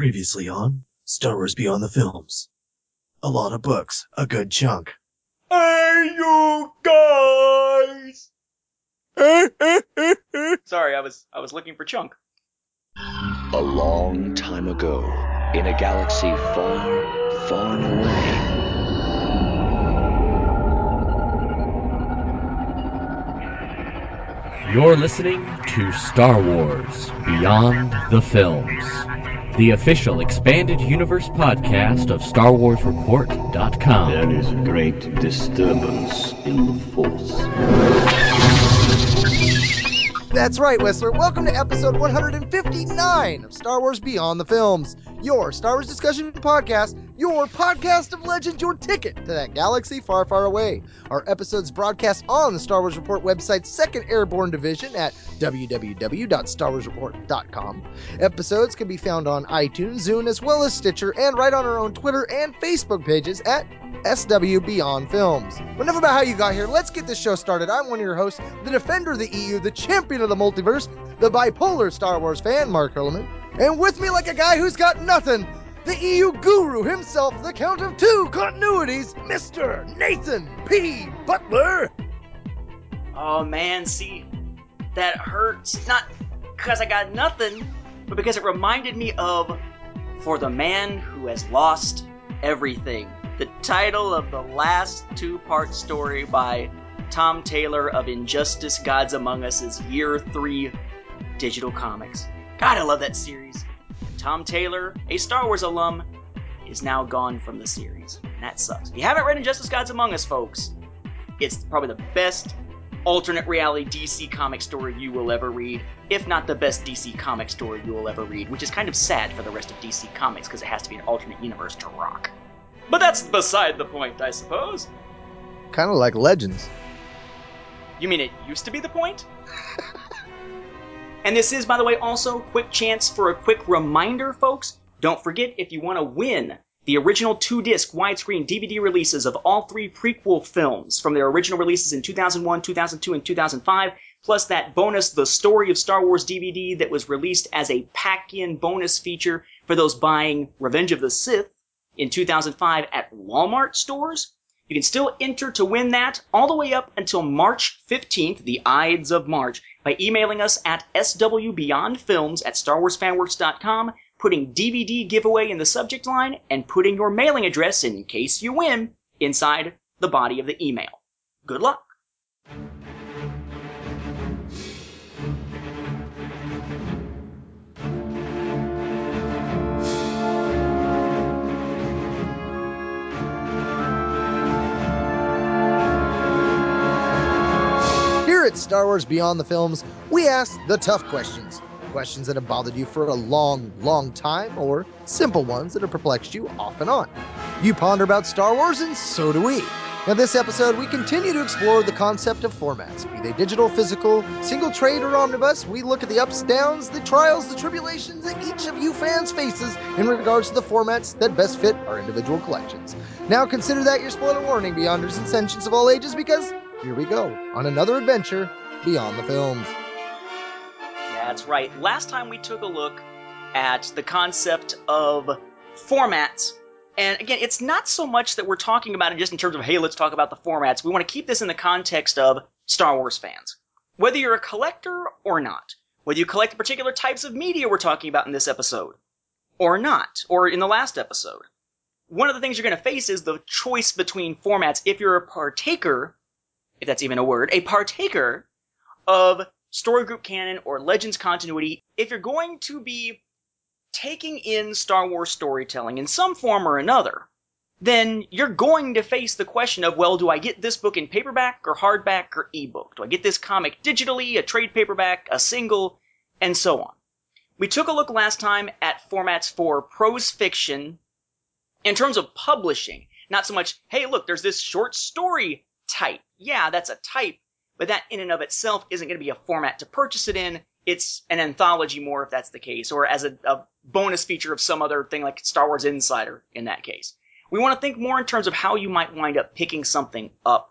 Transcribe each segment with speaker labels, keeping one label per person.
Speaker 1: Previously on Star Wars Beyond the Films. A lot of books, a good chunk.
Speaker 2: Hey, you guys! Sorry, I was I was looking for Chunk.
Speaker 3: A long time ago, in a galaxy far, far away,
Speaker 4: You're listening to Star Wars Beyond the Films, the official expanded universe podcast of StarWarsReport.com.
Speaker 5: There is great disturbance in the Force.
Speaker 6: That's right, Whistler. Welcome to episode 159 of Star Wars Beyond the Films, your Star Wars discussion podcast, your podcast of legend, your ticket to that galaxy far, far away. Our episodes broadcast on the Star Wars Report website's second airborne division at www.starwarsreport.com. Episodes can be found on iTunes, Zune, as well as Stitcher, and right on our own Twitter and Facebook pages at SW Beyond Films. But enough about how you got here. Let's get this show started. I'm one of your hosts, the defender of the EU, the champion of the multiverse, the bipolar Star Wars fan, Mark Hurlman. And with me, like a guy who's got nothing, the EU guru himself, the count of two continuities, Mr. Nathan P. Butler.
Speaker 2: Oh man, see, that hurts. Not because I got nothing, but because it reminded me of For the Man Who Has Lost Everything, the title of the last two part story by Tom Taylor of Injustice Gods Among Us' Year 3 digital comics. God, I love that series. Tom Taylor, a Star Wars alum, is now gone from the series. And that sucks. If you haven't read Injustice Gods Among Us, folks, it's probably the best alternate reality DC comic story you will ever read, if not the best DC comic story you will ever read, which is kind of sad for the rest of DC Comics because it has to be an alternate universe to rock. But that's beside the point, I suppose.
Speaker 6: Kind of like Legends.
Speaker 2: You mean it used to be the point? and this is, by the way, also quick chance for a quick reminder, folks. Don't forget if you want to win the original two disc widescreen DVD releases of all three prequel films from their original releases in 2001, 2002, and 2005, plus that bonus The Story of Star Wars DVD that was released as a pack in bonus feature for those buying Revenge of the Sith in 2005 at Walmart stores. You can still enter to win that all the way up until March 15th, the Ides of March, by emailing us at swbeyondfilms at starwarsfanworks.com, putting DVD giveaway in the subject line, and putting your mailing address in case you win inside the body of the email. Good luck!
Speaker 6: At Star Wars Beyond the Films, we ask the tough questions. Questions that have bothered you for a long, long time, or simple ones that have perplexed you off and on. You ponder about Star Wars, and so do we. Now, this episode, we continue to explore the concept of formats, be they digital, physical, single trade, or omnibus. We look at the ups, downs, the trials, the tribulations that each of you fans faces in regards to the formats that best fit our individual collections. Now, consider that your spoiler warning, Beyonders and Sentients of all ages, because here we go on another adventure beyond the films.
Speaker 2: That's right. Last time we took a look at the concept of formats. And again, it's not so much that we're talking about it just in terms of, hey, let's talk about the formats. We want to keep this in the context of Star Wars fans. Whether you're a collector or not, whether you collect the particular types of media we're talking about in this episode, or not, or in the last episode, one of the things you're going to face is the choice between formats if you're a partaker, if that's even a word, a partaker of story group canon or legends continuity, if you're going to be taking in Star Wars storytelling in some form or another, then you're going to face the question of, well, do I get this book in paperback or hardback or ebook? Do I get this comic digitally, a trade paperback, a single, and so on? We took a look last time at formats for prose fiction in terms of publishing. Not so much, hey, look, there's this short story type. Yeah, that's a type, but that in and of itself isn't going to be a format to purchase it in. It's an anthology more if that's the case, or as a, a bonus feature of some other thing like Star Wars Insider in that case. We want to think more in terms of how you might wind up picking something up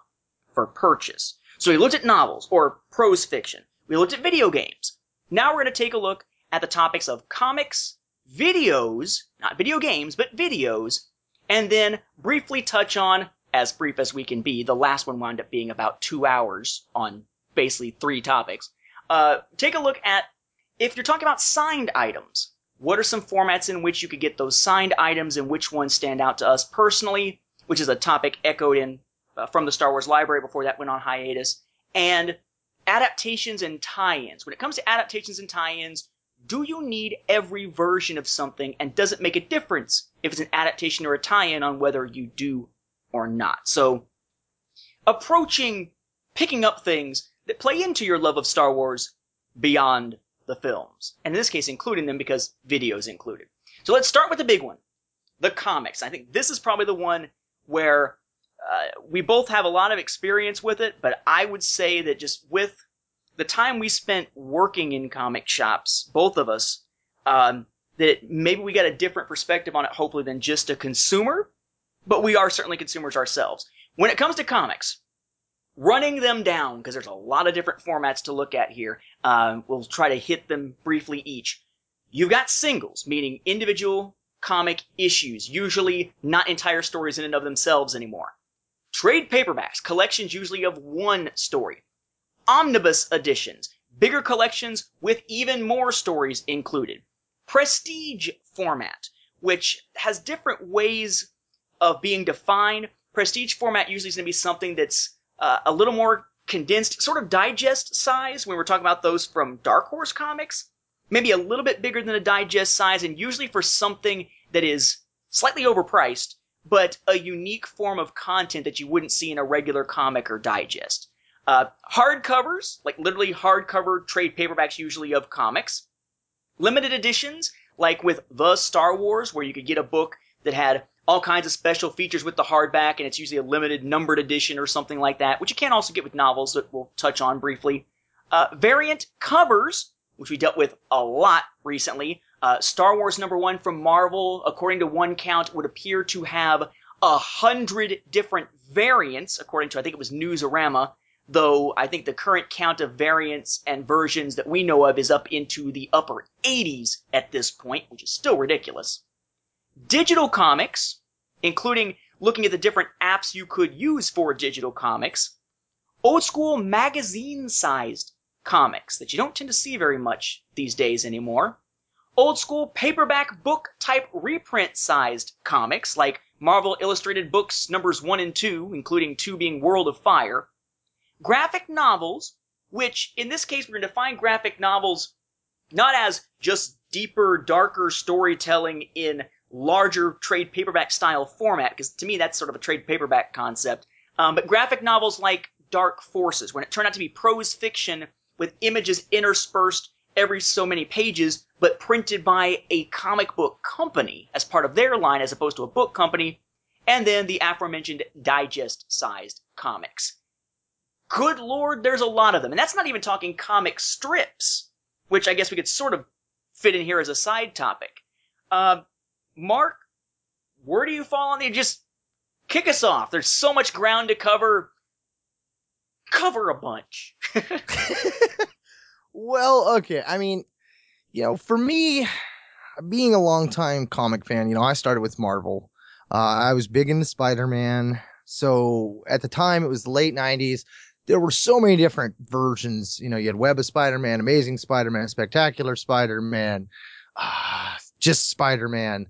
Speaker 2: for purchase. So we looked at novels or prose fiction. We looked at video games. Now we're going to take a look at the topics of comics, videos, not video games, but videos, and then briefly touch on, as brief as we can be, the last one wound up being about two hours on basically three topics. Uh, take a look at if you're talking about signed items. What are some formats in which you could get those signed items and which ones stand out to us personally, which is a topic echoed in uh, from the Star Wars library before that went on hiatus, and adaptations and tie-ins. When it comes to adaptations and tie-ins, do you need every version of something and does it make a difference if it's an adaptation or a tie-in on whether you do or not? So approaching picking up things that play into your love of Star Wars beyond the films. And in this case including them because videos included. So let's start with the big one. The comics. I think this is probably the one where uh, we both have a lot of experience with it, but I would say that just with the time we spent working in comic shops, both of us, um, that maybe we got a different perspective on it, hopefully, than just a consumer, but we are certainly consumers ourselves. When it comes to comics, running them down, because there's a lot of different formats to look at here, um, we'll try to hit them briefly each. You've got singles, meaning individual comic issues, usually not entire stories in and of themselves anymore. Trade paperbacks, collections usually of one story omnibus editions, bigger collections with even more stories included. Prestige format, which has different ways of being defined. Prestige format usually is going to be something that's uh, a little more condensed, sort of digest size when we're talking about those from Dark Horse comics. Maybe a little bit bigger than a digest size, and usually for something that is slightly overpriced, but a unique form of content that you wouldn't see in a regular comic or digest. Uh, hardcovers, like literally hardcover trade paperbacks usually of comics. Limited editions, like with The Star Wars, where you could get a book that had all kinds of special features with the hardback, and it's usually a limited numbered edition or something like that, which you can also get with novels that we'll touch on briefly. Uh, variant covers, which we dealt with a lot recently. Uh, Star Wars number one from Marvel, according to one count, would appear to have a hundred different variants, according to I think it was Newsarama, though I think the current count of variants and versions that we know of is up into the upper 80s at this point, which is still ridiculous. Digital comics, including looking at the different apps you could use for digital comics, old school magazine sized comics that you don't tend to see very much these days anymore, old school paperback book type reprint sized comics like Marvel Illustrated Books numbers 1 and 2, including 2 being World of Fire, graphic novels, which in this case we're going to define graphic novels not as just deeper, darker storytelling in larger trade paperback style format, because to me that's sort of a trade paperback concept. Um, but graphic novels like Dark Forces, when it turned out to be prose fiction with images interspersed every so many pages, but printed by a comic book company as part of their line as opposed to a book company, and then the aforementioned digest sized comics good lord, there's a lot of them. And that's not even talking comic strips, which I guess we could sort of fit in here as a side topic. Uh, Mark, where do you fall on the, just kick us off. There's so much ground to cover. Cover a bunch.
Speaker 6: well, okay. I mean, you know, for me, being a longtime comic fan, you know, I started with Marvel. Uh, I was big into Spider Man. So at the time, it was the late 90s there were so many different versions. You know, you had Web of Spider-Man, Amazing Spider-Man, Spectacular Spider-Man, uh, just Spider-Man.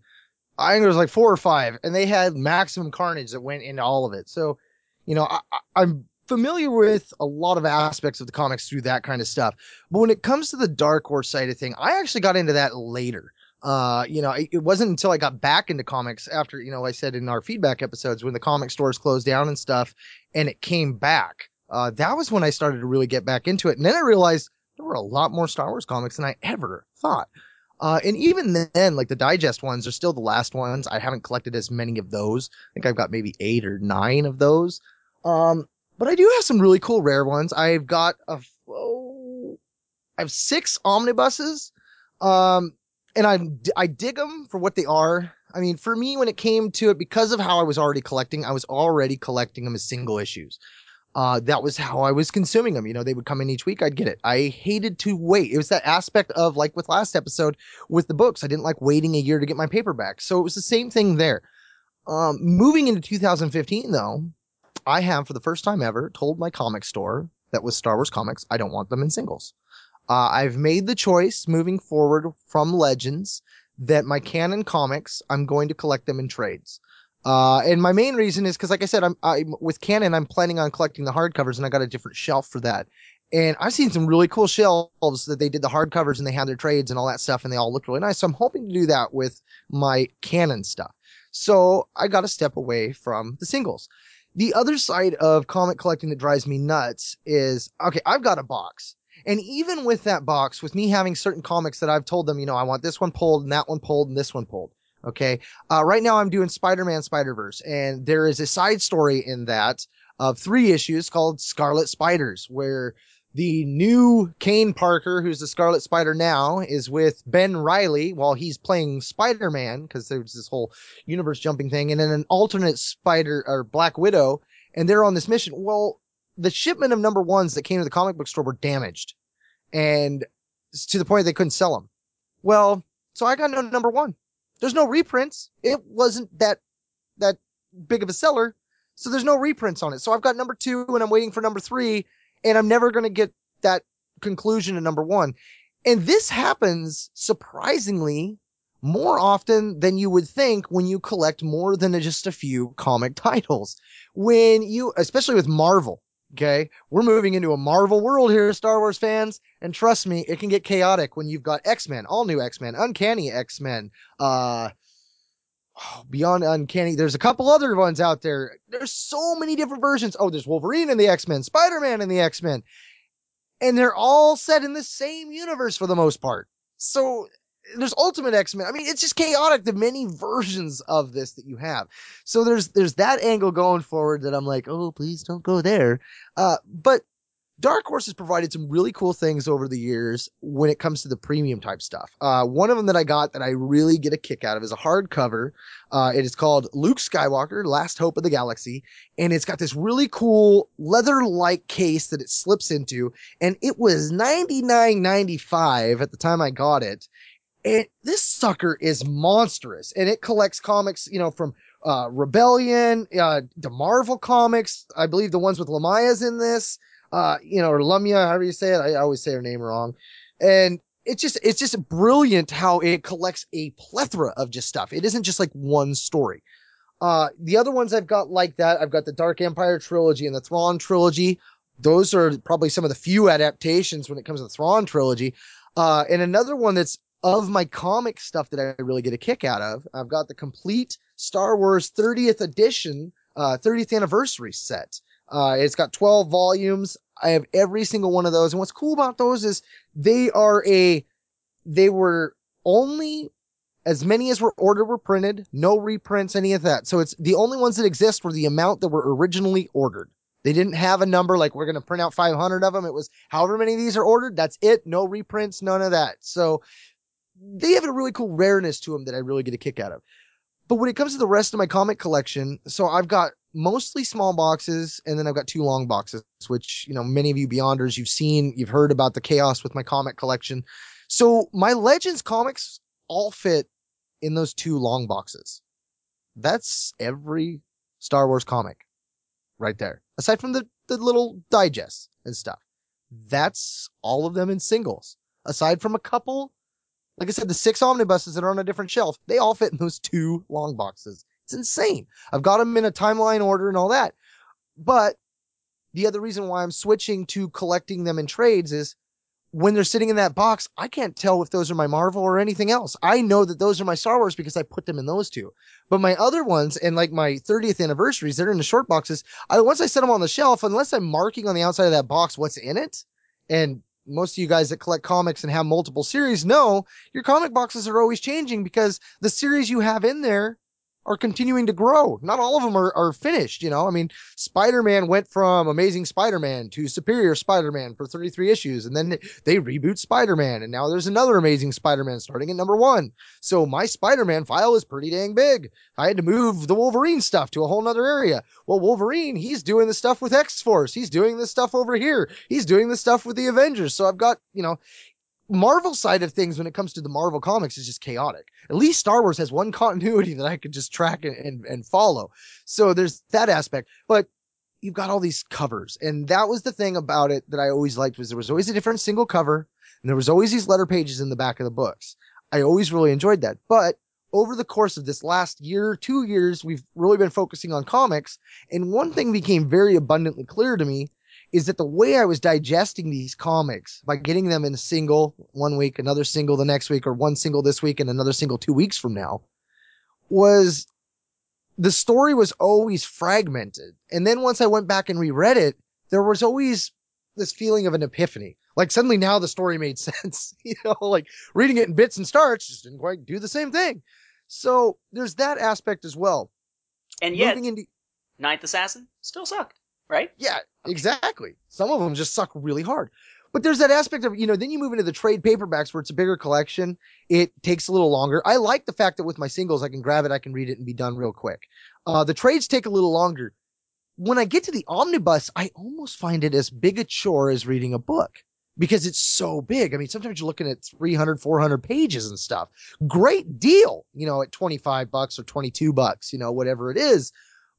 Speaker 6: I think there was like four or five, and they had Maximum Carnage that went into all of it. So, you know, I, I'm familiar with a lot of aspects of the comics through that kind of stuff. But when it comes to the Dark Horse side of thing, I actually got into that later. Uh, you know, it, it, wasn't until I got back into comics after, you know, I said in our feedback episodes when the comic stores closed down and stuff, and it came back uh, that was when I started to really get back into it. And then I realized there were a lot more Star Wars comics than I ever thought. Uh, and even then, like the digest ones are still the last ones. I haven't collected as many of those. I think I've got maybe eight or nine of those. Um, but I do have some really cool rare ones. I've got a, oh, I have six omnibuses. Um, and I, I dig them for what they are. I mean, for me, when it came to it, because of how I was already collecting, I was already collecting them as single issues. Uh, that was how I was consuming them. You know, they would come in each week. I'd get it. I hated to wait. It was that aspect of like with last episode with the books. I didn't like waiting a year to get my paperback. So it was the same thing there. Um, moving into 2015 though, I have for the first time ever told my comic store that was Star Wars comics, I don't want them in singles. Uh, I've made the choice moving forward from Legends that my canon comics, I'm going to collect them in trades. Uh, and my main reason is because, like I said, I'm, I'm with canon, I'm planning on collecting the hardcovers and I got a different shelf for that. And I've seen some really cool shelves that they did the hardcovers and they had their trades and all that stuff and they all looked really nice. So I'm hoping to do that with my canon stuff. So I got to step away from the singles. The other side of comic collecting that drives me nuts is, okay, I've got a box. And even with that box, with me having certain comics that I've told them, you know, I want this one pulled and that one pulled and this one pulled. Okay. Uh, right now I'm doing Spider-Man Spider-Verse and there is a side story in that of three issues called Scarlet Spiders where the new Kaine Parker, who's the Scarlet Spider now, is with Ben Reilly while he's playing Spider-Man because there's this whole universe jumping thing and then an alternate Spider or Black Widow and they're on this mission. Well, the shipment of number ones that came to the comic book store were damaged and to the point they couldn't sell them. Well, so I got no number one. There's no reprints. It wasn't that, that big of a seller. So there's no reprints on it. So I've got number two and I'm waiting for number three and I'm never going to get that conclusion to number one. And this happens surprisingly more often than you would think when you collect more than just a few comic titles. When you, especially with Marvel, okay, we're moving into a Marvel world here, Star Wars fans. And trust me, it can get chaotic when you've got X-Men, all new X-Men, Uncanny X-Men, uh, oh, Beyond Uncanny. There's a couple other ones out there. There's so many different versions. Oh, there's Wolverine in the X-Men, Spider-Man in the X-Men. And they're all set in the same universe for the most part. So there's Ultimate X-Men. I mean, it's just chaotic, the many versions of this that you have. So there's, there's that angle going forward that I'm like, oh, please don't go there. Uh, but Dark Horse has provided some really cool things over the years when it comes to the premium type stuff. Uh, one of them that I got that I really get a kick out of is a hardcover. Uh, it is called Luke Skywalker, Last Hope of the Galaxy. And it's got this really cool leather-like case that it slips into. And it was $99.95 at the time I got it. And this sucker is monstrous and it collects comics, you know, from uh, Rebellion, uh, the Marvel comics. I believe the ones with Lamaya's in this uh, you know, or Lumiya, however you say it. I always say her name wrong. And it's just, it's just brilliant how it collects a plethora of just stuff. It isn't just like one story. Uh, the other ones I've got like that, I've got the Dark Empire trilogy and the Thrawn trilogy. Those are probably some of the few adaptations when it comes to the Thrawn trilogy. Uh, and another one that's of my comic stuff that I really get a kick out of. I've got the complete Star Wars 30th edition, uh, 30th anniversary set. Uh, it's got 12 volumes. I have every single one of those. And what's cool about those is they are a, they were only as many as were ordered were printed, no reprints, any of that. So it's the only ones that exist were the amount that were originally ordered. They didn't have a number like we're going to print out 500 of them. It was however many of these are ordered. That's it. No reprints, none of that. So they have a really cool rareness to them that I really get a kick out of. But when it comes to the rest of my comic collection, so I've got mostly small boxes, and then I've got two long boxes, which, you know, many of you Beyonders, you've seen, you've heard about the chaos with my comic collection. So my Legends comics all fit in those two long boxes. That's every Star Wars comic right there. Aside from the, the little digests and stuff. That's all of them in singles. Aside from a couple, like I said, the six omnibuses that are on a different shelf, they all fit in those two long boxes. It's insane. I've got them in a timeline order and all that. But the other reason why I'm switching to collecting them in trades is when they're sitting in that box, I can't tell if those are my Marvel or anything else. I know that those are my Star Wars because I put them in those two. But my other ones and like my 30th anniversaries, they're in the short boxes. I, once I set them on the shelf, unless I'm marking on the outside of that box what's in it, and most of you guys that collect comics and have multiple series know your comic boxes are always changing because the series you have in there are continuing to grow. Not all of them are, are finished, you know. I mean, Spider-Man went from Amazing Spider-Man to Superior Spider-Man for 33 issues, and then they reboot Spider-Man, and now there's another Amazing Spider-Man starting at number one. So my Spider-Man file is pretty dang big. I had to move the Wolverine stuff to a whole nother area. Well, Wolverine, he's doing the stuff with X-Force. He's doing this stuff over here. He's doing the stuff with the Avengers. So I've got, you know, Marvel side of things when it comes to the Marvel comics is just chaotic. At least Star Wars has one continuity that I could just track and, and, and follow. So there's that aspect. But you've got all these covers. And that was the thing about it that I always liked was there was always a different single cover and there was always these letter pages in the back of the books. I always really enjoyed that. But over the course of this last year, two years, we've really been focusing on comics. And one thing became very abundantly clear to me is that the way I was digesting these comics by getting them in a single one week, another single the next week, or one single this week and another single two weeks from now was the story was always fragmented. And then once I went back and reread it, there was always this feeling of an epiphany. Like suddenly now the story made sense. you know, like reading it in bits and starts just didn't quite do the same thing. So there's that aspect as well.
Speaker 2: And yet,
Speaker 6: into
Speaker 2: Ninth Assassin still sucked, right?
Speaker 6: Yeah, exactly. Some of them just suck really hard. But there's that aspect of, you know, then you move into the trade paperbacks where it's a bigger collection. It takes a little longer. I like the fact that with my singles, I can grab it, I can read it and be done real quick. Uh, the trades take a little longer. When I get to the omnibus, I almost find it as big a chore as reading a book because it's so big. I mean, sometimes you're looking at 300, 400 pages and stuff. Great deal, you know, at 25 bucks or 22 bucks, you know, whatever it is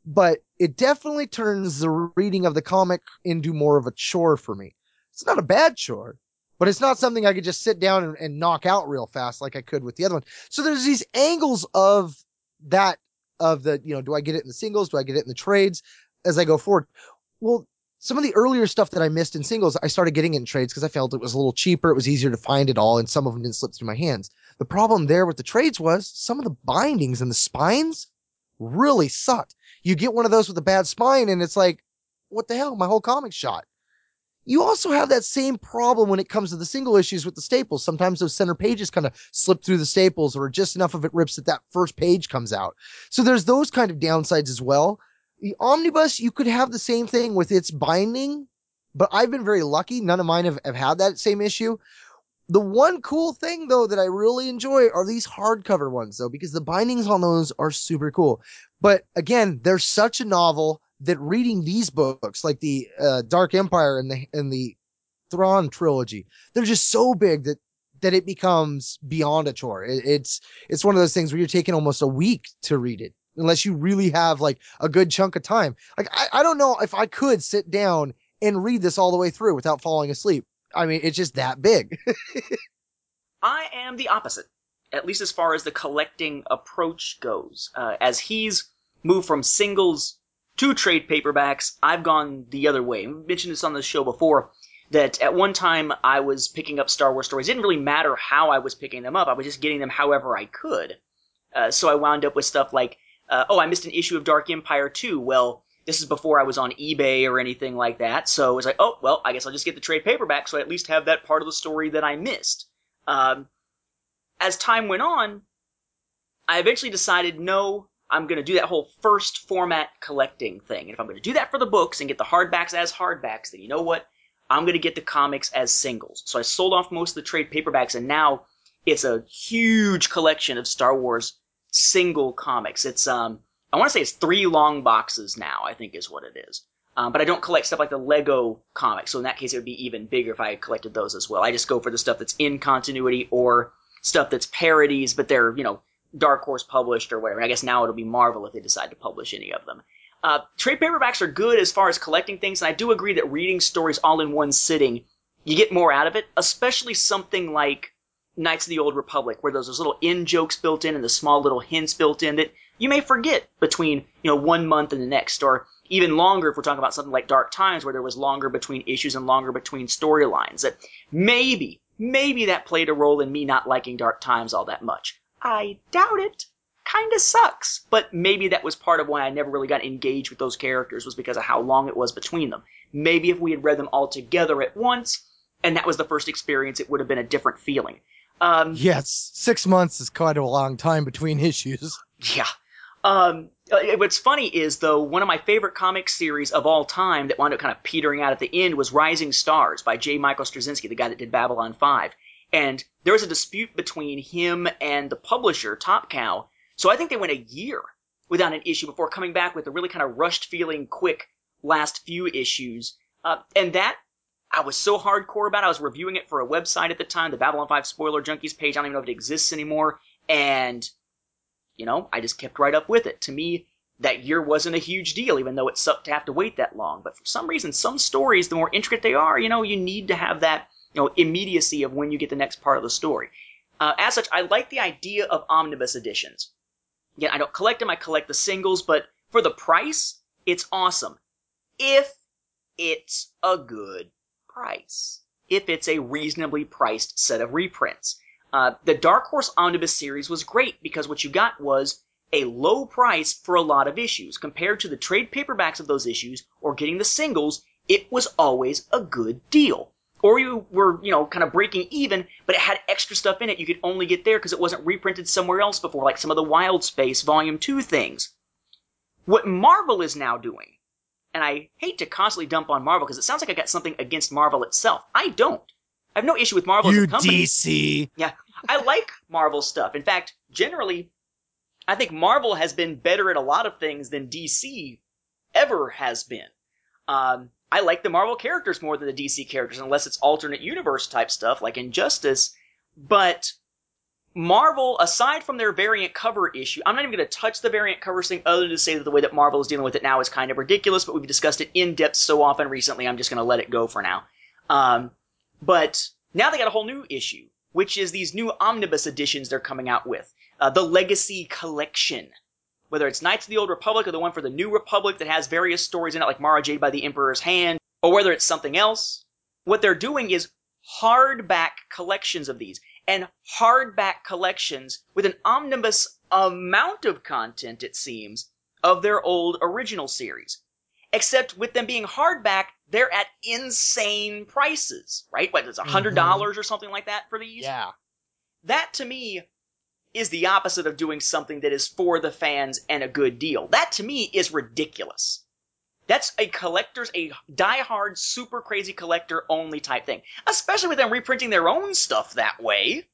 Speaker 6: but it definitely turns the reading of the comic into more of a chore for me. It's not a bad chore, but it's not something I could just sit down and, and, knock out real fast like I could with the other one. So there's these angles of that, of the, you know, do I get it in the singles? Do I get it in the trades as I go forward? Well, some of the earlier stuff that I missed in singles, I started getting in trades because I felt it was a little cheaper. It was easier to find it all, and some of them didn't slip through my hands. The problem there with the trades was some of the bindings and the spines really sucked. You get one of those with a bad spine and it's like, what the hell? My whole comic shot. You also have that same problem when it comes to the single issues with the staples. Sometimes those center pages kind of slip through the staples or just enough of it rips that that first page comes out. So there's those kind of downsides as well. The omnibus, you could have the same thing with its binding, but I've been very lucky. None of mine have, have had that same issue. The one cool thing though that I really enjoy are these hardcover ones though, because the bindings on those are super cool. But again, they're such a novel that reading these books, like the uh, Dark Empire and the and the Thrawn trilogy, they're just so big that that it becomes beyond a chore. It, it's it's one of those things where you're taking almost a week to read it, unless you really have like a good chunk of time. Like I, I don't know if I could sit down and read this all the way through without falling asleep. I mean, it's just that big.
Speaker 2: I am the opposite, at least as far as the collecting approach goes. Uh, as he's moved from singles to trade paperbacks, I've gone the other way. I mentioned this on the show before that at one time I was picking up Star Wars stories. It didn't really matter how I was picking them up. I was just getting them however I could. Uh, so I wound up with stuff like, uh, oh, I missed an issue of Dark Empire 2. Well, this is before I was on eBay or anything like that. So it was like, oh, well, I guess I'll just get the trade paperback so I at least have that part of the story that I missed. Um, as time went on, I eventually decided, no, I'm going to do that whole first format collecting thing. And if I'm going to do that for the books and get the hardbacks as hardbacks, then you know what? I'm going to get the comics as singles. So I sold off most of the trade paperbacks, and now it's a huge collection of Star Wars single comics. It's um, I want to say it's three long boxes now. I think is what it is. Um, but I don't collect stuff like the Lego comics, so in that case it would be even bigger if I had collected those as well. I just go for the stuff that's in continuity or stuff that's parodies, but they're you know Dark Horse published or whatever. I guess now it'll be Marvel if they decide to publish any of them. Uh, trade paperbacks are good as far as collecting things, and I do agree that reading stories all in one sitting, you get more out of it, especially something like Knights of the Old Republic, where there's those little in jokes built in and the small little hints built in that you may forget between, you know, one month and the next, or even longer if we're talking about something like Dark Times, where there was longer between issues and longer between storylines. That maybe, maybe that played a role in me not liking Dark Times all that much. I doubt it. Kinda sucks, but maybe that was part of why I never really got engaged with those characters was because of how long it was between them. Maybe if we had read them all together at once, and that was the first experience, it would have been a different feeling. Um,
Speaker 6: yes, six months is quite a long time between issues.
Speaker 2: Yeah. Um, uh, what's funny is though one of my favorite comic series of all time that wound up kind of petering out at the end was Rising Stars by J. Michael Straczynski, the guy that did Babylon 5. And there was a dispute between him and the publisher, Top Cow. So I think they went a year without an issue before coming back with a really kind of rushed feeling, quick last few issues. Uh, and that I was so hardcore about. I was reviewing it for a website at the time, the Babylon 5 Spoiler Junkies page. I don't even know if it exists anymore. And, you know, I just kept right up with it. To me, that year wasn't a huge deal, even though it sucked to have to wait that long. But for some reason, some stories, the more intricate they are, you know, you need to have that, you know, immediacy of when you get the next part of the story. Uh, as such, I like the idea of omnibus editions. Again, I don't collect them, I collect the singles, but for the price, it's awesome. If it's a good price. If it's a reasonably priced set of reprints. Uh, the Dark Horse Omnibus series was great because what you got was a low price for a lot of issues. Compared to the trade paperbacks of those issues or getting the singles, it was always a good deal. Or you were, you know, kind of breaking even, but it had extra stuff in it you could only get there because it wasn't reprinted somewhere else before, like some of the Wild Space Volume 2 things. What Marvel is now doing, and I hate to constantly dump on Marvel because it sounds like I got something against Marvel itself. I don't. I have no issue with Marvel as
Speaker 6: You
Speaker 2: a company.
Speaker 6: DC.
Speaker 2: Yeah, I like Marvel stuff. In fact, generally, I think Marvel has been better at a lot of things than DC ever has been. Um, I like the Marvel characters more than the DC characters, unless it's alternate universe type stuff like Injustice. But Marvel, aside from their variant cover issue, I'm not even going to touch the variant covers thing other than to say that the way that Marvel is dealing with it now is kind of ridiculous, but we've discussed it in depth so often recently, I'm just going to let it go for now. Um, but now they got a whole new issue, which is these new omnibus editions they're coming out with. Uh, the Legacy Collection. Whether it's Knights of the Old Republic or the one for the New Republic that has various stories in it, like Mara Jade by the Emperor's Hand, or whether it's something else, what they're doing is hardback collections of these. And hardback collections with an omnibus amount of content, it seems, of their old original series. Except with them being hardback, they're at insane prices, right? What, it's a hundred mm-hmm. dollars or something like that for these?
Speaker 6: Yeah.
Speaker 2: That to me is the opposite of doing something that is for the fans and a good deal. That to me is ridiculous. That's a collector's, a die-hard, super crazy collector only type thing. Especially with them reprinting their own stuff that way.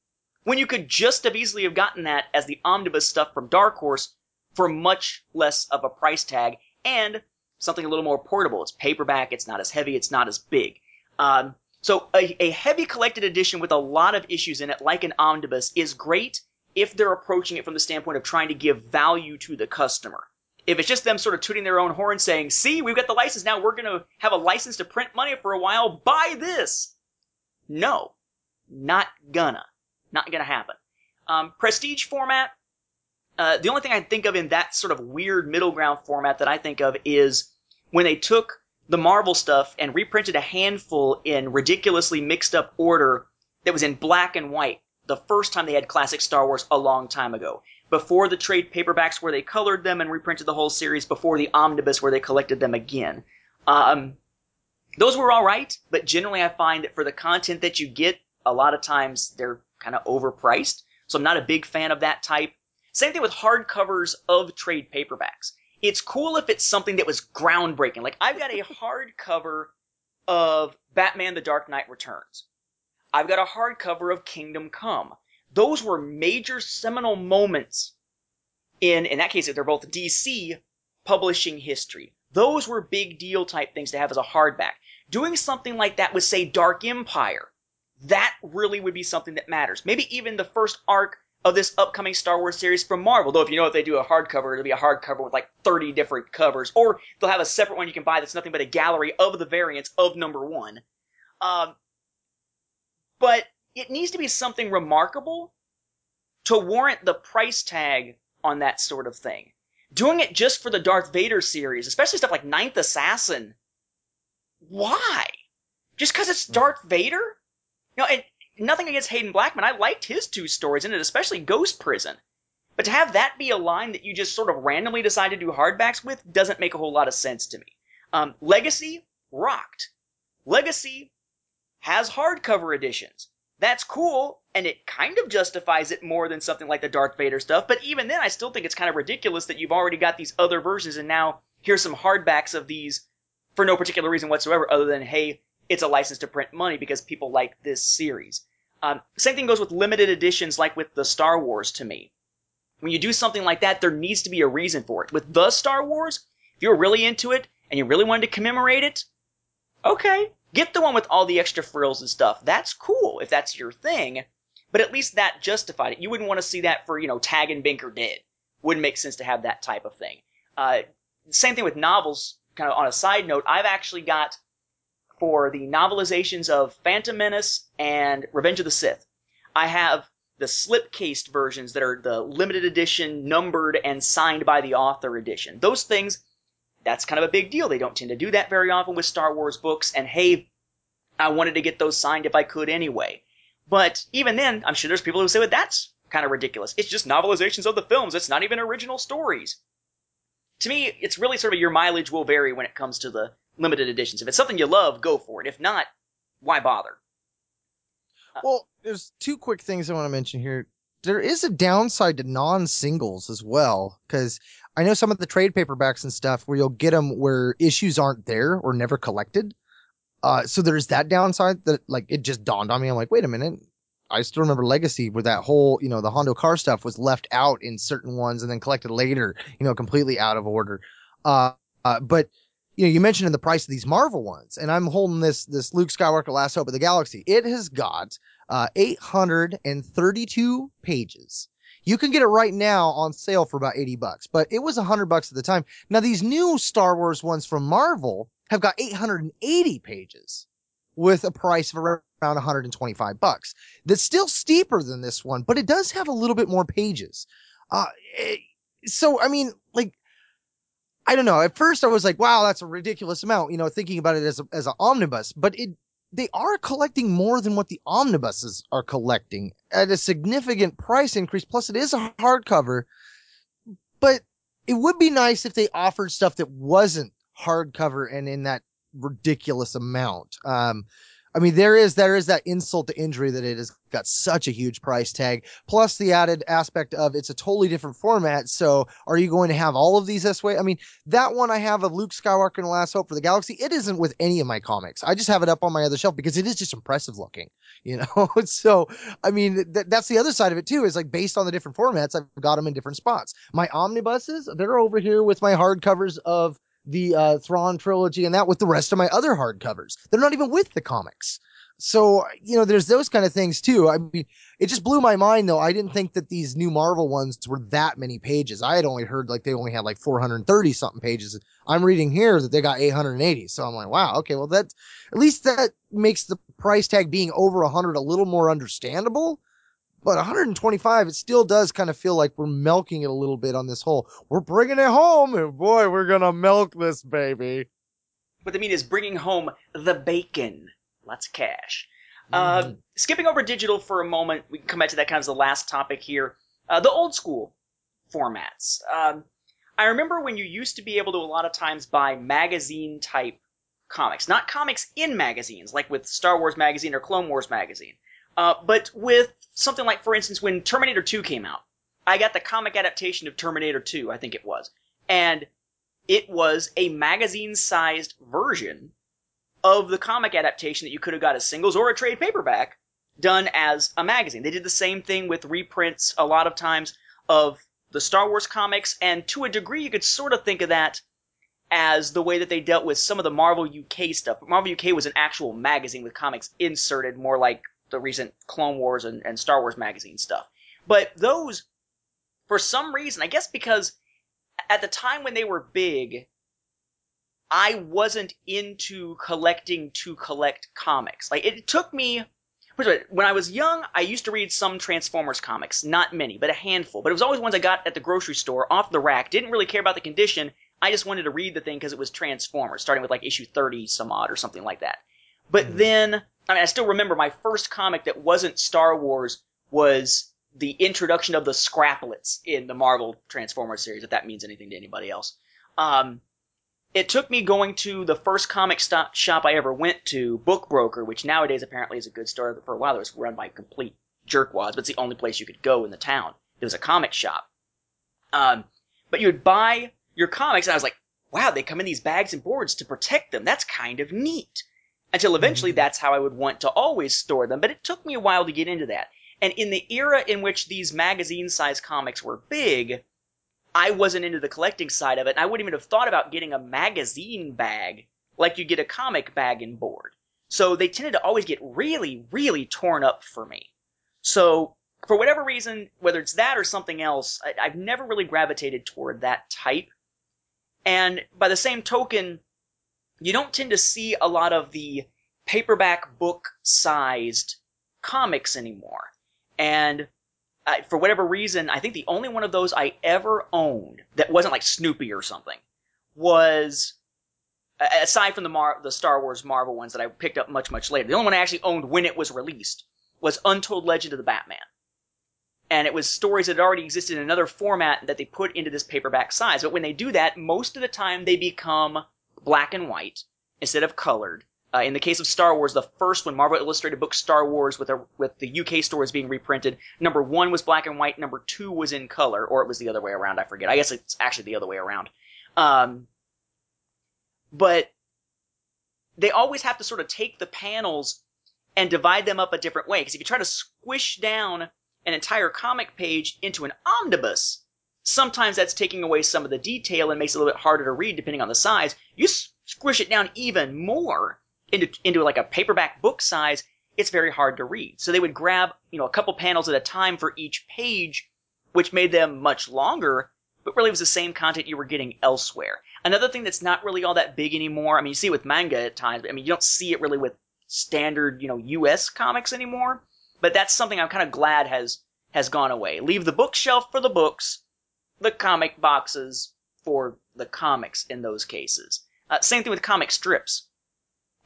Speaker 2: When you could just have easily have gotten that as the omnibus stuff from Dark Horse for much less of a price tag and something a little more portable. It's paperback, it's not as heavy, it's not as big. Um, so a, a heavy collected edition with a lot of issues in it, like an omnibus, is great if they're approaching it from the standpoint of trying to give value to the customer. If it's just them sort of tooting their own horn saying, see, we've got the license now, we're going to have a license to print money for a while, buy this. No, not gonna. Not gonna happen. Um, prestige format, uh, the only thing I think of in that sort of weird middle ground format that I think of is when they took the Marvel stuff and reprinted a handful in ridiculously mixed up order that was in black and white the first time they had classic Star Wars a long time ago. Before the trade paperbacks where they colored them and reprinted the whole series, before the omnibus where they collected them again. Um, those were alright, but generally I find that for the content that you get, a lot of times they're kind of overpriced. So I'm not a big fan of that type. Same thing with hardcovers of trade paperbacks. It's cool if it's something that was groundbreaking. Like I've got a hardcover of Batman the Dark Knight Returns. I've got a hardcover of Kingdom Come. Those were major seminal moments in, in that case, they're both DC publishing history. Those were big deal type things to have as a hardback. Doing something like that with, say, Dark Empire, that really would be something that matters. Maybe even the first arc of this upcoming Star Wars series from Marvel. Though if you know if they do a hardcover, it'll be a hardcover with like 30 different covers. Or they'll have a separate one you can buy that's nothing but a gallery of the variants of number one. Um, but it needs to be something remarkable to warrant the price tag on that sort of thing. Doing it just for the Darth Vader series, especially stuff like Ninth Assassin, why? Just because it's Darth Vader? You know, and nothing against Haden Blackman. I liked his two stories in it, especially Ghost Prison. But to have that be a line that you just sort of randomly decide to do hardbacks with doesn't make a whole lot of sense to me. Um, Legacy rocked. Legacy has hardcover editions. That's cool, and it kind of justifies it more than something like the Darth Vader stuff. But even then, I still think it's kind of ridiculous that you've already got these other versions, and now here's some hardbacks of these for no particular reason whatsoever, other than hey, it's a license to print money because people like this series. Um, same thing goes with limited editions, like with the Star Wars. To me, when you do something like that, there needs to be a reason for it. With the Star Wars, if you're really into it and you really wanted to commemorate it, okay, get the one with all the extra frills and stuff. That's cool if that's your thing. But at least that justified it. You wouldn't want to see that for, you know, Tag and Bink Are Dead. Wouldn't make sense to have that type of thing. Uh, same thing with novels, kind of on a side note, I've actually got for the novelizations of Phantom Menace and Revenge of the Sith, I have the slip-cased versions that are the limited edition, numbered, and signed by the author edition. Those things, that's kind of a big deal. They don't tend to do that very often with Star Wars books, and hey, I wanted to get those signed if I could anyway. But even then, I'm sure there's people who say, well, that's kind of ridiculous. It's just novelizations of the films. It's not even original stories. To me, it's really sort of your mileage will vary when it comes to the limited editions. If it's something you love, go for it. If not, why bother?
Speaker 6: Well, there's two quick things I want to mention here. There is a downside to non-singles as well, because I know some of the trade paperbacks and stuff where you'll get them where issues aren't there or never collected. Uh, so there's that downside that like it just dawned on me. I'm like, wait a minute. I still remember Legacy where that whole, you know, the Hondo Karr stuff was left out in certain ones and then collected later, you know, completely out of order. Uh, uh but you know, you mentioned in the price of these Marvel ones, and I'm holding this this Luke Skywalker Last Hope of the Galaxy. It has got uh, 832 pages. You can get it right now on sale for about 80 bucks, but it was 100 bucks at the time. Now these new Star Wars ones from Marvel have got 880 pages with a price of around 125 bucks. That's still steeper than this one, but it does have a little bit more pages. Uh, it, so I mean, like I don't know. At first, I was like, "Wow, that's a ridiculous amount," you know, thinking about it as a, as an omnibus. But it they are collecting more than what the omnibuses are collecting at a significant price increase. Plus, it is a hardcover. But it would be nice if they offered stuff that wasn't hardcover and in that ridiculous amount. Um, I mean, there is there is that insult to injury that it has got such a huge price tag, plus the added aspect of it's a totally different format. So, are you going to have all of these this way? I mean, that one I have of Luke Skywalker and the Last Hope for the Galaxy, it isn't with any of my comics. I just have it up on my other shelf because it is just impressive looking, you know. so, I mean, th- that's the other side of it too. Is like based on the different formats, I've got them in different spots. My omnibuses, they're over here with my hardcovers of the uh, Thrawn trilogy and that with the rest of my other hardcovers. They're not even with the comics. So, you know, there's those kind of things too. I mean, it just blew my mind though. I didn't think that these new Marvel ones were that many pages. I had only heard like they only had like 430 something pages. I'm reading here that they got 880. So I'm like, wow, okay, well that, at least that makes the price tag being over 100 a little more understandable. But 125, it still does kind of feel like we're milking it a little bit on this whole, we're bringing it home and boy, we're going to milk this baby.
Speaker 2: What they mean is bringing home the bacon. Lots of cash.
Speaker 6: Mm-hmm.
Speaker 2: Uh, skipping over digital for a moment, we can come back to that kind of the last topic here. Uh, the old school formats. Um, I remember when you used to be able to a lot of times buy magazine type comics, not comics in magazines like with Star Wars magazine or Clone Wars magazine, uh, but with something like, for instance, when Terminator 2 came out, I got the comic adaptation of Terminator 2, I think it was, and it was a magazine-sized version of the comic adaptation that you could have got as singles or a trade paperback done as a magazine. They did the same thing with reprints a lot of times of the Star Wars comics, and to a degree, you could sort of think of that as the way that they dealt with some of the Marvel UK stuff. Marvel UK was an actual magazine with comics inserted, more like the recent Clone Wars and, and Star Wars magazine stuff. But those, for some reason, I guess because at the time when they were big, I wasn't into collecting to collect comics. Like it took me when I was young, I used to read some Transformers comics, not many, but a handful. But it was always ones I got at the grocery store off the rack. Didn't really care about the condition. I just wanted to read the thing because it was Transformers, starting with like issue 30 some odd or something like that. But mm-hmm. then, I mean, I still remember my first comic that wasn't Star Wars was the introduction of the Scraplets in the Marvel Transformers series, if that means anything to anybody else. Um, it took me going to the first comic shop I ever went to, Book Broker, which nowadays apparently is a good store. For a while, it was run by complete jerkwads, but it's the only place you could go in the town. There was a comic shop. Um, but you would buy your comics, and I was like, wow, they come in these bags and boards to protect them. That's kind of neat. Until eventually,
Speaker 6: Mhm.
Speaker 2: that's how I would want to always store them. But it took me a while to get into that. And in the era in which these magazine sized comics were big, I wasn't into the collecting side of it. And I wouldn't even have thought about getting a magazine bag like you get a comic bag and board. So they tended to always get really, really torn up for me. So for whatever reason, whether it's that or something else, I, I've never really gravitated toward that type. And by the same token, you don't tend to see a lot of the paperback book sized comics anymore. And uh, for whatever reason, I think the only one of those I ever owned that wasn't like Snoopy or something was aside from the Mar- the Star Wars Marvel ones that I picked up much much later. The only one I actually owned when it was released was Untold Legend of the Batman. And it was stories that already existed in another format that they put into this paperback size. But when they do that, most of the time they become black and white instead of colored. Uh, in the case of Star Wars, the first one, Marvel Illustrated book Star Wars, with a, with the UK stories being reprinted, number one was black and white, number two was in color, or it was the other way around. I forget. I guess it's actually the other way around. Um, but they always have to sort of take the panels and divide them up a different way. Because if you try to squish down an entire comic page into an omnibus, sometimes that's taking away some of the detail and makes it a little bit harder to read depending on the size. You squish it down even more into into like a paperback book size, it's very hard to read. So they would grab, you know, a couple panels at a time for each page, which made them much longer, but really was the same content you were getting elsewhere. Another thing that's not really all that big anymore, I mean, you see it with manga at times, I mean, you don't see it really with standard, you know, US comics anymore, but that's something I'm kind of glad has has gone away. Leave the bookshelf for the books, the comic boxes for the comics in those cases. Uh, same thing with comic strips.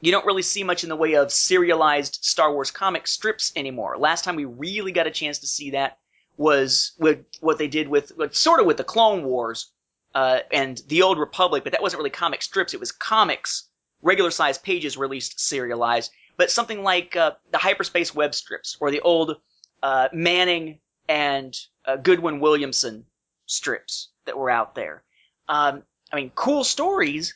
Speaker 2: You don't really see much in the way of serialized Star Wars comic strips anymore. Last time we really got a chance to see that was with what they did with, with sort of with the Clone Wars uh, and the Old Republic, but that wasn't really comic strips. It was comics, regular sized pages released serialized. But something like uh, the hyperspace web strips or the old uh, Manning and uh, Goodwin Williamson strips that were out there. Um, I mean, cool stories,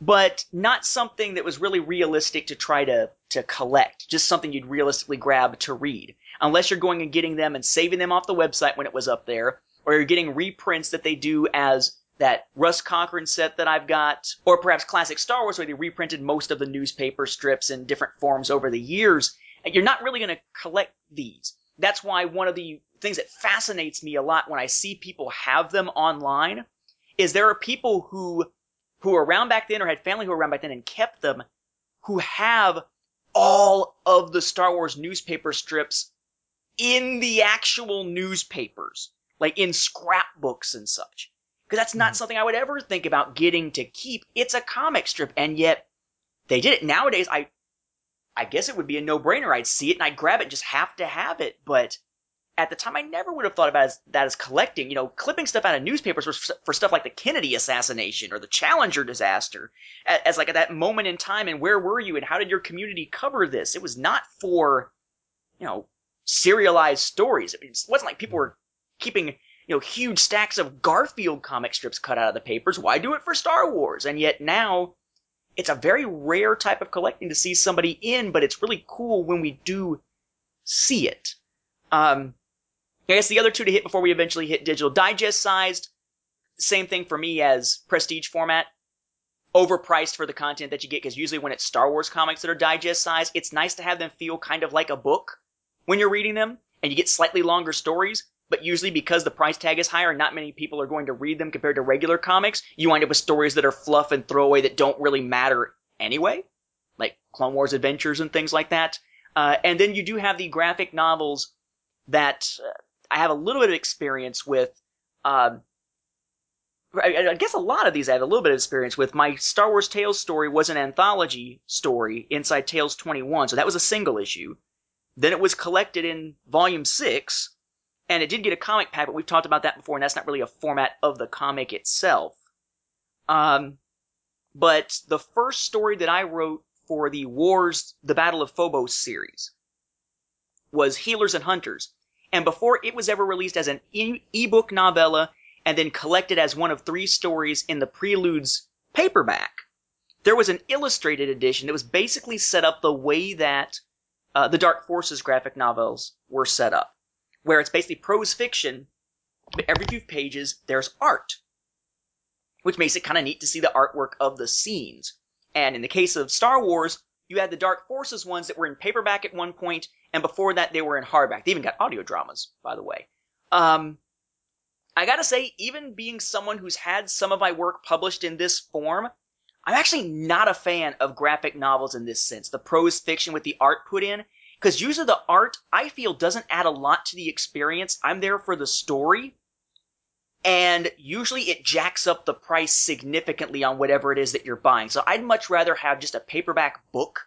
Speaker 2: but not something that was really realistic to try to to collect. Just something you'd realistically grab to read, unless you're going and getting them and saving them off the website when it was up there, or you're getting reprints that they do as that Russ Cochran set that I've got, or perhaps classic Star Wars where they reprinted most of the newspaper strips in different forms over the years. You're not really going to collect these. That's why one of the things that fascinates me a lot when I see people have them online is there are people who who were around back then or had family who were around back then and kept them who have all of the Star Wars newspaper strips in the actual newspapers, like in scrapbooks and such. Because that's not
Speaker 6: Mhm.
Speaker 2: something I would ever think about getting to keep. It's a comic strip, and yet they did it. Nowadays, I I guess it would be a no-brainer. I'd see it and I'd grab it, and just have to have it. But at the time, I never would have thought about as, that as collecting. You know, clipping stuff out of newspapers for, for stuff like the Kennedy assassination or the Challenger disaster, as, as like at that moment in time. And where were you? And how did your community cover this? It was not for, you know, serialized stories. It wasn't like people were keeping you know huge stacks of Garfield comic strips cut out of the papers. Why do it for Star Wars? And yet now it's a very rare type of collecting to see somebody in, but it's really cool when we do see it. Um, I guess the other two to hit before we eventually hit digital digest sized, same thing for me as prestige format. Overpriced for the content that you get because usually when it's Star Wars comics that are digest sized, it's nice to have them feel kind of like a book when you're reading them, and you get slightly longer stories. But usually because the price tag is higher, and not many people are going to read them compared to regular comics. You wind up with stories that are fluff and throwaway that don't really matter anyway, like Clone Wars Adventures and things like that. Uh, and then you do have the graphic novels that uh, I have a little bit of experience with. Um, I, I guess a lot of these I have a little bit of experience with. My Star Wars Tales story was an anthology story inside Tales 21, so that was a single issue. Then it was collected in volume 6, and it did get a comic pack, but we've talked about that before, and that's not really a format of the comic itself. Um, but the first story that I wrote for the Wars, the Battle of Phobos series was Healers and Hunters. And before it was ever released as an e- ebook novella and then collected as one of three stories in the Preludes paperback, there was an illustrated edition that was basically set up the way that uh, the Dark Forces graphic novels were set up, where it's basically prose fiction, but every few pages there's art, which makes it kind of neat to see the artwork of the scenes. And in the case of Star Wars, you had the Dark Forces ones that were in paperback at one point, and before that they were in hardback. They even got audio dramas, by the way. Um, I gotta say, even being someone who's had some of my work published in this form, I'm actually not a fan of graphic novels in this sense, the prose fiction with the art put in, because usually the art, I feel, doesn't add a lot to the experience. I'm there for the story, and usually it jacks up the price significantly on whatever it is that you're buying. So I'd much rather have just a paperback book,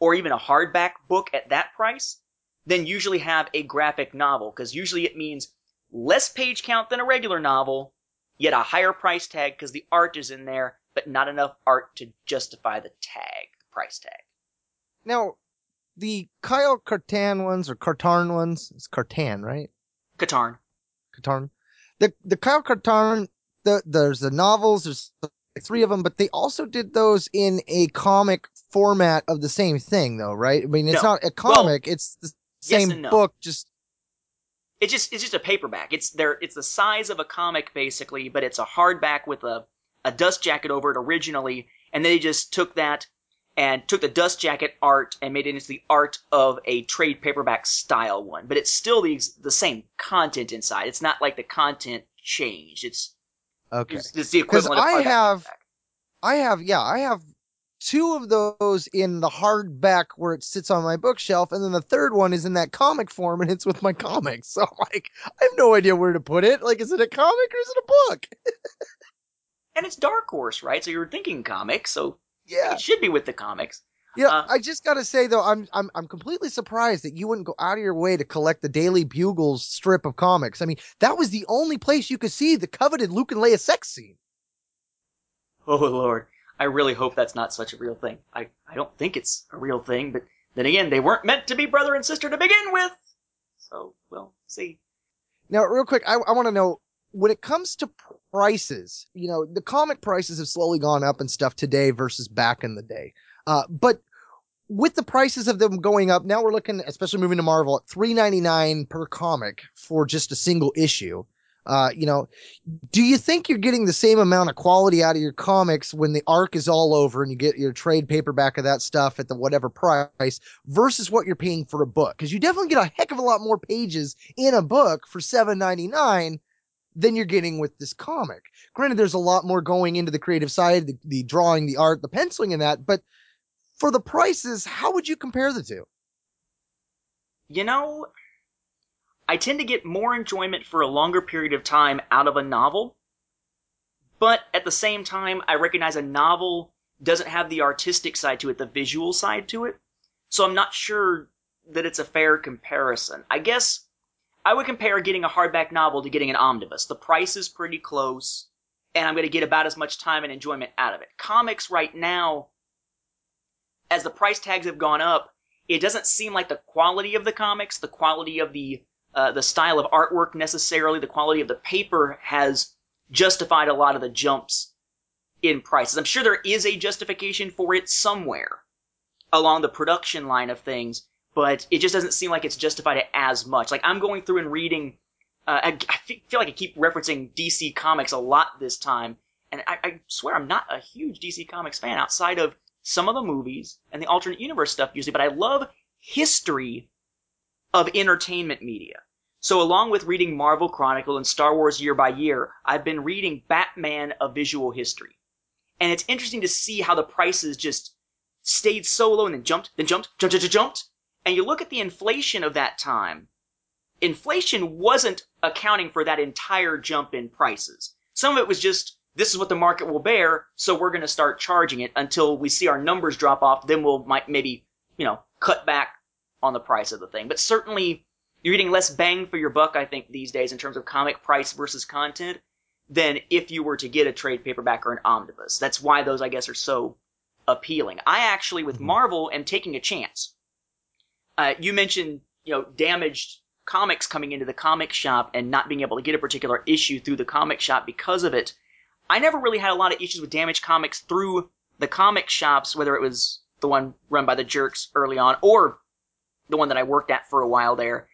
Speaker 2: or even a hardback book at that price, than usually have a graphic novel, because usually it means less page count than a regular novel, yet a higher price tag because the art is in there, but not enough art to justify the tag, the price tag.
Speaker 6: Now, the Kyle Cartan ones or Cartarn ones, it's Cartan, right?
Speaker 2: Katarn.
Speaker 6: Cartarn. The the Kyle Cartarn, the there's the novels, there's three of them, but they also did those in a comic format of the same thing, though, right? I mean, it's
Speaker 2: No.
Speaker 6: not a comic; it's the same
Speaker 2: and no.
Speaker 6: book, just
Speaker 2: it's just it's just a paperback. It's there. It's the size of a comic basically, but it's a hardback with a a dust jacket over it originally, and they just took that and took the dust jacket art and made it into the art of a trade paperback style one. But it's still the the same content inside. It's not like the content changed. It's
Speaker 6: okay.
Speaker 2: it's, it's the equivalent of
Speaker 6: I have,
Speaker 2: paperback.
Speaker 6: I have, yeah, I have two of those in the hardback where it sits on my bookshelf, and then the third one is in that comic form, and it's with my comics. So, like, I have no idea where to put it. Like, is it a comic or is it a book?
Speaker 2: and it's Dark Horse, right? So you're thinking comics, so
Speaker 6: Yeah.
Speaker 2: it should be with the comics.
Speaker 6: You know,
Speaker 2: Uh,
Speaker 6: I just gotta say though, I'm I'm I'm completely surprised that you wouldn't go out of your way to collect the Daily Bugle's strip of comics. I mean, that was the only place you could see the coveted Luke and Leia sex scene.
Speaker 2: Oh lord, I really hope that's not such a real thing. I, I don't think it's a real thing, but then again, they weren't meant to be brother and sister to begin with. So, we'll see.
Speaker 6: Now, real quick, I, I want to know when it comes to prices. You know, the comic prices have slowly gone up and stuff today versus back in the day. Uh, but with the prices of them going up, now we're looking, especially moving to Marvel, at three ninety nine per comic for just a single issue. Uh, you know, do you think you're getting the same amount of quality out of your comics when the arc is all over and you get your trade paperback of that stuff at the whatever price versus what you're paying for a book? Because you definitely get a heck of a lot more pages in a book for seven ninety nine than you're getting with this comic. Granted, there's a lot more going into the creative side, the, the drawing, the art, the penciling, and that. But for the prices, how would you compare the two?
Speaker 2: You know, I tend to get more enjoyment for a longer period of time out of a novel, but at the same time, I recognize a novel doesn't have the artistic side to it, the visual side to it, so I'm not sure that it's a fair comparison. I guess I would compare getting a hardback novel to getting an omnibus. The price is pretty close, and I'm going to get about as much time and enjoyment out of it. Comics right now, as the price tags have gone up, it doesn't seem like the quality of the comics, the quality of the uh, the style of artwork necessarily, the quality of the paper has justified a lot of the jumps in prices. I'm sure there is a justification for it somewhere along the production line of things, but it just doesn't seem like it's justified it as much. Like I'm going through and reading. Uh, I, I feel like I keep referencing DC Comics a lot this time, and I, I swear I'm not a huge DC Comics fan outside of some of the movies and the alternate universe stuff usually, but I love history of entertainment media. So along with reading Marvel Chronicle and Star Wars year by year, I've been reading Batman of Visual History. And it's interesting to see how the prices just stayed so low and then jumped, then jumped, jumped, jumped, jumped. And you look at the inflation of that time. Inflation wasn't accounting for that entire jump in prices. Some of it was just, this is what the market will bear, so we're going to start charging it until we see our numbers drop off. Then we'll might maybe, you know, cut back on the price of the thing. But certainly, you're getting less bang for your buck, I think, these days in terms of comic price versus content than if you were to get a trade paperback or an omnibus. That's why those, I guess, are so appealing. I actually, with Marvel, am taking a chance. Uh, you mentioned you know, damaged comics coming into the comic shop and not being able to get a particular issue through the comic shop because of it. I never really had a lot of issues with damaged comics through the comic shops, whether it was the one run by the jerks early on or the one that I worked at for a while there.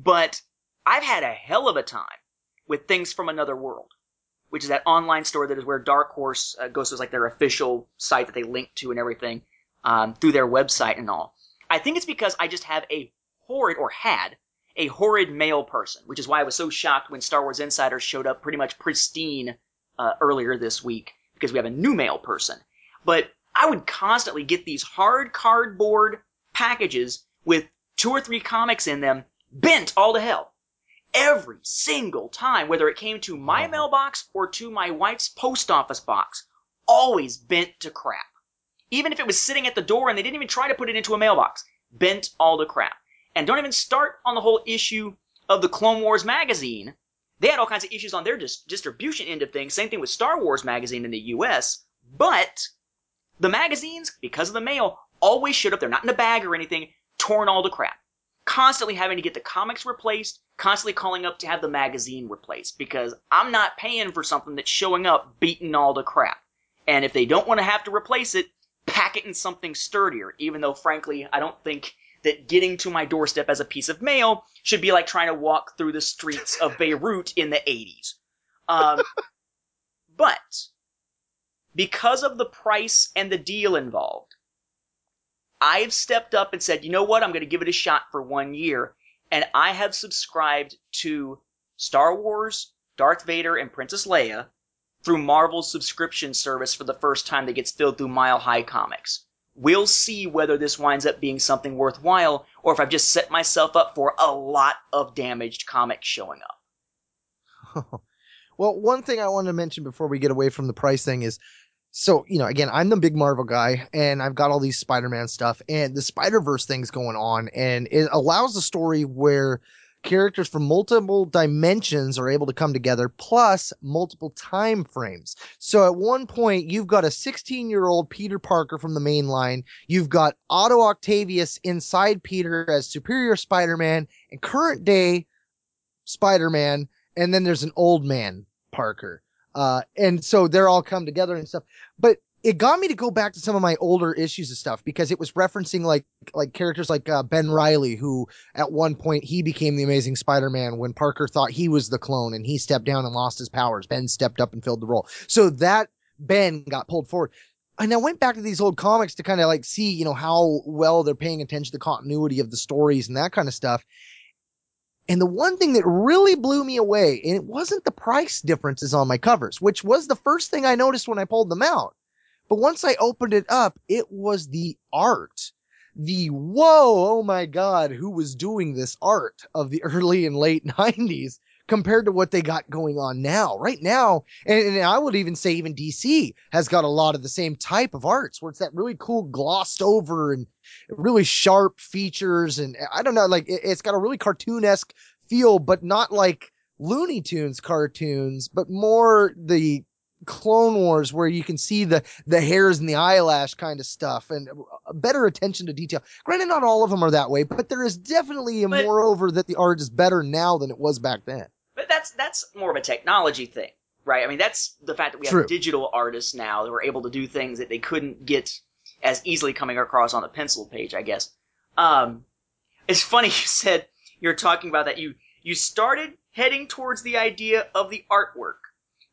Speaker 2: But I've had a hell of a time with things from another world, which is that online store that is where Dark Horse uh, goes to like their official site that they link to and everything um, through their website and all. I think it's because I just have a horrid or had a horrid mail person, which is why I was so shocked when Star Wars Insider showed up pretty much pristine uh, earlier this week because we have a new mail person. But I would constantly get these hard cardboard packages with two or three comics in them bent all to hell. Every single time, whether it came to my uh-huh. mailbox or to my wife's post office box, always bent to crap. Even if it was sitting at the door and they didn't even try to put it into a mailbox, bent all to crap. And don't even start on the whole issue of the Clone Wars magazine. They had all kinds of issues on their dis- distribution end of things. Same thing with Star Wars magazine in the US. But the magazines, because of the mail, always showed up. They're not in a bag or anything, torn all to crap. Constantly having to get the comics replaced, constantly calling up to have the magazine replaced because I'm not paying for something that's showing up beaten all to crap. And if they don't want to have to replace it, pack it in something sturdier, even though frankly, I don't think that getting to my doorstep as a piece of mail should be like trying to walk through the streets of Beirut in the 80s. Um, but because of the price and the deal involved, I've stepped up and said, you know what? I'm going to give it a shot for one year. And I have subscribed to Star Wars, Darth Vader, and Princess Leia through Marvel's subscription service for the first time that gets filled through Mile High Comics. We'll see whether this winds up being something worthwhile or if I've just set myself up for a lot of damaged comics showing up.
Speaker 6: well, one thing I wanted to mention before we get away from the price thing is so, you know, again, I'm the big Marvel guy and I've got all these Spider Man stuff and the Spider Verse thing's going on and it allows a story where characters from multiple dimensions are able to come together plus multiple time frames. So at one point you've got a 16 year old Peter Parker from the main line. You've got Otto Octavius inside Peter as Superior Spider-Man and current day Spider-Man. And then there's an old man Parker. Uh, and so they're all come together and stuff. But it got me to go back to some of my older issues of stuff because it was referencing like like characters like uh, Ben Reilly, who at one point he became the Amazing Spider-Man when Parker thought he was the clone and he stepped down and lost his powers. Ben stepped up and filled the role. So that Ben got pulled forward. And I went back to these old comics to kind of like see, you know, how well they're paying attention to the continuity of the stories and that kind of stuff. And the one thing that really blew me away, and it wasn't the price differences on my covers, which was the first thing I noticed when I pulled them out. But once I opened it up, it was the art. The whoa, oh my God, who was doing this art of the early and late 90s compared to what they got going on now. Right now, and, and, I would even say even DC has got a lot of the same type of arts where it's that really cool glossed over and really sharp features. And I don't know, like it, it's got a really cartoon-esque feel, but not like Looney Tunes cartoons, but more the Clone Wars where you can see the the hairs and the eyelash kind of stuff and better attention to detail. Granted, not all of them are that way, but there is definitely a but, moreover that the art is better now than it was back then.
Speaker 2: But that's that's more of a technology thing, right? I mean, that's the fact that we have digital artists now that are able to do things that they couldn't get as easily coming across on the pencil page, I guess. Um, it's funny you said you're talking about that you you started heading towards the idea of the artwork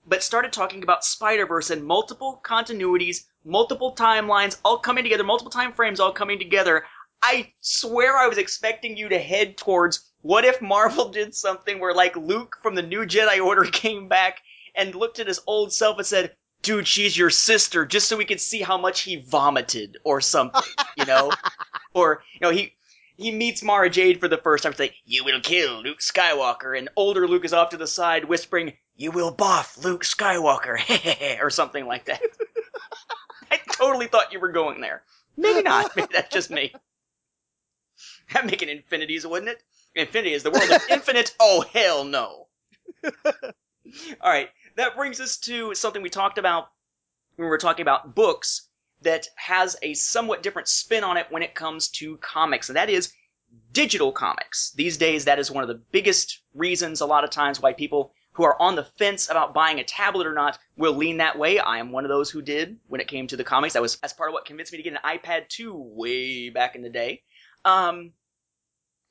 Speaker 2: but started talking about Spider Verse and multiple continuities, multiple timelines, all coming together, multiple time frames all coming together. I swear I was expecting you to head towards what if Marvel did something where like Luke from the New Jedi Order came back and looked at his old self and said, dude, she's your sister, just so we could see how much he vomited or something, you know? or, you know, he, he meets Mara Jade for the first time. It's like, you will kill Luke Skywalker. And older Luke is off to the side whispering, you will boff Luke Skywalker, or something like that. I totally thought you were going there. Maybe not. Maybe that's just me. That'd make it infinities, wouldn't it? Infinity is the world of infinite. Oh, hell no. All right. That brings us to something we talked about when we were talking about books that has a somewhat different spin on it when it comes to comics, and that is digital comics. These days, that is one of the biggest reasons a lot of times why people who are on the fence about buying a tablet or not will lean that way. I am one of those who did when it came to the comics. That was as part of what convinced me to get an iPad 2 way back in the day. Um,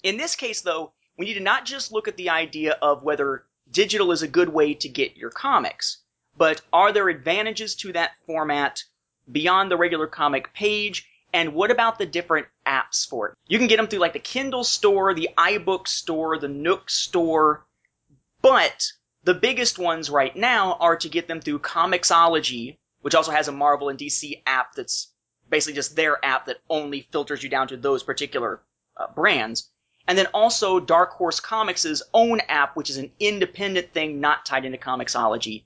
Speaker 2: in this case, though, we need to not just look at the idea of whether digital is a good way to get your comics, but are there advantages to that format beyond the regular comic page? And what about the different apps for it? You can get them through like the Kindle store, the iBook store, the Nook store, but the biggest ones right now are to get them through Comixology, which also has a Marvel and DC app that's basically just their app that only filters you down to those particular uh, brands. And then also Dark Horse Comics' own app, which is an independent thing not tied into Comixology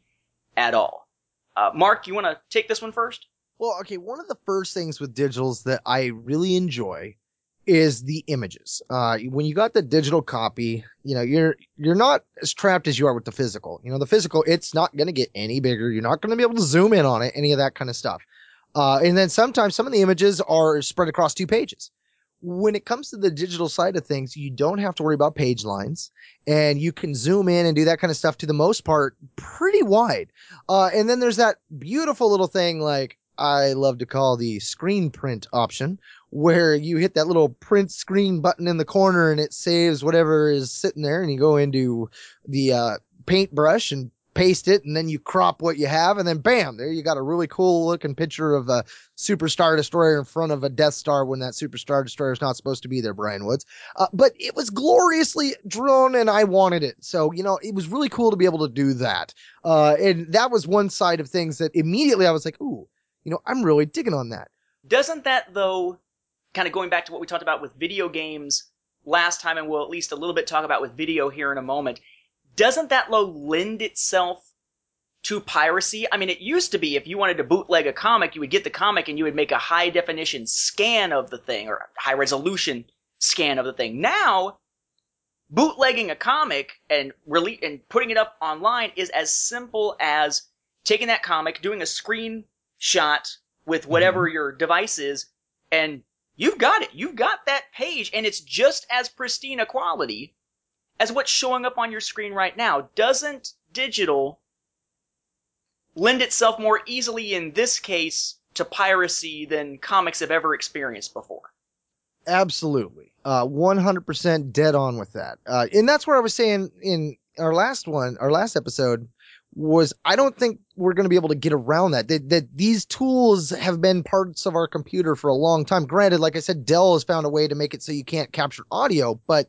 Speaker 2: at all. Uh, Mark, you want to take this one first?
Speaker 6: Well, okay, one of the first things with digitals that I really enjoy is the images. Uh, when you got the digital copy, you know, you're, you're not as trapped as you are with the physical. You know, the physical, it's not going to get any bigger. You're not going to be able to zoom in on it, any of that kind of stuff. Uh, and then sometimes some of the images are spread across two pages. When it comes to the digital side of things, you don't have to worry about page lines and you can zoom in and do that kind of stuff to the most part pretty wide. Uh, and then there's that beautiful little thing like I love to call the screen print option, where you hit that little print screen button in the corner and it saves whatever is sitting there, and you go into the uh, paintbrush and paste it, and then you crop what you have, and then bam, there you got a really cool looking picture of a Superstar Destroyer in front of a Death Star when that Superstar Destroyer is not supposed to be there, Brian Woods. Uh, but it was gloriously drawn, and I wanted it. So, you know, it was really cool to be able to do that. Uh, and that was one side of things that immediately I was like, ooh, you know, I'm really digging on that.
Speaker 2: Doesn't that, though, kind of going back to what we talked about with video games last time, and we'll at least a little bit talk about with video here in a moment, doesn't that, low lend itself to piracy? I mean, it used to be if you wanted to bootleg a comic, you would get the comic and you would make a high definition scan of the thing, or high resolution scan of the thing. Now, bootlegging a comic and rele- and putting it up online is as simple as taking that comic, doing a screenshot with whatever mm-hmm. your device is, and you've got it. You've got that page, and it's just as pristine a quality as what's showing up on your screen right now. Doesn't digital lend itself more easily in this case to piracy than comics have ever experienced before?
Speaker 6: Absolutely. Uh, 100% dead on with that. Uh, and that's where I was saying in our last one, our last episode, was I don't think we're going to be able to get around that. that. That these tools have been parts of our computer for a long time. Granted, like I said, Dell has found a way to make it so you can't capture audio, but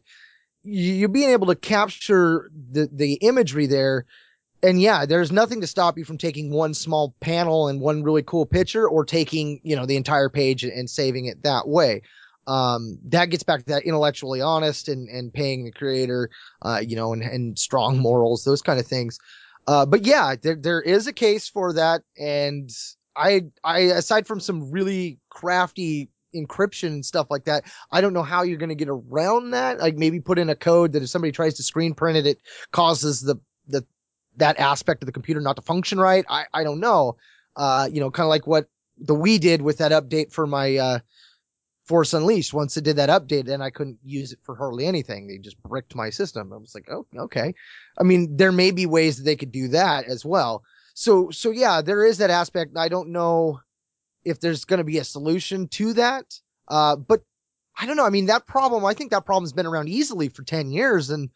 Speaker 6: you being able to capture the the imagery there. And yeah, there's nothing to stop you from taking one small panel and one really cool picture or taking, you know, the entire page and saving it that way. Um, that gets back to that intellectually honest and, and paying the creator, uh, you know, and, and strong morals, those kind of things. Uh, but yeah, there, there is a case for that. And I, I, aside from some really crafty encryption and stuff like that, I don't know how you're going to get around that. Like maybe put in a code that if somebody tries to screen print it, it causes the, the, that aspect of the computer not to function right. I, I don't know. Uh, you know, kind of like what the Wii did with that update for my, uh, Force Unleashed. Once it did that update, then I couldn't use it for hardly anything. They just bricked my system. I was like, oh, okay. I mean, there may be ways that they could do that as well. So, so yeah, there is that aspect. I don't know if there's going to be a solution to that. Uh, but I don't know. I mean, that problem, I think that problem's been around easily for 10 years and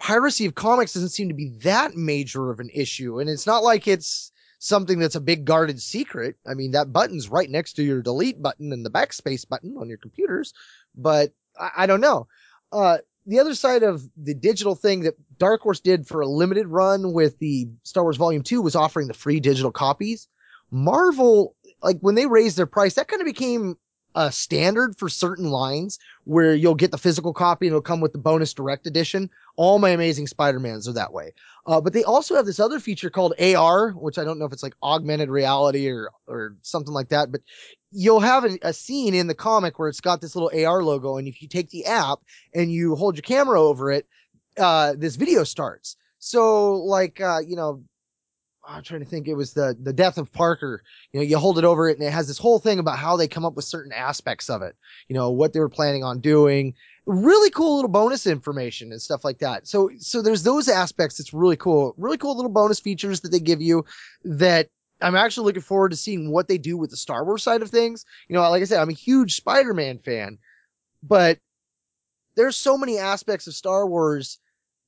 Speaker 6: piracy of comics doesn't seem to be that major of an issue. And it's not like it's, something that's a big guarded secret. I mean, that button's right next to your delete button and the backspace button on your computers, but I, I don't know. Uh, the other side of the digital thing that Dark Horse did for a limited run with the Star Wars Volume 2 was offering the free digital copies. Marvel, like when they raised their price, that kind of became a standard for certain lines where you'll get the physical copy and it'll come with the bonus direct edition. All my amazing Spider-Mans are that way. Uh, but they also have this other feature called AR, which I don't know if it's like augmented reality or, or something like that, but you'll have a, a scene in the comic where it's got this little AR logo. And if you take the app and you hold your camera over it, uh, this video starts. So like, uh, you know, Oh, I'm trying to think. It was the the death of Parker. You know, you hold it over it, and it has this whole thing about how they come up with certain aspects of it. You know, what they were planning on doing. Really cool little bonus information and stuff like that. So so there's those aspects. It's really cool. Really cool little bonus features that they give you that I'm actually looking forward to seeing what they do with the Star Wars side of things. You know, like I said, I'm a huge Spider-Man fan, but there's so many aspects of Star Wars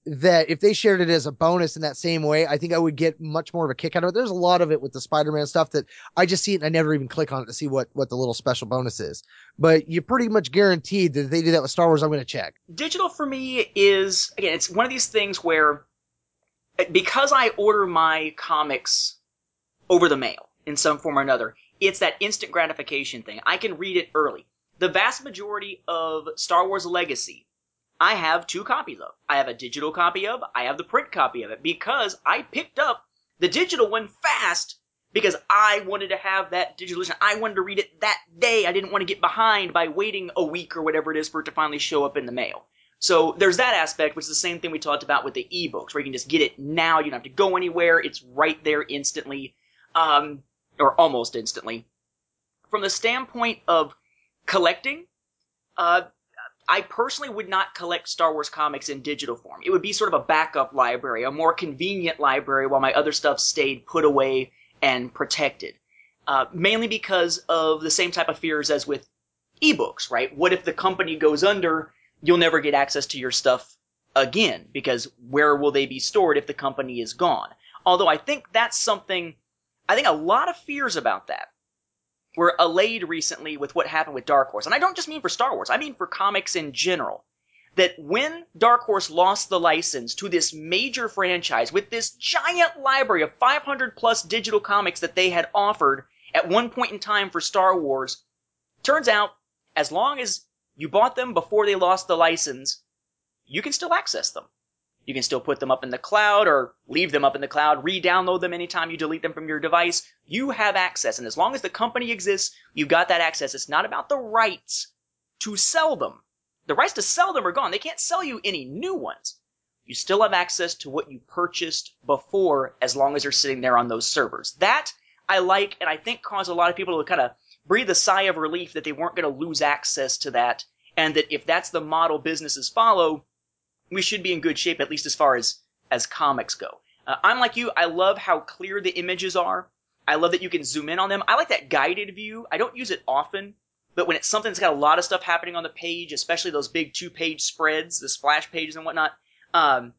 Speaker 6: that if they shared it as a bonus in that same way, I think I would get much more of a kick out of it. There's a lot of it with the Spider-Man stuff that I just see it and I never even click on it to see what, what the little special bonus is. But you're pretty much guaranteed that they do that with Star Wars, I'm going to check.
Speaker 2: Digital for me is, again, it's one of these things where uh, because I order my comics over the mail in some form or another, it's that instant gratification thing. I can read it early. The vast majority of Star Wars Legacy I have two copies of. I have a digital copy of, I have the print copy of it because I picked up the digital one fast because I wanted to have that digital edition. I wanted to read it that day. I didn't want to get behind by waiting a week or whatever it is for it to finally show up in the mail. So there's that aspect, which is the same thing we talked about with the ebooks, where you can just get it now. You don't have to go anywhere. It's right there instantly, um, or almost instantly. From the standpoint of collecting, uh, I personally would not collect Star Wars comics in digital form. It would be sort of a backup library, a more convenient library while my other stuff stayed put away and protected. Uh, mainly because of the same type of fears as with ebooks, right? What if the company goes under? You'll never get access to your stuff again because where will they be stored if the company is gone? Although I think that's something, I think a lot of fears about that were allayed recently with what happened with Dark Horse. And I don't just mean for Star Wars, I mean for comics in general. That when Dark Horse lost the license to this major franchise with this giant library of 500 plus digital comics that they had offered at one point in time for Star Wars, turns out as long as you bought them before they lost the license, you can still access them. You can still put them up in the cloud or leave them up in the cloud, re-download them anytime you delete them from your device. You have access. And as long as the company exists, you've got that access. It's not about the rights to sell them. The rights to sell them are gone. They can't sell you any new ones. You still have access to what you purchased before as long as they're sitting there on those servers. That I like and I think caused a lot of people to kind of breathe a sigh of relief that they weren't going to lose access to that and that if that's the model businesses follow, we should be in good shape, at least as far as as comics go. Uh, I'm like you. I love how clear the images are. I love that you can zoom in on them. I like that guided view. I don't use it often, but when it's something that's got a lot of stuff happening on the page, especially those big two-page spreads, the splash pages and whatnot, um,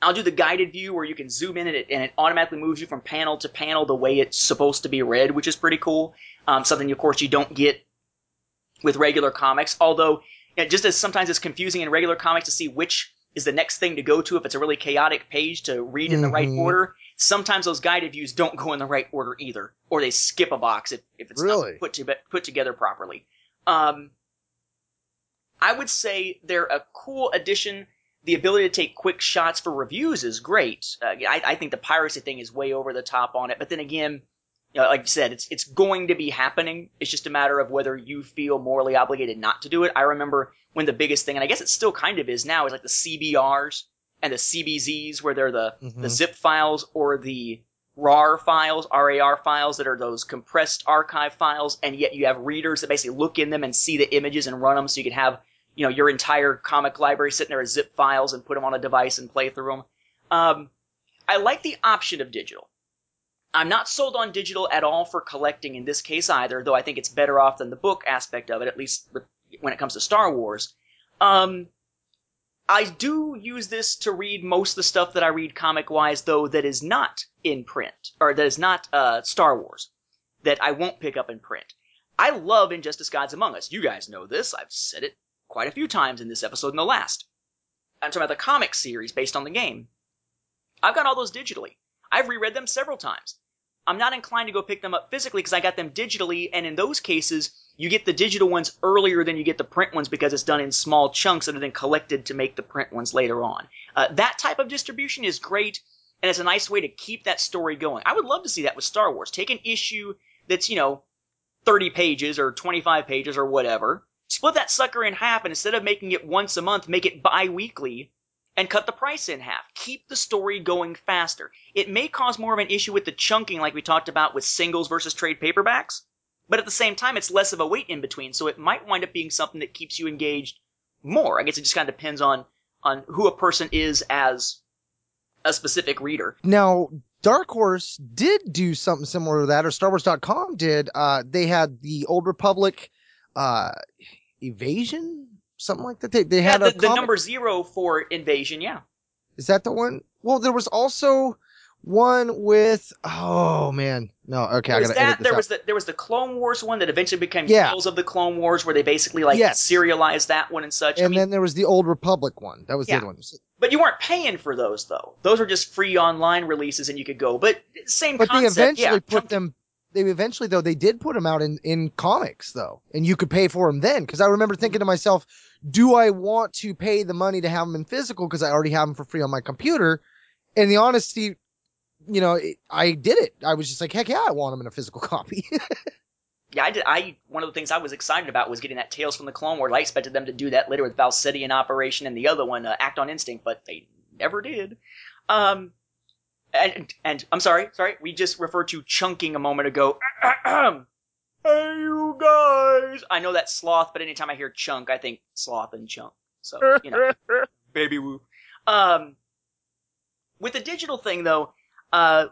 Speaker 2: I'll do the guided view where you can zoom in and it, and it automatically moves you from panel to panel the way it's supposed to be read, which is pretty cool. Um, something, of course, you don't get with regular comics. Although you know, just as sometimes it's confusing in regular comics to see which is the next thing to go to if it's a really chaotic page to read in the right
Speaker 6: Mhm.
Speaker 2: order. Sometimes those guided views don't go in the right order either, or they skip a box if, if it's
Speaker 6: Really?
Speaker 2: not put to, put together properly. Um, I would say they're a cool addition. The ability to take quick shots for reviews is great. Uh, I, I think the piracy thing is way over the top on it, but then again, like you said, it's it's going to be happening. It's just a matter of whether you feel morally obligated not to do it. I remember when the biggest thing, and I guess it still kind of is now, is like the CBRs and the CBZs, where they're the the
Speaker 6: Mhm.
Speaker 2: zip files or the RAR files, RAR files that are those compressed archive files, and yet you have readers that basically look in them and see the images and run them, so you can have you know your entire comic library sitting there as zip files and put them on a device and play through them. Um, I like the option of digital. I'm not sold on digital at all for collecting in this case either, though I think it's better off than the book aspect of it, at least with, when it comes to Star Wars. Um, I do use this to read most of the stuff that I read comic wise, though, that is not in print, or that is not uh, Star Wars, that I won't pick up in print. I love Injustice Gods Among Us. You guys know this. I've said it quite a few times in this episode and the last. I'm talking about the comic series based on the game. I've got all those digitally. I've reread them several times. I'm not inclined to go pick them up physically because I got them digitally, and in those cases, you get the digital ones earlier than you get the print ones because it's done in small chunks that are then collected to make the print ones later on. Uh, that type of distribution is great, and it's a nice way to keep that story going. I would love to see that with Star Wars. Take an issue that's, you know, 30 pages or 25 pages or whatever, split that sucker in half, and instead of making it once a month, make it bi weekly and cut the price in half. Keep the story going faster. It may cause more of an issue with the chunking, like we talked about with singles versus trade paperbacks, but at the same time, it's less of a wait in between, so it might wind up being something that keeps you engaged more. I guess it just kind of depends on on who a person is as a specific reader.
Speaker 6: Now, Dark Horse did do something similar to that, or Star Wars.com did. Uh, they had the Old Republic uh, Evasion, something like that. They, they
Speaker 2: Yeah,
Speaker 6: had
Speaker 2: the,
Speaker 6: a
Speaker 2: the number zero for invasion, yeah.
Speaker 6: Is that the one? Well, there was also one with. Oh man, no. Okay, I gotta
Speaker 2: that
Speaker 6: edit this
Speaker 2: there
Speaker 6: out.
Speaker 2: was the there was the Clone Wars one that eventually became
Speaker 6: Yeah.
Speaker 2: Tales of the Clone Wars, where they basically like
Speaker 6: Yes.
Speaker 2: serialized that one and such. I
Speaker 6: and
Speaker 2: mean,
Speaker 6: then there was the Old Republic one. That was
Speaker 2: Yeah.
Speaker 6: the other one.
Speaker 2: but you weren't paying for those though. Those were just free online releases, and you could go. But same
Speaker 6: But they
Speaker 2: concept.
Speaker 6: eventually
Speaker 2: yeah,
Speaker 6: put them. They eventually though they did put them out in in comics though, and you could pay for them then. Because I remember thinking to myself, do I want to pay the money to have them in physical because I already have them for free on my computer? And the honesty, you know, it, I did it. I was just like, heck yeah, I want them in a physical copy.
Speaker 2: Yeah, I did. I one of the things I was excited about was getting that Tales from the Clone Wars. I expected them to do that later with Valsedian Operation and the other one, uh, Act on Instinct, but they never did. Um, and and I'm sorry, sorry, we just referred to chunking a moment ago. hey, you guys! I know that's sloth, but anytime I hear chunk, I think sloth and chunk. So you know, baby woo. Um, with the digital thing though, uh,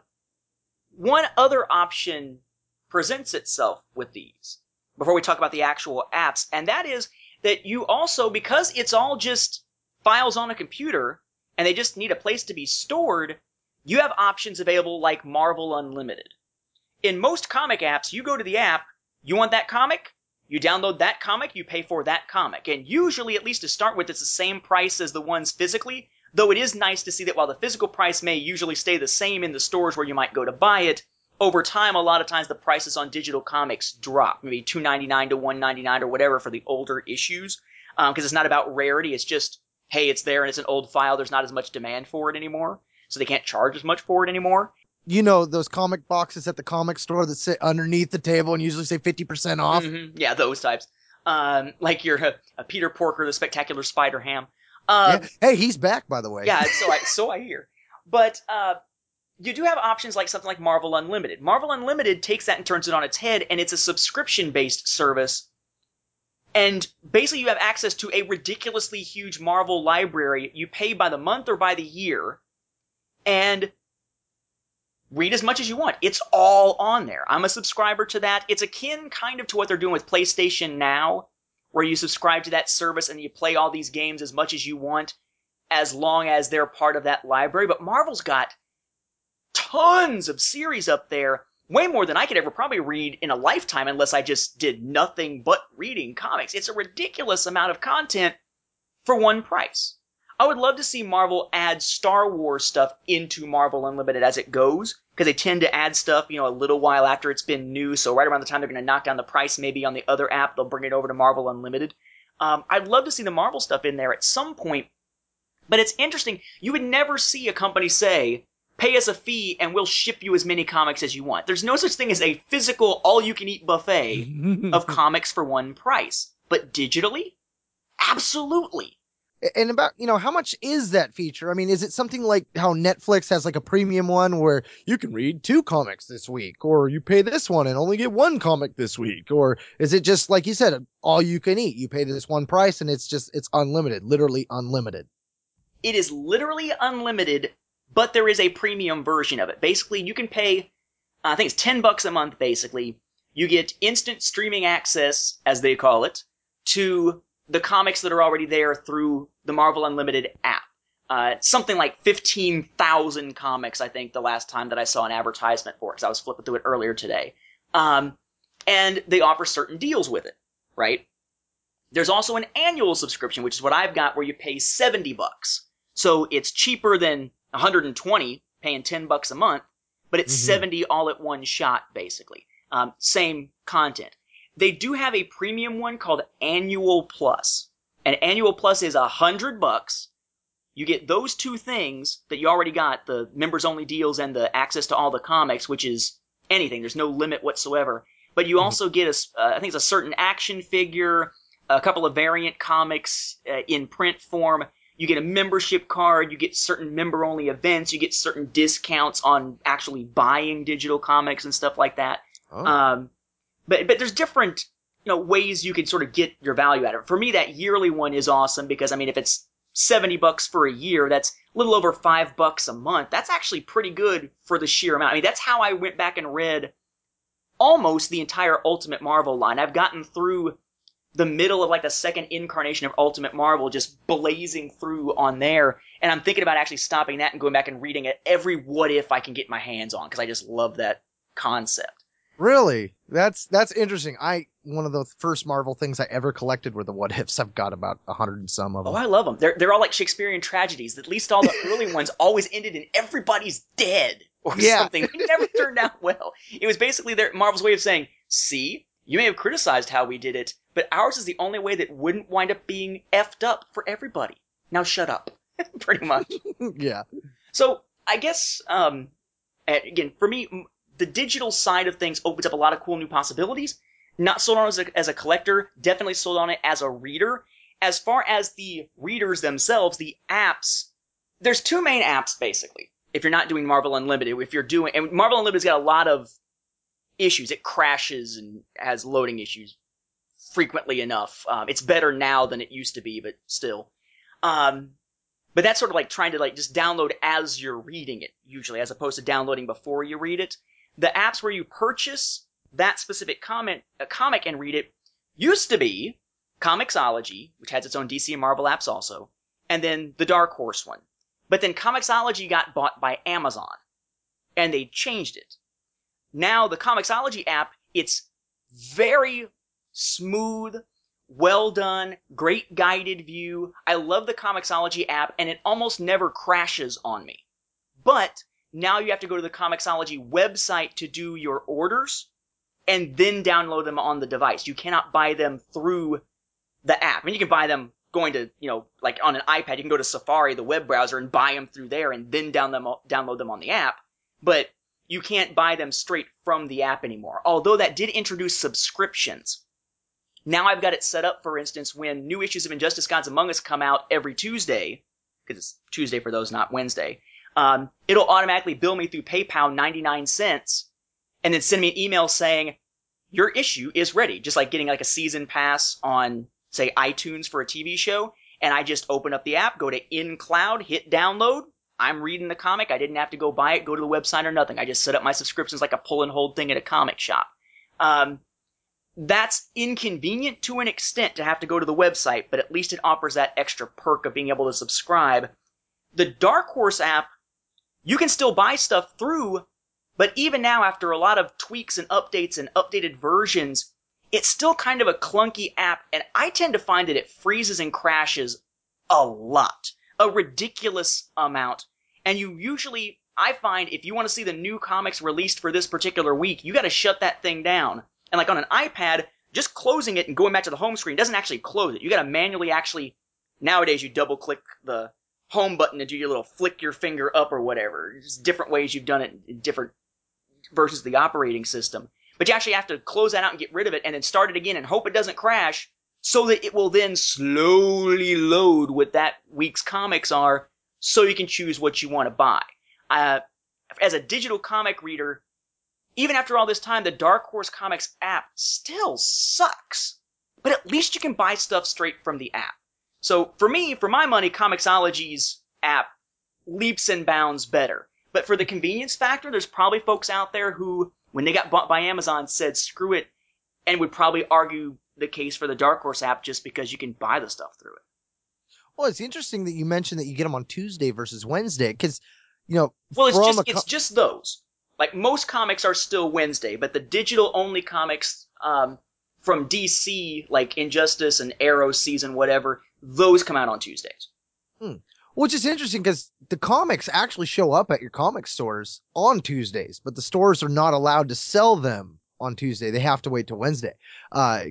Speaker 2: one other option presents itself with these before we talk about the actual apps, and that is that you also, because it's all just files on a computer and they just need a place to be stored, you have options available like Marvel Unlimited. In most comic apps, you go to the app, you want that comic, you download that comic, you pay for that comic. And usually, at least to start with, it's the same price as the ones physically, though it is nice to see that while the physical price may usually stay the same in the stores where you might go to buy it, over time, a lot of times the prices on digital comics drop, maybe two ninety nine to one ninety nine or whatever for the older issues, um, because it's not about rarity. It's just hey, it's there and it's an old file. There's not as much demand for it anymore, so they can't charge as much for it anymore.
Speaker 6: you know those comic boxes at the comic store that sit underneath the table and usually say fifty percent off.
Speaker 2: Mhm. Yeah, those types. Um, like your uh, uh, Peter Porker, the Spectacular Spider Ham. Um,
Speaker 6: Yeah. Hey, he's back by the way.
Speaker 2: yeah, so I so I hear. But uh, you do have options like something like Marvel Unlimited. Marvel Unlimited takes that and turns it on its head, and it's a subscription based service. And basically, you have access to a ridiculously huge Marvel library. You pay by the month or by the year, and read as much as you want. It's all on there. I'm a subscriber to that. It's akin kind of to what they're doing with PlayStation Now, where you subscribe to that service and you play all these games as much as you want as long as they're part of that library. But Marvel's got tons of series up there, way more than I could ever probably read in a lifetime unless I just did nothing but reading comics. It's a ridiculous amount of content for one price. I would love to see Marvel add Star Wars stuff into Marvel Unlimited as it goes, because they tend to add stuff, you know, a little while after it's been new. So right around the time they're going to knock down the price, maybe on the other app, they'll bring it over to Marvel Unlimited. Um, I'd love to see the Marvel stuff in there at some point, but it's interesting. You would never see a company say, "Pay us a fee and we'll ship you as many comics as you want." There's no such thing as a physical all-you-can-eat buffet of comics for one price, but digitally, absolutely.
Speaker 6: And about you know how much is that feature i mean is it something like how netflix has like a premium one where you can read two comics this week or you pay this one and only get one comic this week or is it just like you said all you can eat you pay this one price and it's just it's unlimited literally unlimited
Speaker 2: It is literally unlimited, but there is a premium version of it. Basically, you can pay, I think it's 10 bucks a month, basically. You get instant streaming access, as they call it, to the comics that are already there through the Marvel Unlimited app. Uh, something like 15,000 comics, I think, the last time that I saw an advertisement for it, because I was flipping through it earlier today. Um, and they offer certain deals with it, right? There's also an annual subscription, which is what I've got, where you pay 70 bucks. So it's cheaper than 120, paying 10 bucks a month, but it's
Speaker 6: Mhm.
Speaker 2: 70 all at one shot, basically. Um, same content. They do have a premium one called Annual Plus. And Annual Plus is a hundred bucks. You get those two things that you already got, the members only deals and the access to all the comics, which is anything. There's no limit whatsoever. But you
Speaker 6: Mhm.
Speaker 2: also get a, uh, I think it's a certain action figure, a couple of variant comics uh, in print form. you get a membership card, you get certain member only events, you get certain discounts on actually buying digital comics and stuff like that.
Speaker 6: Oh.
Speaker 2: Um, but but there's different you know ways you can sort of get your value out of it. For me, that yearly one is awesome because I mean, if it's seventy bucks for a year, that's a little over five bucks a month. That's actually pretty good for the sheer amount. I mean, that's how I went back and read almost the entire Ultimate Marvel line. I've gotten through the middle of like the second incarnation of Ultimate Marvel, just blazing through on there, and I'm thinking about actually stopping that and going back and reading it every what if I can get my hands on because I just love that concept.
Speaker 6: Really? That's that's interesting. I one of the first Marvel things I ever collected were the what ifs. I've got about a hundred and some of them. Oh.
Speaker 2: I love them. They're they're all like Shakespearean tragedies. At least all the early ones always ended in everybody's dead or
Speaker 6: Yeah.
Speaker 2: something. They never turned out well. It was basically their Marvel's way of saying, "See, you may have criticized how we did it, but ours is the only way that wouldn't wind up being effed up for everybody. Now shut up." Pretty much.
Speaker 6: yeah.
Speaker 2: So I guess um, again for me, the digital side of things opens up a lot of cool new possibilities. Not sold on as a, as a collector, definitely sold on it as a reader. As far as the readers themselves, the apps, there's two main apps basically. If you're not doing Marvel Unlimited, if you're doing, and Marvel Unlimited's got a lot of issues. It crashes and has loading issues frequently enough. Um, it's better now than it used to be, but still. Um, but that's sort of like trying to like just download as you're reading it, usually, as opposed to downloading before you read it. The apps where you purchase that specific comment, a uh, comic and read it used to be Comixology, which has its own DC and Marvel apps also, and then the Dark Horse one. But then Comixology got bought by Amazon, and they changed it. Now the Comixology app, it's very smooth, well done, great guided view. I love the Comixology app, and it almost never crashes on me. But now you have to go to the Comixology website to do your orders, and then download them on the device. You cannot buy them through the app. I mean, you can buy them going to, you know, like on an iPad, you can go to Safari, the web browser, and buy them through there, and then down them, download them on the app. But you can't buy them straight from the app anymore. Although that did introduce subscriptions. Now I've got it set up, for instance, when new issues of Injustice Gods Among Us come out every Tuesday, because it's Tuesday for those, not Wednesday, um, it'll automatically bill me through PayPal 99 cents and then send me an email saying, your issue is ready. Just like getting like a season pass on, say, iTunes for a TV show. And I just open up the app, go to InCloud, hit download. I'm reading the comic. I didn't have to go buy it, go to the website or nothing. I just set up my subscriptions like a pull and hold thing at a comic shop. Um, that's inconvenient to an extent to have to go to the website, but at least it offers that extra perk of being able to subscribe. The Dark Horse app, you can still buy stuff through, but even now, after a lot of tweaks and updates and updated versions, it's still kind of a clunky app, and I tend to find that it freezes and crashes a lot. A ridiculous amount. And you usually, I find, if you want to see the new comics released for this particular week, you gotta shut that thing down. And like on an iPad, just closing it and going back to the home screen doesn't actually close it. You gotta manually actually, nowadays you double click the home button to do your little flick your finger up or whatever. There's different ways you've done it in different versus the operating system. But you actually have to close that out and get rid of it and then start it again and hope it doesn't crash so that it will then slowly load what that week's comics are so you can choose what you want to buy. Uh, as a digital comic reader, even after all this time, the Dark Horse Comics app still sucks. But at least you can buy stuff straight from the app. So for me, for my money, Comixology's app leaps and bounds better. But for the convenience factor, there's probably folks out there who, when they got bought by Amazon, said screw it, and would probably argue the case for the Dark Horse app just because you can buy the stuff through it.
Speaker 6: Well, it's interesting that you mentioned that you get them on Tuesday versus Wednesday because, you know,
Speaker 2: Well, it's just
Speaker 6: a co-
Speaker 2: it's just those. Like most comics are still Wednesday, but the digital only comics um, from DC, like Injustice and Arrow season, whatever, those come out on Tuesdays. Hmm.
Speaker 6: which is interesting because the comics actually show up at your comic stores on Tuesdays, but the stores are not allowed to sell them on Tuesday. They have to wait till Wednesday. Uh,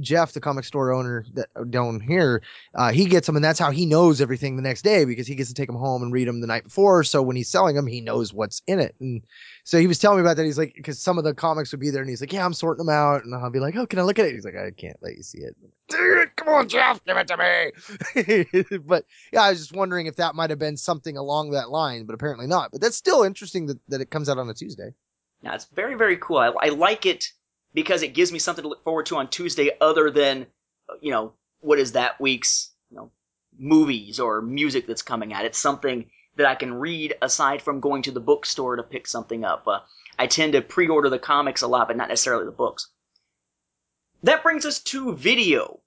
Speaker 6: Jeff, the comic store owner that down here, uh, he gets them, and that's how he knows everything the next day because he gets to take them home and read them the night before. So when he's selling them, he knows what's in it. And so he was telling me about that. He's like, because some of the comics would be there, and he's like, "Yeah, I'm sorting them out," and I'll be like, "Oh, can I look at it?" He's like, "I can't let you see it." Dude, come on, Jeff, give it to me. but yeah, I was just wondering if that might have been something along that line, but apparently not. But that's still interesting that, that it comes out on a Tuesday.
Speaker 2: Now it's very very cool. I, I like it because it gives me something to look forward to on Tuesday, other than uh, you know what is that week's you know movies or music that's coming out. It's something that I can read aside from going to the bookstore to pick something up. Uh, I tend to pre-order the comics a lot, but not necessarily the books. That brings us to video,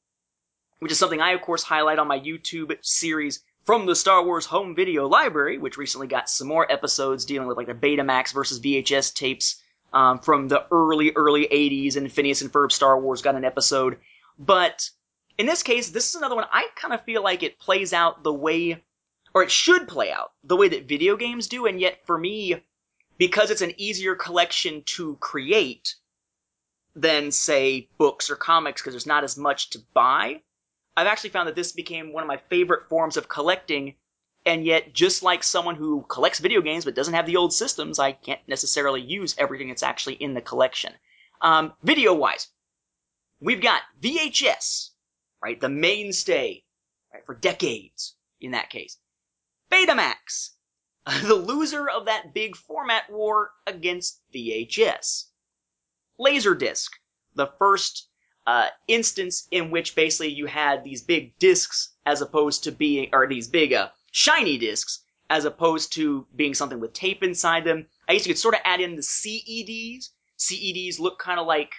Speaker 2: which is something I of course highlight on my YouTube series from the Star Wars Home Video Library, which recently got some more episodes dealing with like the Betamax versus VHS tapes um, from the early, early 80s, and Phineas and Ferb Star Wars got an episode. But in this case, this is another one I kind of feel like it plays out the way, or it should play out the way that video games do, and yet for me, because it's an easier collection to create than, say, books or comics, because there's not as much to buy, I've actually found that this became one of my favorite forms of collecting, and yet, just like someone who collects video games but doesn't have the old systems, I can't necessarily use everything that's actually in the collection. Um, video wise, we've got VHS, right? The mainstay, right? For decades, in that case. Betamax, the loser of that big format war against VHS. Laserdisc, the first uh, instance in which basically you had these big discs as opposed to being, or these big uh, shiny discs as opposed to being something with tape inside them. I used to sort of add in the CEDs. CEDs look kind of like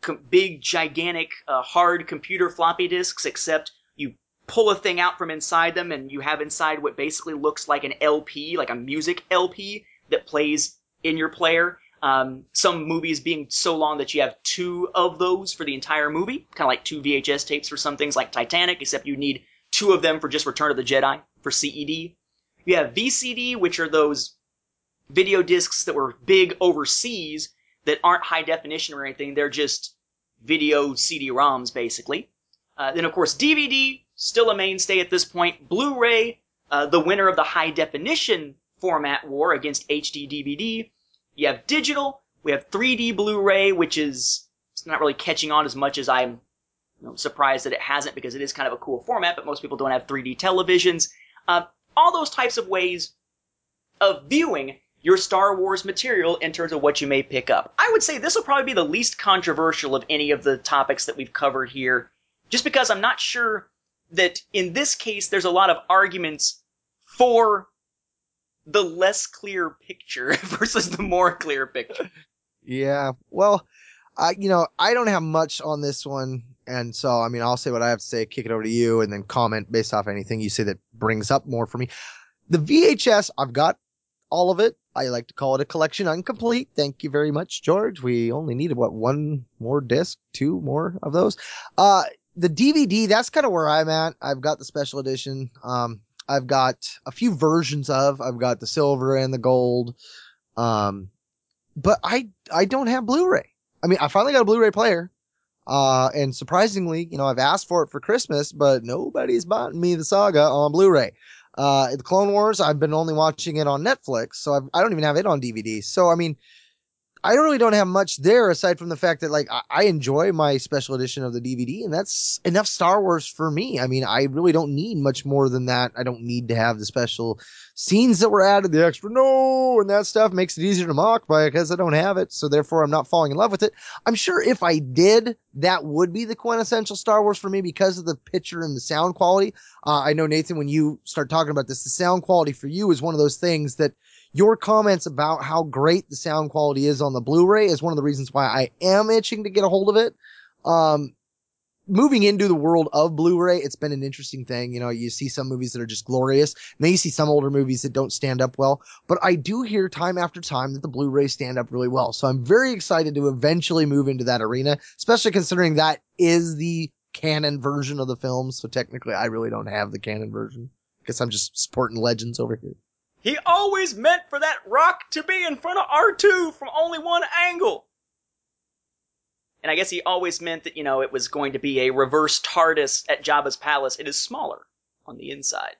Speaker 2: com- big, gigantic, uh, hard computer floppy disks, except you pull a thing out from inside them and you have inside what basically looks like an LP, like a music LP that plays in your player. Um, some movies being so long that you have two of those for the entire movie, kind of like two VHS tapes for some things like Titanic, except you need two of them for just Return of the Jedi for CED. You have VCD, which are those video discs that were big overseas that aren't high definition or anything. They're just video CD-ROMs, basically. Uh, then, of course, DVD, still a mainstay at this point. Blu-ray, uh, the winner of the high definition format war against HD DVD. You have digital. We have 3D Blu-ray, which is it's not really catching on as much as I'm you know, surprised that it hasn't because it is kind of a cool format, but most people don't have 3D televisions. Uh, all those types of ways of viewing your Star Wars material in terms of what you may pick up. I would say this will probably be the least controversial of any of the topics that we've covered here, just because I'm not sure that in this case there's a lot of arguments for the less clear picture versus the more clear picture.
Speaker 6: Yeah. Well, I you know I don't have much on this one, and so I mean I'll say what I have to say, kick it over to you, and then comment based off anything you say that brings up more for me. The VHS I've got all of it. I like to call it a collection incomplete. Thank you very much, George. We only needed what one more disc, two more of those. Uh, the DVD that's kind of where I'm at. I've got the special edition. Um, I've got a few versions of. I've got the silver and the gold. Um, but I I don't have Blu-ray. I mean, I finally got a Blu-ray player. Uh, and surprisingly, you know, I've asked for it for Christmas, but nobody's bought me the saga on Blu-ray. Uh, the Clone Wars, I've been only watching it on Netflix, so I've, I do not even have it on DVD. So, I mean, I really don't have much there aside from the fact that like I, I enjoy my special edition of the DVD and that's enough Star Wars for me. I mean, I really don't need much more than that. I don't need to have the special scenes that were added, the extra no and that stuff makes it easier to mock by because I don't have it. So therefore I'm not falling in love with it. I'm sure if I did, that would be the quintessential Star Wars for me because of the picture and the sound quality. Uh, I know Nathan, when you start talking about this, the sound quality for you is one of those things that your comments about how great the sound quality is on the Blu-ray is one of the reasons why I am itching to get a hold of it. Um, moving into the world of Blu-ray, it's been an interesting thing. You know, you see some movies that are just glorious, and then you see some older movies that don't stand up well. But I do hear time after time that the Blu-ray stand up really well. So I'm very excited to eventually move into that arena, especially considering that is the canon version of the film. So technically, I really don't have the canon version. Guess I'm just supporting Legends over here.
Speaker 2: He always meant for that rock to be in front of R2 from only one angle. And I guess he always meant that, you know, it was going to be a reverse TARDIS at Jabba's palace. It is smaller on the inside.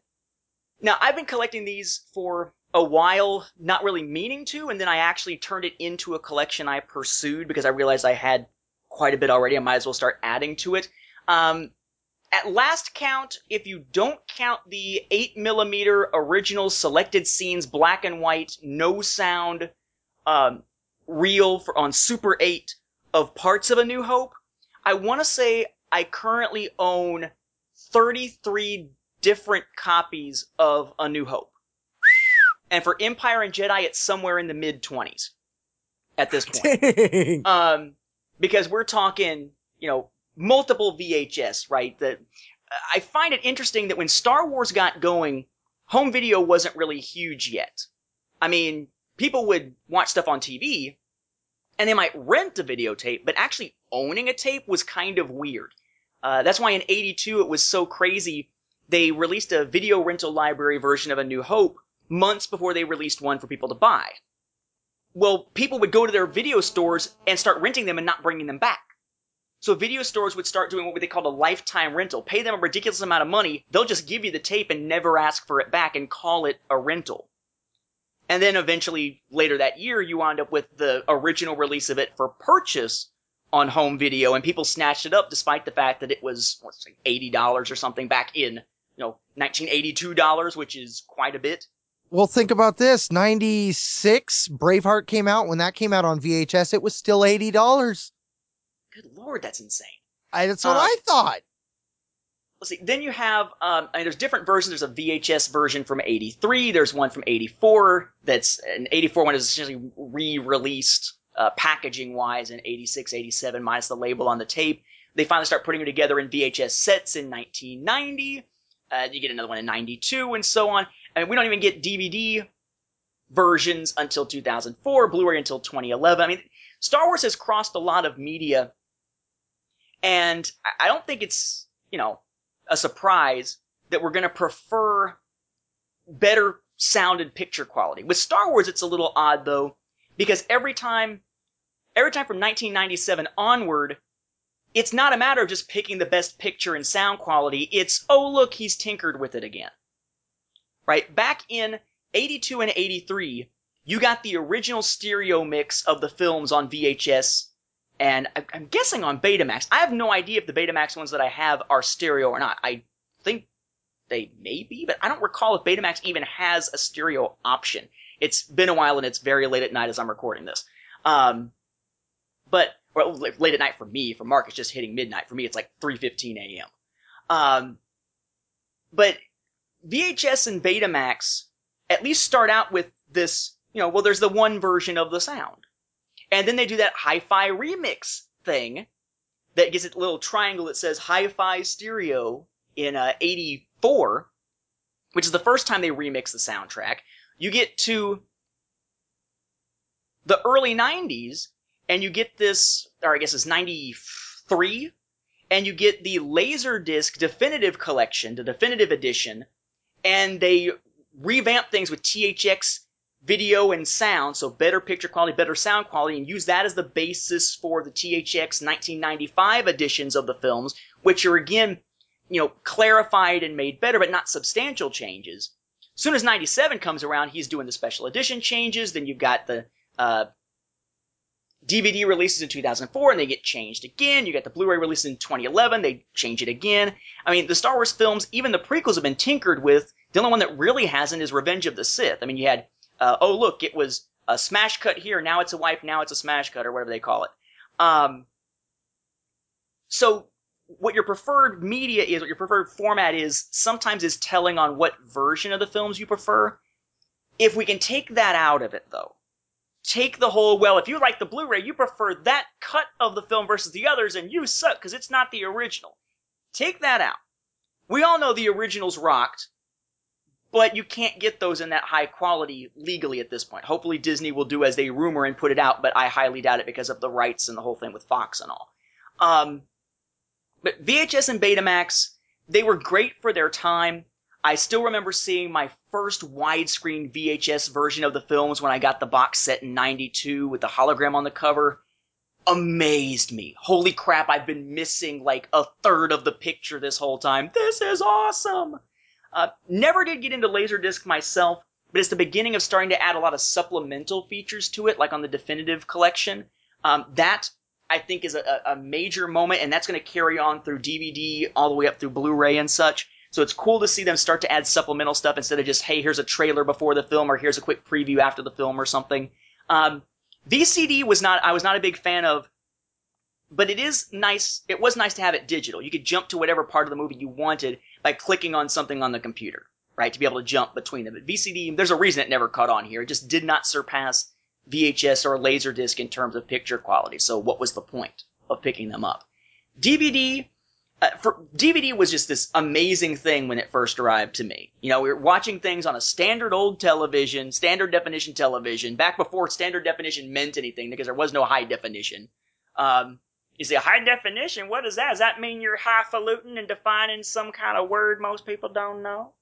Speaker 2: Now, I've been collecting these for a while, not really meaning to, and then I actually turned it into a collection I pursued because I realized I had quite a bit already. I might as well start adding to it. Um, at last count, if you don't count the 8mm original selected scenes, black and white, no sound, um, reel for, on Super 8 of parts of A New Hope, I want to say I currently own 33 different copies of A New Hope. And for Empire and Jedi, it's somewhere in the mid 20s at this point.
Speaker 6: Dang.
Speaker 2: Um, because we're talking, you know, multiple VHS, right? That I find it interesting that when Star Wars got going, home video wasn't really huge yet. I mean, people would watch stuff on TV, and they might rent a videotape, but actually owning a tape was kind of weird. Uh, that's why in '82 it was so crazy. They released a video rental library version of A New Hope months before they released one for people to buy. Well, people would go to their video stores and start renting them and not bringing them back. So video stores would start doing what they called a lifetime rental. Pay them a ridiculous amount of money. They'll just give you the tape and never ask for it back and call it a rental. And then eventually later that year, you wound up with the original release of it for purchase on home video and people snatched it up despite the fact that it was, what's like $80 or something back in, you know, 1982 dollars, which is quite a bit.
Speaker 6: Well, think about this. 96, Braveheart came out. When that came out on VHS, it was still $80.
Speaker 2: Good lord, that's insane.
Speaker 6: I, that's what
Speaker 2: Uh,
Speaker 6: I thought.
Speaker 2: Let's see. Then you have, um, I mean, there's different versions. There's a VHS version from '83. There's one from '84. That's an '84 one is essentially re-released uh, packaging-wise in '86, '87, minus the label on the tape. They finally start putting it together in VHS sets in 1990. Uh, you get another one in '92, and so on. And we don't even get DVD versions until 2004. Blu-ray until 2011. I mean, Star Wars has crossed a lot of media, and I- don't think it's you know a surprise that we're going to prefer better sound and picture quality. With Star Wars, it's a little odd though, because every time, every time from 1997 onward, it's not a matter of just picking the best picture and sound quality. It's, oh look, he's tinkered with it again. Right? Back in 82 and 83, you got the original stereo mix of the films on VHS and I'm guessing on Betamax. I have no idea if the Betamax ones that I have are stereo or not. I think they may be, but I don't recall if Betamax even has a stereo option. It's been a while and it's very late at night as I'm recording this. Um, but well, late at night for me. For Mark, it's just hitting midnight. For me, it's like 3:15 a.m. Um, but VHS and Betamax at least start out with this. You know, well, there's the one version of the sound. And then they do that hi-fi remix thing that it a little triangle that says hi-fi stereo in uh, 84, which is the first time they remix the soundtrack. You get to the early 90s and you get this, or I guess it's 93, and you get the Laserdisc Definitive Collection, the Definitive Edition, and they revamp things with THX video and sound, so better picture quality, better sound quality, and use that as the basis for the THX 1995 editions of the films, which are again, you know, clarified and made better, but not substantial changes. Soon as 97 comes around, he's doing the special edition changes, then you've got the, uh, DVD releases in 2004 and they get changed again. You got the Blu-ray release in 2011, they change it again. I mean, the Star Wars films, even the prequels have been tinkered with. The only one that really hasn't is Revenge of the Sith. I mean, you had uh, oh look, it was a smash cut here, now it's a wipe, now it's a smash cut, or whatever they call it. Um, so what your preferred media is, what your preferred format is, sometimes is telling on what version of the films you prefer. If we can take that out of it, though, take the whole, well, if you like the Blu-ray, you prefer that cut of the film versus the others, and you suck because it's not the original. Take that out. We all know the originals rocked but you can't get those in that high quality legally at this point. Hopefully Disney will do as they rumor and put it out, but I highly doubt it because of the rights and the whole thing with Fox and all. Um, but VHS and Betamax, they were great for their time. I still remember seeing my first widescreen VHS version of the films when I got the box set in 92 with the hologram on the cover. amazed me. Holy crap, I've been missing like a third of the picture this whole time. This is awesome. Uh, never did get into Laserdisc myself, but it's the beginning of starting to add a lot of supplemental features to it, like on the definitive collection. Um, that I think is a, a major moment, and that's going to carry on through DVD all the way up through Blu-ray and such. So it's cool to see them start to add supplemental stuff instead of just, hey, here's a trailer before the film, or here's a quick preview after the film, or something. Um, VCD was not, I was not a big fan of, but it is nice, it was nice to have it digital. You could jump to whatever part of the movie you wanted by clicking on something on the computer, right? To be able to jump between them. But VCD, there's a reason it never caught on here. It just did not surpass VHS or Laserdisc in terms of picture quality. So what was the point of picking them up? DVD, uh, for DVD was just this amazing thing when it first arrived to me. You know, we were watching things on a standard old television, standard definition television, back before standard definition meant anything because there was no high definition. Um, you say high definition? What is that? Does that mean you're highfalutin and defining some kind of word most people don't know?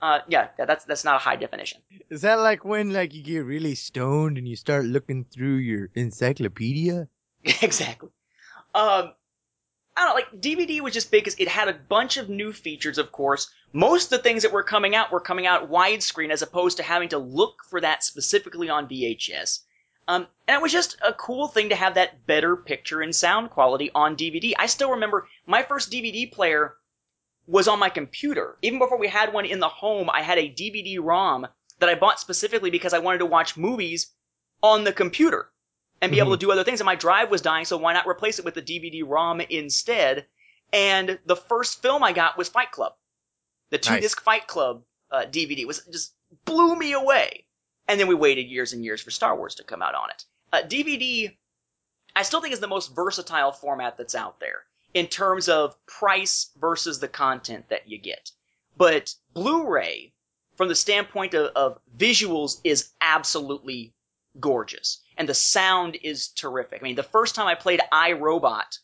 Speaker 2: Uh, yeah, that's that's not a high definition.
Speaker 6: Is that like when like you get really stoned and you start looking through your encyclopedia?
Speaker 2: exactly. Um, I don't know, like DVD was just big because it had a bunch of new features, of course. Most of the things that were coming out were coming out widescreen as opposed to having to look for that specifically on VHS. Um, and it was just a cool thing to have that better picture and sound quality on DVD. I still remember my first DVD player was on my computer. Even before we had one in the home, I had a DVD ROM that I bought specifically because I wanted to watch movies on the computer and be mm-hmm. able to do other things. And my drive was dying, so why not replace it with the DVD ROM instead? And the first film I got was Fight Club. The two nice. disc Fight Club uh, DVD was just blew me away. And then we waited years and years for Star Wars to come out on it. Uh, DVD, I still think is the most versatile format that's out there in terms of price versus the content that you get. But Blu-ray, from the standpoint of, of visuals, is absolutely gorgeous. And the sound is terrific. I mean, the first time I played I, Robot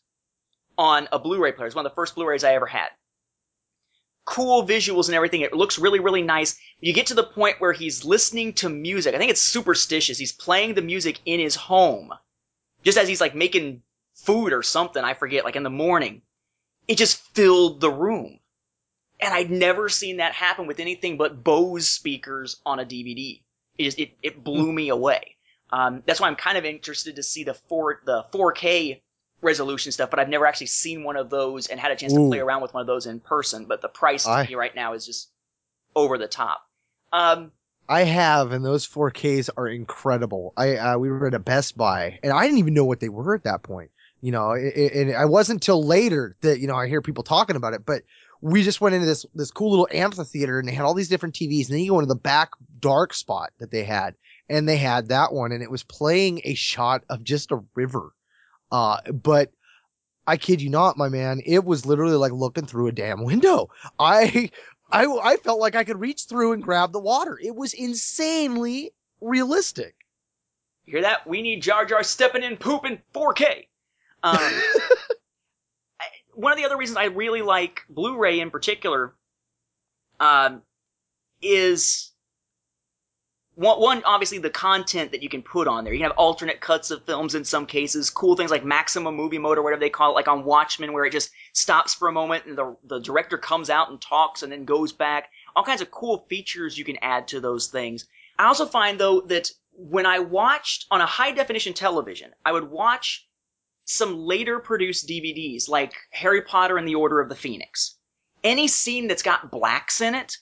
Speaker 2: on a Blu-ray player, it's one of the first Blu-rays I ever had. Cool visuals and everything. It looks really, really nice. You get to the point where he's listening to music. I think it's superstitious. He's playing the music in his home. Just as he's like making food or something, I forget, like in the morning. It just filled the room. And I'd never seen that happen with anything but Bose speakers on a DVD. It just, it, it blew me away. Um, that's why I'm kind of interested to see the four the 4K resolution stuff, but I've never actually seen one of those and had a chance Ooh. to play around with one of those in person. But the price to I... me right now is just over the top. Um,
Speaker 6: I have, and those 4Ks are incredible. I uh, we were at a Best Buy, and I didn't even know what they were at that point. You know, and I wasn't till later that you know I hear people talking about it. But we just went into this this cool little amphitheater, and they had all these different TVs. And then you go into the back dark spot that they had, and they had that one and it was playing a shot of just a river. Uh, but I kid you not, my man, it was literally like looking through a damn window. I, I, I felt like I could reach through and grab the water. It was insanely realistic.
Speaker 2: You hear that? We need Jar Jar stepping in poop in 4K. Um, one of the other reasons I really like Blu-ray in particular, um, is one, obviously the content that you can put on there. You can have alternate cuts of films in some cases, cool things like maximum movie mode or whatever they call it, like on Watchmen, where it just stops for a moment and the, the director comes out and talks and then goes back. All kinds of cool features you can add to those things. I also find though that when I watched on a high definition television, I would watch some later produced DVDs like Harry Potter and the Order of the Phoenix. Any scene that's got blacks in it,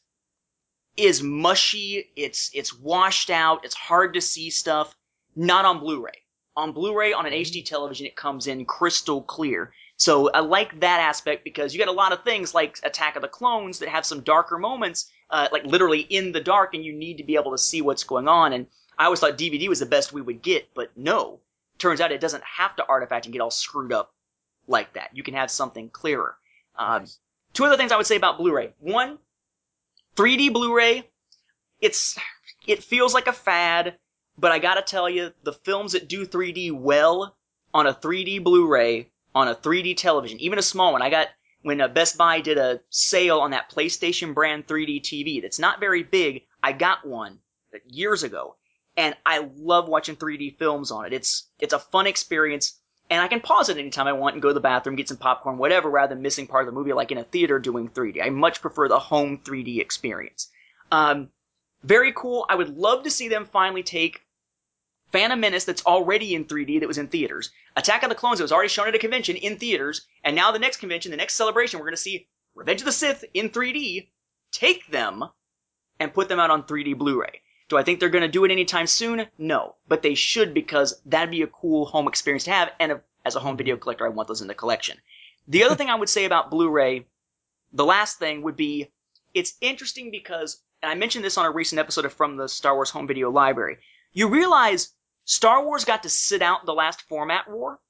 Speaker 2: is mushy. It's it's washed out. It's hard to see stuff. Not on Blu-ray. On Blu-ray, on an HD television, it comes in crystal clear. So I like that aspect because you get a lot of things like Attack of the Clones that have some darker moments, uh, like literally in the dark, and you need to be able to see what's going on. And I always thought DVD was the best we would get, but no. Turns out it doesn't have to artifact and get all screwed up like that. You can have something clearer. Um. Two other things I would say about Blu-ray. One, 3D Blu-ray, it's it feels like a fad, but I gotta tell you, the films that do 3D well on a 3D Blu-ray on a 3D television, even a small one, I got when uh, Best Buy did a sale on that PlayStation brand 3D TV that's not very big. I got one years ago, and I love watching 3D films on it. It's it's a fun experience. And I can pause it anytime I want and go to the bathroom, get some popcorn, whatever, rather than missing part of the movie like in a theater doing 3D. I much prefer the home 3D experience. Um, very cool. I would love to see them finally take Phantom Menace that's already in 3D that was in theaters, Attack of the Clones that was already shown at a convention in theaters, and now the next convention, the next celebration, we're going to see Revenge of the Sith in 3D. Take them and put them out on 3D Blu-ray. Do I think they're going to do it anytime soon? No, but they should because that'd be a cool home experience to have. And as a home video collector, I want those in the collection. The other thing I would say about Blu-ray, the last thing would be, it's interesting because, and I mentioned this on a recent episode of From the Star Wars Home Video Library. You realize Star Wars got to sit out the last format war,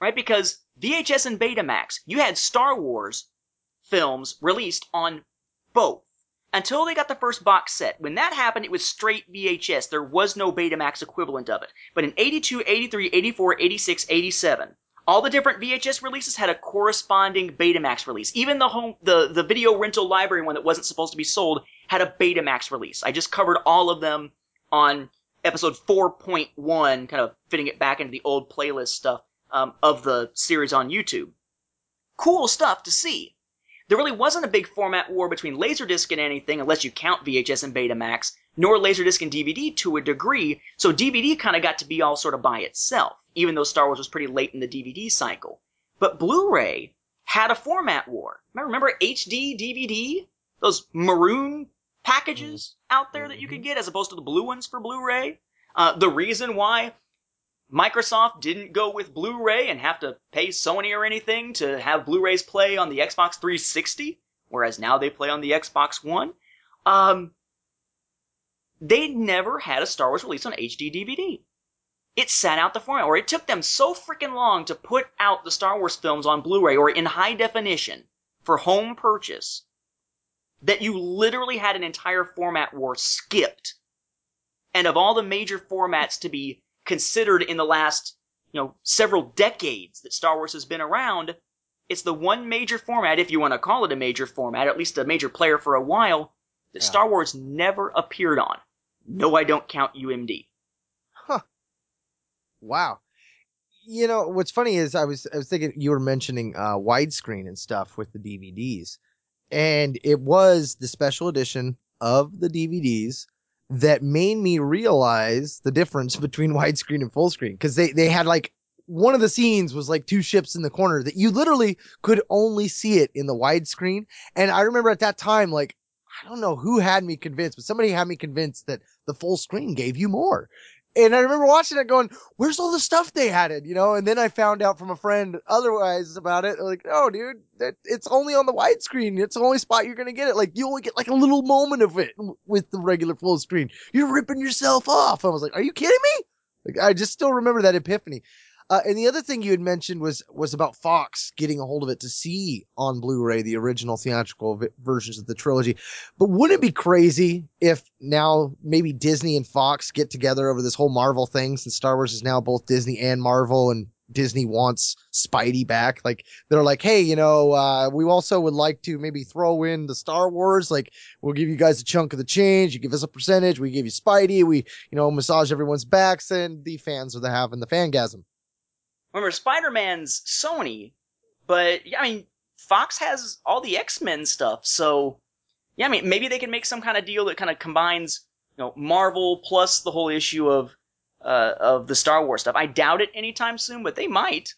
Speaker 2: right? Because VHS and Betamax, you had Star Wars films released on both until they got the first box set. When that happened, it was straight VHS. There was no Betamax equivalent of it. But in 82, 83, 84, 86, 87, all the different VHS releases had a corresponding Betamax release. Even the home, the, the video rental library one that wasn't supposed to be sold had a Betamax release. I just covered all of them on episode 4.1, kind of fitting it back into the old playlist stuff um, of the series on YouTube. Cool stuff to see. There really wasn't a big format war between Laserdisc and anything, unless you count VHS and Betamax, nor Laserdisc and DVD to a degree, so DVD kind of got to be all sort of by itself, even though Star Wars was pretty late in the DVD cycle. But Blu-ray had a format war. Remember, remember HD DVD? Those maroon packages out there that you could get as opposed to the blue ones for Blu-ray? Uh, the reason why Microsoft didn't go with Blu-ray and have to pay Sony or anything to have Blu-rays play on the Xbox 360, whereas now they play on the Xbox One. Um, they never had a Star Wars release on HD DVD. It sat out the format, or it took them so freaking long to put out the Star Wars films on Blu-ray or in high definition for home purchase that you literally had an entire format war skipped. And of all the major formats to be considered in the last, you know, several decades that Star Wars has been around, it's the one major format, if you want to call it a major format, at least a major player for a while, that
Speaker 6: Yeah.
Speaker 2: Star Wars never appeared on. No, I don't count UMD. Huh.
Speaker 6: Wow. You know, what's funny is I was I was thinking you were mentioning uh widescreen and stuff with the DVDs. And it was the special edition of the DVDs that made me realize the difference between widescreen and full screen cuz they they had like one of the scenes was like two ships in the corner that you literally could only see it in the widescreen and I remember at that time like I don't know who had me convinced but somebody had me convinced that the full screen gave you more. And I remember watching it going, where's all the stuff they added, you know? And then I found out from a friend otherwise about it. Like, oh, dude, that it's only on the widescreen. It's the only spot you're gonna get it. Like, you only get like a little moment of it with the regular full screen. You're ripping yourself off. I was like, are you kidding me? Like, I just still remember that epiphany. Uh, and the other thing you had mentioned was was about Fox getting a hold of it to see on Blu-ray the original theatrical vi- versions of the trilogy. But wouldn't it be crazy if now maybe Disney and Fox get together over this whole Marvel thing since Star Wars is now both Disney and Marvel and Disney wants Spidey back. Like they're like, hey, you know, uh, we also would like to maybe throw in the Star Wars. Like we'll give you guys a chunk of the change. You give us a percentage. We give you Spidey. We, you know, massage everyone's backs and the fans are the having the fangasm.
Speaker 2: Remember, Spider-Man's Sony, but yeah, I mean, Fox has all the X-Men stuff, so yeah, I mean, maybe they can make some kind of deal that kind of combines, you know, Marvel plus the whole issue of uh, of the Star Wars stuff. I doubt it anytime soon, but they might.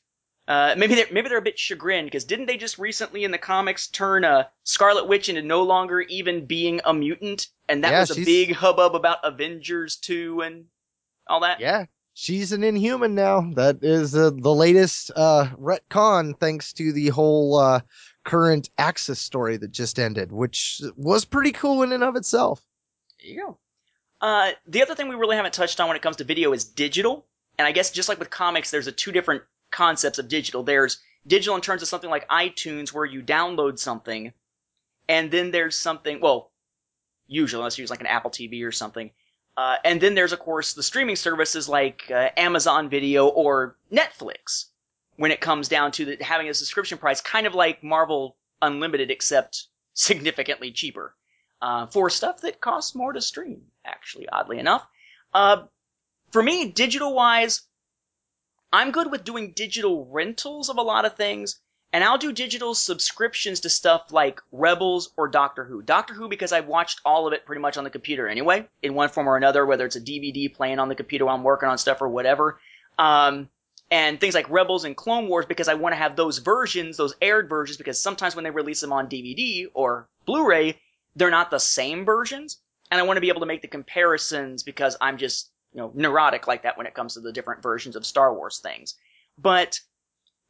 Speaker 2: Uh, maybe they're maybe they're a bit chagrined because didn't they just recently in the comics turn uh, Scarlet Witch into no longer even being a mutant, and that
Speaker 6: Yeah,
Speaker 2: was a
Speaker 6: she's-
Speaker 2: big hubbub about Avengers two and all that.
Speaker 6: Yeah. She's an inhuman now. That is uh, the latest uh, retcon, thanks to the whole uh, current Axis story that just ended, which was pretty cool in and of itself.
Speaker 2: There you go. Uh, the other thing we really haven't touched on when it comes to video is digital. And I guess just like with comics, there's a two different concepts of digital. There's digital in terms of something like iTunes where you download something, and then there's something, well, usually unless you use like an Apple TV or something. Uh, and then there's of course the streaming services like uh, Amazon Video or Netflix. When it comes down to the, having a subscription price, kind of like Marvel Unlimited, except significantly cheaper uh, for stuff that costs more to stream. Actually, oddly enough, uh, for me, digital wise, I'm good with doing digital rentals of a lot of things, and I'll do digital subscriptions to stuff like Rebels or Doctor Who. Doctor Who because I've watched all of it pretty much on the computer anyway, in one form or another, whether it's a DVD playing on the computer while I'm working on stuff or whatever. Um, and things like Rebels and Clone Wars because I want to have those versions, those aired versions, because sometimes when they release them on DVD or Blu-ray, they're not the same versions, and I want to be able to make the comparisons because I'm just you know neurotic like that when it comes to the different versions of Star Wars things. But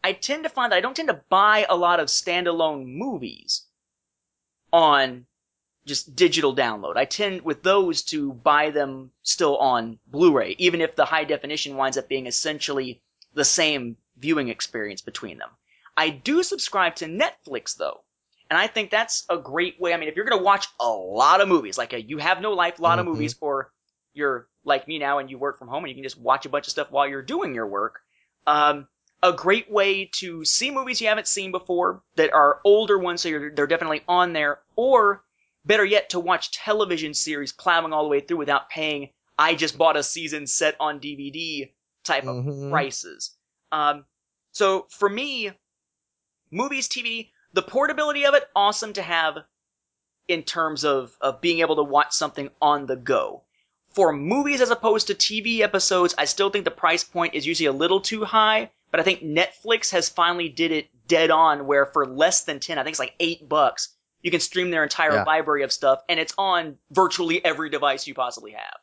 Speaker 2: I tend to find that I don't tend to buy a lot of standalone movies on just digital download. I tend with those to buy them still on Blu-ray, even if the high definition winds up being essentially the same viewing experience between them. I do subscribe to Netflix though. And I think that's a great way. I mean, if you're going to watch a lot of movies, like a You Have No Life, a lot
Speaker 6: Mhm.
Speaker 2: of movies, or you're like me now and you work from home and you can just watch a bunch of stuff while you're doing your work, um, a great way to see movies you haven't seen before that are older ones, so you're, they're definitely on there, or better yet, to watch television series plowing all the way through without paying, I just bought a season set on DVD type of
Speaker 6: Mhm.
Speaker 2: prices. Um, so for me, movies, TV, the portability of it, awesome to have in terms of, of being able to watch something on the go. For movies as opposed to TV episodes, I still think the price point is usually a little too high, but I think Netflix has finally did it dead on where for less than 10, I think it's like 8 bucks, you can stream their entire
Speaker 6: Yeah.
Speaker 2: library of stuff and it's on virtually every device you possibly have.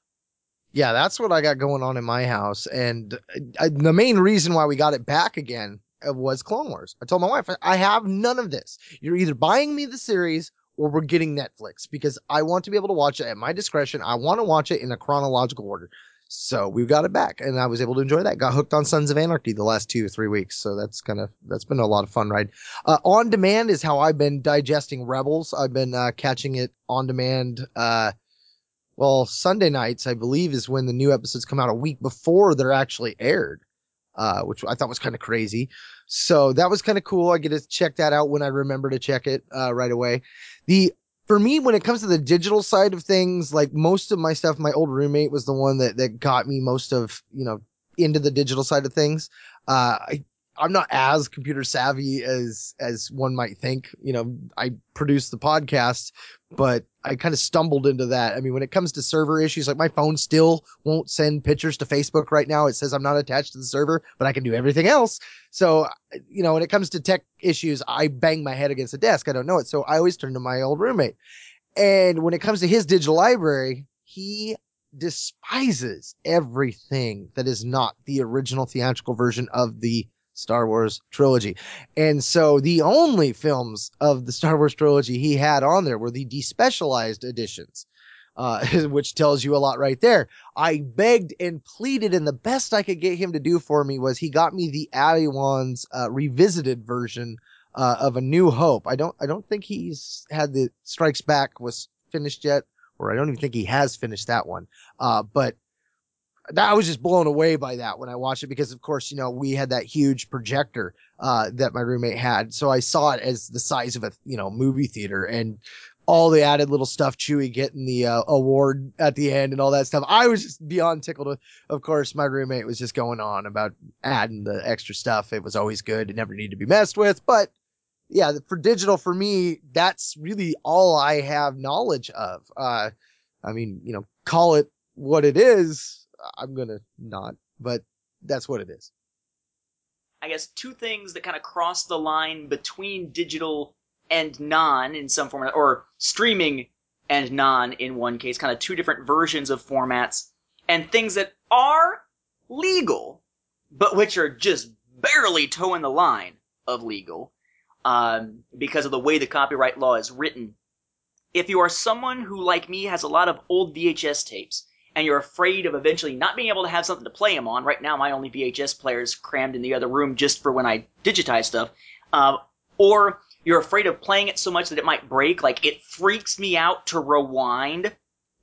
Speaker 6: Yeah, that's what I got going on in my house, and I, the main reason why we got it back again uh, was Clone Wars. I told my wife, I have none of this. You're either buying me the series or we're getting Netflix because I want to be able to watch it at my discretion. I want to watch it in a chronological order. So we got it back, and I was able to enjoy that. Got hooked on Sons of Anarchy the last two or three weeks, so that's kind of that's been a lot of fun ride. Uh, on demand is how I've been digesting Rebels. I've been uh, catching it on demand. Uh, well, Sunday nights, I believe, is when the new episodes come out a week before they're actually aired, uh, which I thought was kind of crazy. So that was kind of cool. I get to check that out when I remember to check it uh, right away. The for me, when it comes to the digital side of things, like most of my stuff, my old roommate was the one that that got me most of you know into the digital side of things. Uh, I I'm not as computer savvy as as one might think. You know, I produce the podcast, but I kind of stumbled into that. I mean, when it comes to server issues, like my phone still won't send pictures to Facebook right now. It says I'm not attached to the server, but I can do everything else. So, you know, when it comes to tech issues, I bang my head against the desk. I don't know it. So I always turn to my old roommate. And when it comes to his digital library, he despises everything that is not the original theatrical version of the Star Wars trilogy. And so the only films of the Star Wars trilogy he had on there were the despecialized editions, uh, which tells you a lot right there. I begged and pleaded, and the best I could get him to do for me was he got me the Adywan's uh, revisited version uh, of A New Hope. I don't, I don't think he's had the Strikes Back was finished yet, or I don't even think he has finished that one. Uh, but that I was just blown away by that when I watched it because of course, you know, we had that huge projector uh that my roommate had. So I saw it as the size of a, you know, movie theater and all the added little stuff Chewie getting the uh, award at the end and all that stuff. I was just beyond tickled. Of course, my roommate was just going on about adding the extra stuff. It was always good. It never needed to be messed with. But yeah, for digital, for me, that's really all I have knowledge of. Uh, I mean, you know, call it what it is. I'm gonna not, but that's what it is.
Speaker 2: I guess two things that kind of cross the line between digital and non in some form, or streaming and non in one case, kind of two different versions of formats, and things that are legal, but which are just barely toeing the line of legal um, because of the way the copyright law is written. If you are someone who, like me, has a lot of old VHS tapes, and you're afraid of eventually not being able to have something to play them on. Right now, my only VHS player is crammed in the other room just for when I digitize stuff. Uh, or you're afraid of playing it so much that it might break. Like it freaks me out to rewind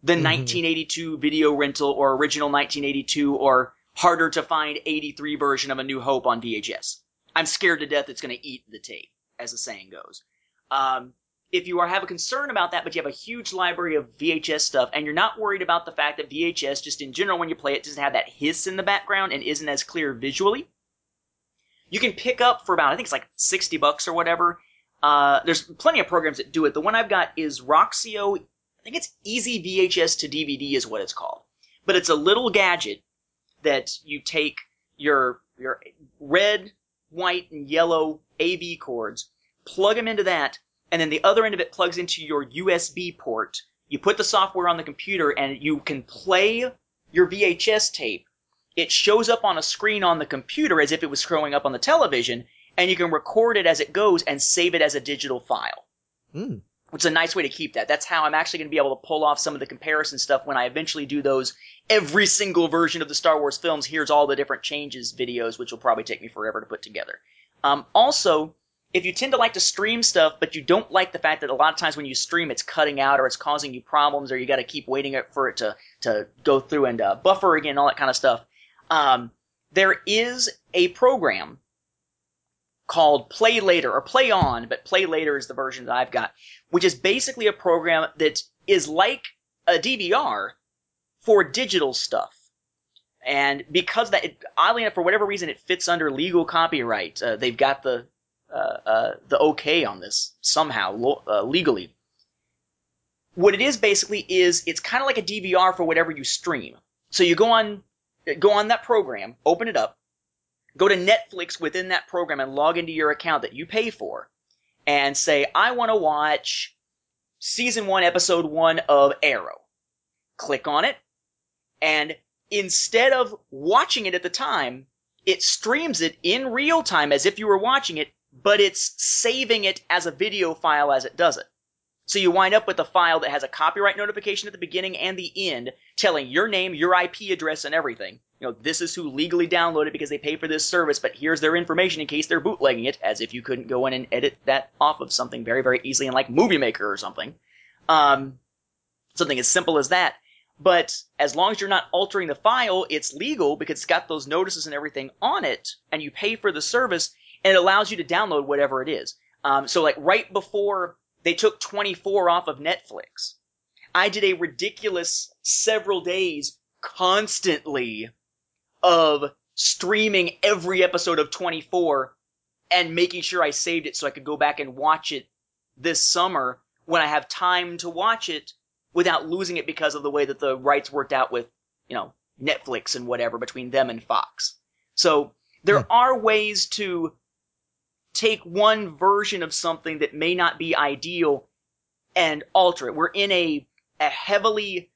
Speaker 2: the
Speaker 6: Mhm.
Speaker 2: 1982 video rental or original 1982 or harder to find 83 version of A New Hope on VHS. I'm scared to death it's going to eat the tape, as the saying goes. Um, if you are have a concern about that, but you have a huge library of VHS stuff, and you're not worried about the fact that VHS, just in general, when you play it, doesn't have that hiss in the background and isn't as clear visually, you can pick up for about I think it's like sixty bucks or whatever. Uh, there's plenty of programs that do it. The one I've got is Roxio. I think it's Easy VHS to DVD is what it's called. But it's a little gadget that you take your your red, white, and yellow AV cords, plug them into that, and then the other end of it plugs into your USB port. You put the software on the computer, and you can play your VHS tape. It shows up on a screen on the computer as if it was showing up on the television, and you can record it as it goes and save it as a digital file. Which is a nice way to keep that. That's how I'm actually going to be able to pull off some of the comparison stuff when I eventually do those every single version of the Star Wars films. Here's all the different changes videos, which will probably take me forever to put together. Um, also, if you tend to like to stream stuff, but you don't like the fact that a lot of times when you stream, it's cutting out or it's causing you problems, or you got to keep waiting for it to to go through and uh, buffer again, all that kind of stuff. Um, there is a program called Play Later or Play On, but Play Later is the version that I've got, which is basically a program that is like a DVR for digital stuff. And because that, it, oddly enough, for whatever reason, it fits under legal copyright. Uh, they've got the the okay on this somehow lo- uh, legally. What it is basically is it's kind of like a DVR for whatever you stream. So you go on go on that program, open it up, go to Netflix within that program and log into your account that you pay for, and say I want to watch season one, episode one of Arrow. Click on it, and instead of watching it at the time, it streams it in real time as if you were watching it, but it's saving it as a video file as it does it. So you wind up with a file that has a copyright notification at the beginning and the end, telling your name, your IP address, and everything. You know, this is who legally downloaded because they pay for this service, but here's their information in case they're bootlegging it, as if you couldn't go in and edit that off of something very, very easily in like Movie Maker or something. Um, something as simple as that. But as long as you're not altering the file, it's legal because it's got those notices and everything on it, and you pay for the service, and it allows you to download whatever it is. Um, so like right before they took 24 off of Netflix, I did a ridiculous several days constantly of streaming every episode of 24 and making sure I saved it so I could go back and watch it this summer when I have time to watch it without losing it because of the way that the rights worked out with, you know, Netflix and whatever between them and Fox. So there
Speaker 6: Hmm.
Speaker 2: are ways to take one version of something that may not be ideal and alter it. We're in a, a heavily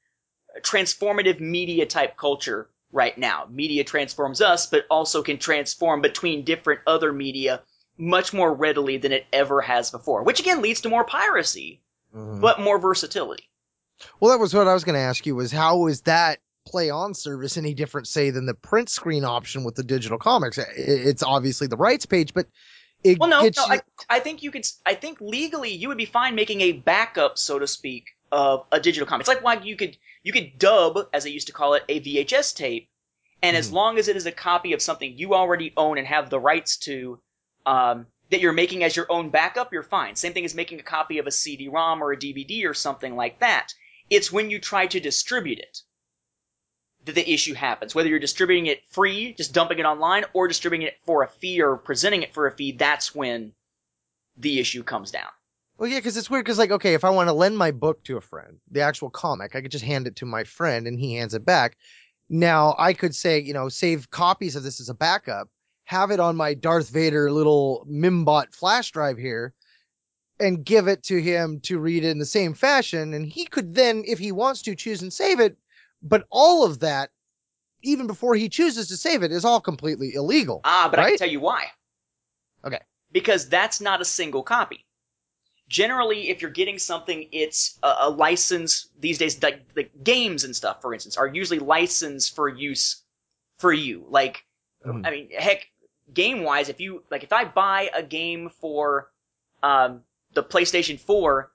Speaker 2: transformative media type culture right now. Media transforms us, but also can transform between different other media much more readily than it ever has before, which again leads to more piracy,
Speaker 6: Mhm.
Speaker 2: but more versatility.
Speaker 6: Well, that was what I was going to ask you was how is that PlayOn service any different, say, than the print screen option with the digital comics? It's obviously the rights page, but it
Speaker 2: Well, no, no, I, I think you could. I think legally you would be fine making a backup, so to speak, of a digital comic. It's like why you could you could dub, as they used to call it, a VHS tape, and as
Speaker 6: Mhm.
Speaker 2: long as it is a copy of something you already own and have the rights to, um, that you're making as your own backup, you're fine. Same thing as making a copy of a CD-ROM or a DVD or something like that. It's when you try to distribute it that the issue happens. Whether you're distributing it free, just dumping it online, or distributing it for a fee or presenting it for a fee, that's when the issue comes down.
Speaker 6: Well, yeah, because it's weird. Because like, okay, if I want to lend my book to a friend, the actual comic, I could just hand it to my friend and he hands it back. Now I could say, you know, save copies of this as a backup, have it on my Darth Vader little Mimobot flash drive here, and give it to him to read it in the same fashion, and he could then, if he wants to, choose and save it. But all of that, even before he chooses to save it, is all completely illegal.
Speaker 2: Ah, but I can tell you why.
Speaker 6: Okay.
Speaker 2: Because that's not a single copy. Generally, if you're getting something, it's a, a license. These days, like the games and stuff, for instance, are usually licensed for use for you. Like,
Speaker 6: Mhm.
Speaker 2: I mean, heck, game wise, if you like, if I buy a game for um, the PlayStation 4,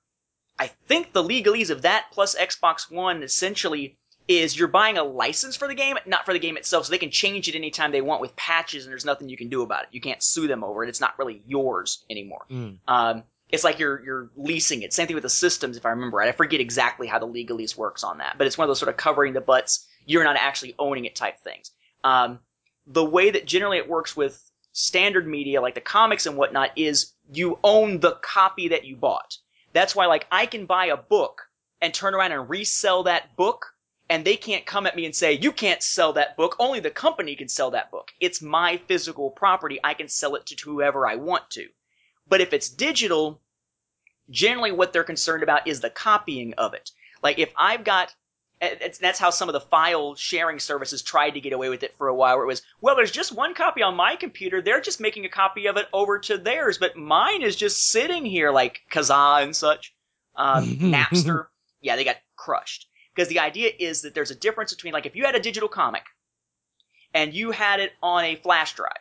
Speaker 2: I think the legalese of that plus Xbox One essentially is you're buying a license for the game, not for the game itself, so they can change it anytime they want with patches, and there's nothing you can do about it. You can't sue them over it. It's not really yours anymore.
Speaker 6: Mm.
Speaker 2: Um, it's like you're you're leasing it. Same thing with the systems, if I remember right. I forget exactly how the legalese works on that, but it's one of those sort of covering the butts. You're not actually owning it type things. Um, the way that generally it works with standard media like the comics and whatnot is you own the copy that you bought. That's why like I can buy a book and turn around and resell that book and they can't come at me and say, you can't sell that book. Only the company can sell that book. It's my physical property. I can sell it to whoever I want to. But if it's digital, generally what they're concerned about is the copying of it. Like if I've got, it's, that's how some of the file sharing services tried to get away with it for a while, where it was, well, there's just one copy on my computer. They're just making a copy of it over to theirs, but mine is just sitting here like Kazaa and such. Um, Napster. Yeah, they got crushed. Because the idea is that there's a difference between, like, if you had a digital comic and you had it on a flash drive,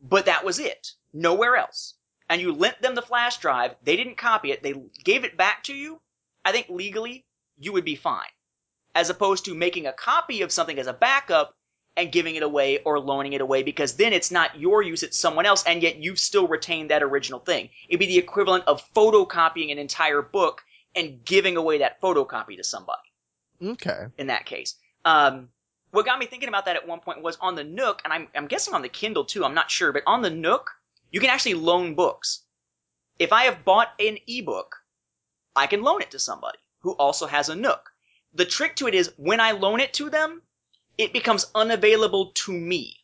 Speaker 2: but that was it, nowhere else, and you lent them the flash drive, they didn't copy it, they gave it back to you, I think legally you would be fine. As opposed to making a copy of something as a backup and giving it away or loaning it away because then it's not your use, it's someone else, and yet you've still retained that original thing. It'd be the equivalent of photocopying an entire book and giving away that photocopy to somebody
Speaker 6: Okay.
Speaker 2: in that case. Um, what got me thinking about that at one point was on the Nook, and I'm, I'm guessing on the Kindle too, I'm not sure, but on the Nook, you can actually loan books. If I have bought an ebook, I can loan it to somebody who also has a Nook. The trick to it is when I loan it to them, it becomes unavailable to me.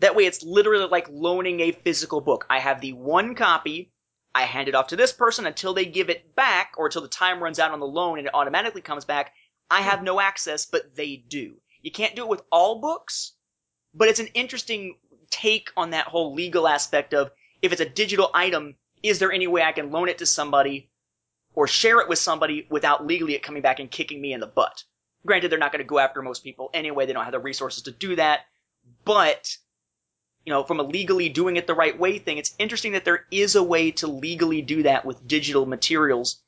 Speaker 2: That way it's literally like loaning a physical book. I have the one copy, I hand it off to this person until they give it back or until the time runs out on the loan and it automatically comes back. I have no access, but they do. You can't do it with all books, but it's an interesting take on that whole legal aspect of if it's a digital item, is there any way I can loan it to somebody or share it with somebody without legally it coming back and kicking me in the butt? Granted, they're not going to go after most people anyway. They don't have the resources to do that. But, you know, from a legally doing it the right way thing, it's interesting that there is a way to legally do that with digital materials.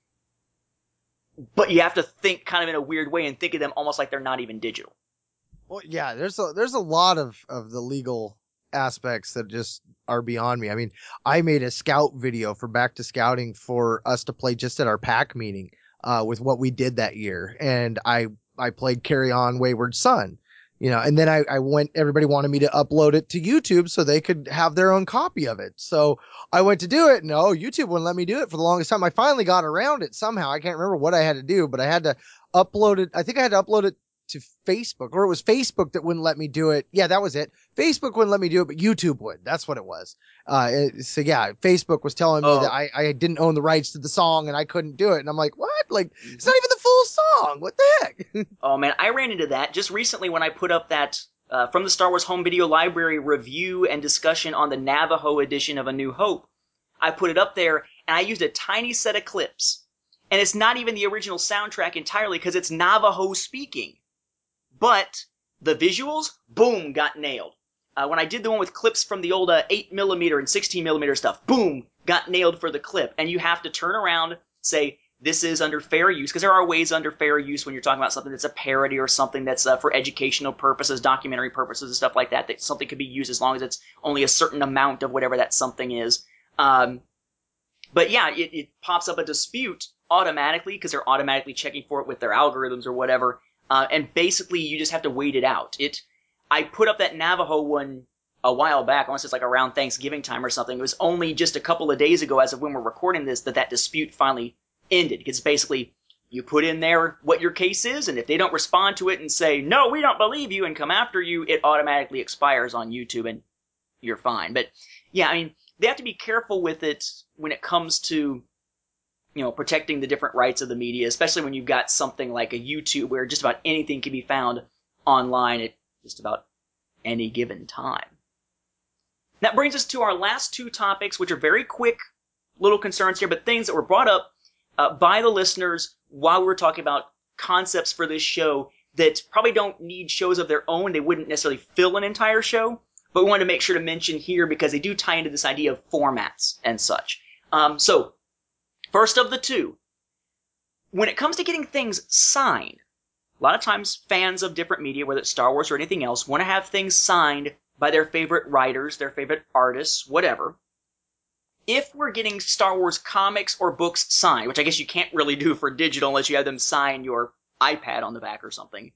Speaker 2: But you have to think kind of in a weird way and think of them almost like they're not even digital.
Speaker 6: Well, yeah, there's a there's a lot of of the legal aspects that just are beyond me. I mean, I made a scout video for back to scouting for us to play just at our pack meeting uh, with what we did that year, and I I played Carry On Wayward Son, you know, and then I I went. Everybody wanted me to upload it to YouTube so they could have their own copy of it. So I went to do it. No, YouTube wouldn't let me do it for the longest time. I finally got around it somehow. I can't remember what I had to do, but I had to upload it. I think I had to upload it to Facebook, or it was Facebook that wouldn't let me do it. Yeah, that was it. Facebook wouldn't let me do it, but YouTube would. That's what it was. Uh, it- so yeah, Facebook was telling me
Speaker 2: Oh.
Speaker 6: that I, I didn't own the rights to the song and I couldn't do it. And I'm like, what? Like, it's not even the full song. What the heck?
Speaker 2: Oh man, I ran into that just recently when I put up that uh, from the Star Wars Home Video Library review and discussion on the Navajo edition of A New Hope. I put it up there and I used a tiny set of clips. And it's not even the original soundtrack entirely because it's Navajo speaking. But the visuals, boom, got nailed. Uh, when I did the one with clips from the old uh, 8mm and 16mm stuff, boom, got nailed for the clip. And you have to turn around, say, this is under fair use, because there are ways under fair use when you're talking about something that's a parody or something that's uh, for educational purposes, documentary purposes, and stuff like that, that something could be used as long as it's only a certain amount of whatever that something is. Um, but yeah, it, it pops up a dispute automatically because they're automatically checking for it with their algorithms or whatever. Uh, and basically, you just have to wait it out. It, I put up that Navajo one a while back, unless it's like around Thanksgiving time or something. It was only just a couple of days ago, as of when we're recording this, that that dispute finally ended. Because basically, you put in there what your case is, and if they don't respond to it and say, no, we don't believe you, and come after you, it automatically expires on YouTube, and you're fine. But yeah, I mean, they have to be careful with it when it comes to you know, protecting the different rights of the media, especially when you've got something like a YouTube where just about anything can be found online at just about any given time. That brings us to our last two topics, which are very quick little concerns here, but things that were brought up uh, by the listeners while we were talking about concepts for this show that probably don't need shows of their own. They wouldn't necessarily fill an entire show, but we wanted to make sure to mention here because they do tie into this idea of formats and such. Um, so, First of the two, when it comes to getting things signed, a lot of times fans of different media, whether it's Star Wars or anything else, want to have things signed by their favorite writers, their favorite artists, whatever. If we're getting Star Wars comics or books signed, which I guess you can't really do for digital unless you have them sign your iPad on the back or something.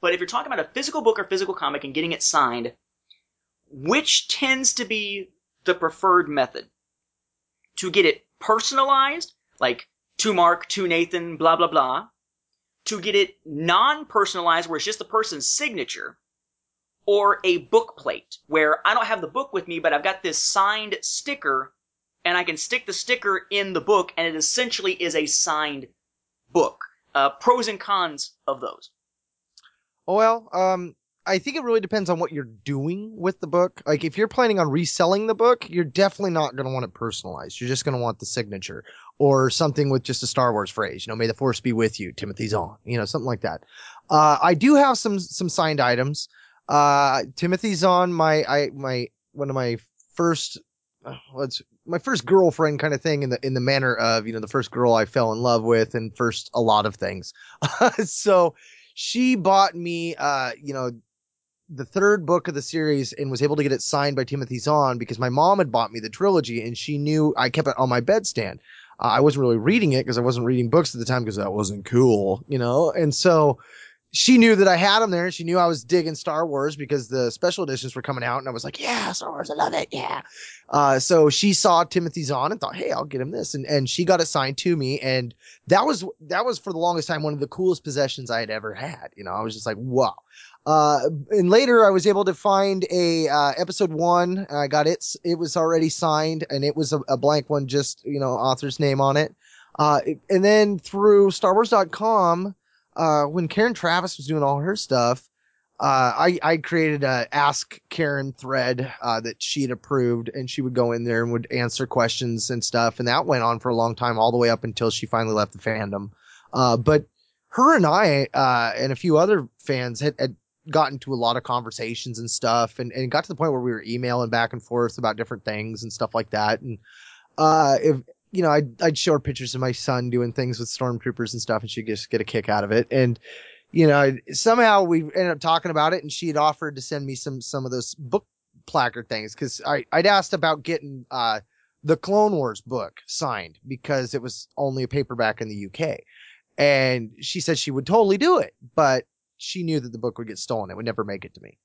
Speaker 2: But if you're talking about a physical book or physical comic and getting it signed, which tends to be the preferred method? To get it personalized, like to Mark, to Nathan, blah, blah, blah. To get it non-personalized, where it's just the person's signature. Or a book plate, where I don't have the book with me, but I've got this signed sticker, and I can stick the sticker in the book, and it essentially is a signed book. Uh, pros and cons of those.
Speaker 6: Well, um, I think it really depends on what you're doing with the book. Like if you're planning on reselling the book, you're definitely not going to want it personalized. You're just going to want the signature or something with just a Star Wars phrase. You know, may the force be with you, Timothy Zahn. You know, something like that. Uh, I do have some some signed items. Uh, Timothy Zahn, my I my one of my first, uh, what's my first girlfriend kind of thing in the in the manner of you know the first girl I fell in love with and first a lot of things. so she bought me uh you know the third book of the series and was able to get it signed by Timothy Zahn because my mom had bought me the trilogy and she knew I kept it on my bedstand. Uh, I wasn't really reading it because I wasn't reading books at the time because that wasn't cool, you know? And so she knew that I had them there. And she knew I was digging Star Wars because the special editions were coming out and I was like, yeah, Star Wars. I love it. Yeah. Uh, so she saw Timothy Zahn and thought, Hey, I'll get him this. And, and she got it signed to me. And that was, that was for the longest time one of the coolest possessions I had ever had. You know, I was just like, wow. Uh, and later I was able to find a, uh, episode one. I got it. It was already signed and it was a, a blank one, just, you know, author's name on it. Uh, and then through starwars.com, uh, when Karen Traviss was doing all her stuff, uh, I, I created a ask Karen thread, uh, that she'd approved and she would go in there and would answer questions and stuff. And that went on for a long time, all the way up until she finally left the fandom. Uh, but her and I, uh, and a few other fans had, had gotten into a lot of conversations and stuff and, and got to the point where we were emailing back and forth about different things and stuff like that. And, uh, if, you know, I'd, I'd show her pictures of my son doing things with stormtroopers and stuff and she'd just get a kick out of it. And, you know, somehow we ended up talking about it and she had offered to send me some, some of those book placard things. Cause I, I'd asked about getting, uh, the Clone Wars book signed because it was only a paperback in the UK. And she said she would totally do it, but she knew that the book would get stolen. It would never make it to me.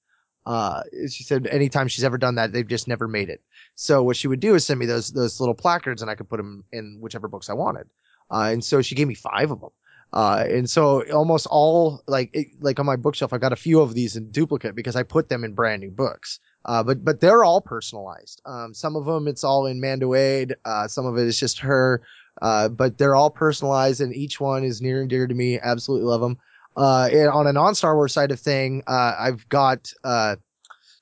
Speaker 6: Uh, she said anytime she's ever done that, they've just never made it. So what she would do is send me those, those little placards and I could put them in whichever books I wanted. Uh, and so she gave me five of them. Uh, and so almost all like, it, like on my bookshelf, I've got a few of these in duplicate because I put them in brand new books. Uh, but, but they're all personalized. Um, some of them it's all in Mandoade. Uh, some of it is just her. Uh, but they're all personalized and each one is near and dear to me. Absolutely love them. Uh, and on a non-Star Wars side of thing, uh, I've got, uh,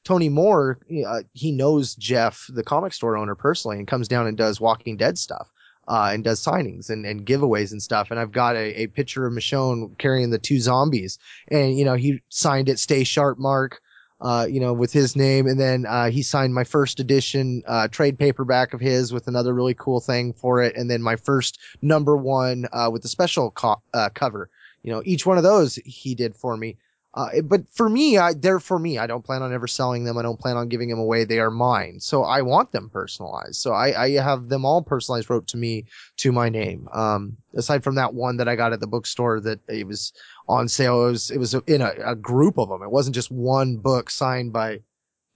Speaker 6: Tony Moore, uh, he knows Jeff, the comic store owner personally and comes down and does Walking Dead stuff. Uh, and does signings and, and giveaways and stuff. And I've got a, a picture of Michonne carrying the two zombies and, you know, he signed it, stay sharp, Mark, uh, you know, with his name. And then, uh, he signed my first edition, uh, trade paperback of his with another really cool thing for it. And then my first number one, uh, with the special co- uh, cover you know, each one of those he did for me. Uh, but for me, I, they're for me. I don't plan on ever selling them. I don't plan on giving them away. They are mine. So I want them personalized. So I, I have them all personalized, wrote to me to my name. Um, aside from that one that I got at the bookstore that it was on sale. It was, it was in a, a group of them. It wasn't just one book signed by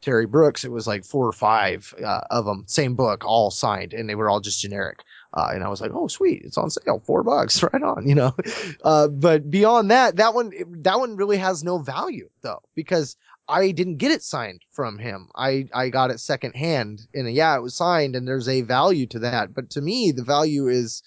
Speaker 6: Terry Brooks. It was like four or five uh, of them, same book, all signed, and they were all just generic. Uh, and I was like, oh, sweet, it's on sale, four bucks, right on, you know. Uh, but beyond that, that one, that one really has no value though, because I didn't get it signed from him. I, I got it secondhand and yeah, it was signed and there's a value to that. But to me, the value is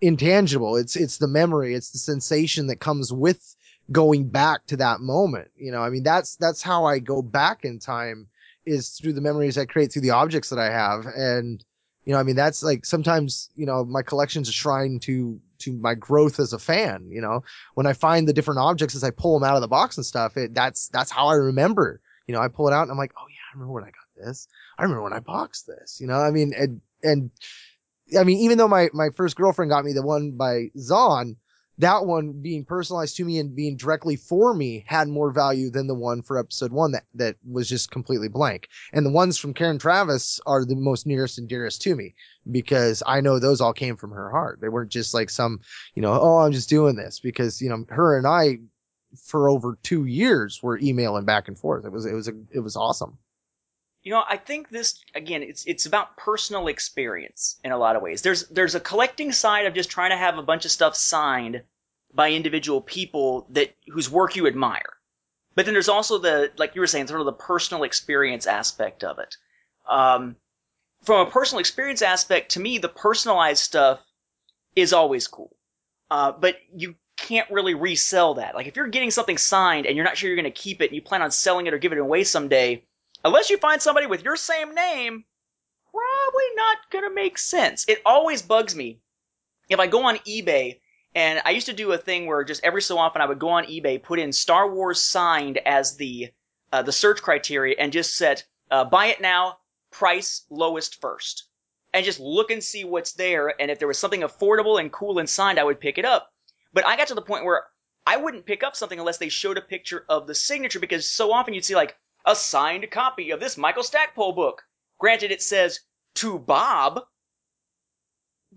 Speaker 6: intangible. It's, it's the memory. It's the sensation that comes with going back to that moment. You know, I mean, that's, that's how I go back in time is through the memories I create through the objects that I have. And, you know, I mean, that's like sometimes, you know, my collection's a shrine to, to my growth as a fan. You know, when I find the different objects as I pull them out of the box and stuff, it, that's, that's how I remember, you know, I pull it out and I'm like, oh yeah, I remember when I got this. I remember when I boxed this, you know, I mean, and, and I mean, even though my, my first girlfriend got me the one by Zahn, that one being personalized to me and being directly for me had more value than the one for episode one that, that was just completely blank. And the ones from Karen Traviss are the most nearest and dearest to me because I know those all came from her heart. They weren't just like some, you know, oh, I'm just doing this because, you know, her and I for over two years were emailing back and forth. It was, it was, a, it was awesome.
Speaker 2: You know, I think this again. It's it's about personal experience in a lot of ways. There's there's a collecting side of just trying to have a bunch of stuff signed by individual people that whose work you admire. But then there's also the like you were saying, sort of the personal experience aspect of it. Um, from a personal experience aspect, to me, the personalized stuff is always cool. Uh, but you can't really resell that. Like if you're getting something signed and you're not sure you're going to keep it and you plan on selling it or giving it away someday, unless you find somebody with your same name, probably not going to make sense. It always bugs me if I go on eBay and I used to do a thing where just every so often I would go on eBay, put in Star Wars signed as the uh, the search criteria, and just set uh, buy it now, price lowest first, and just look and see what's there. And if there was something affordable and cool and signed, I would pick it up. But I got to the point where I wouldn't pick up something unless they showed a picture of the signature because so often you'd see like a signed copy of this Michael Stackpole book. Granted, it says to Bob,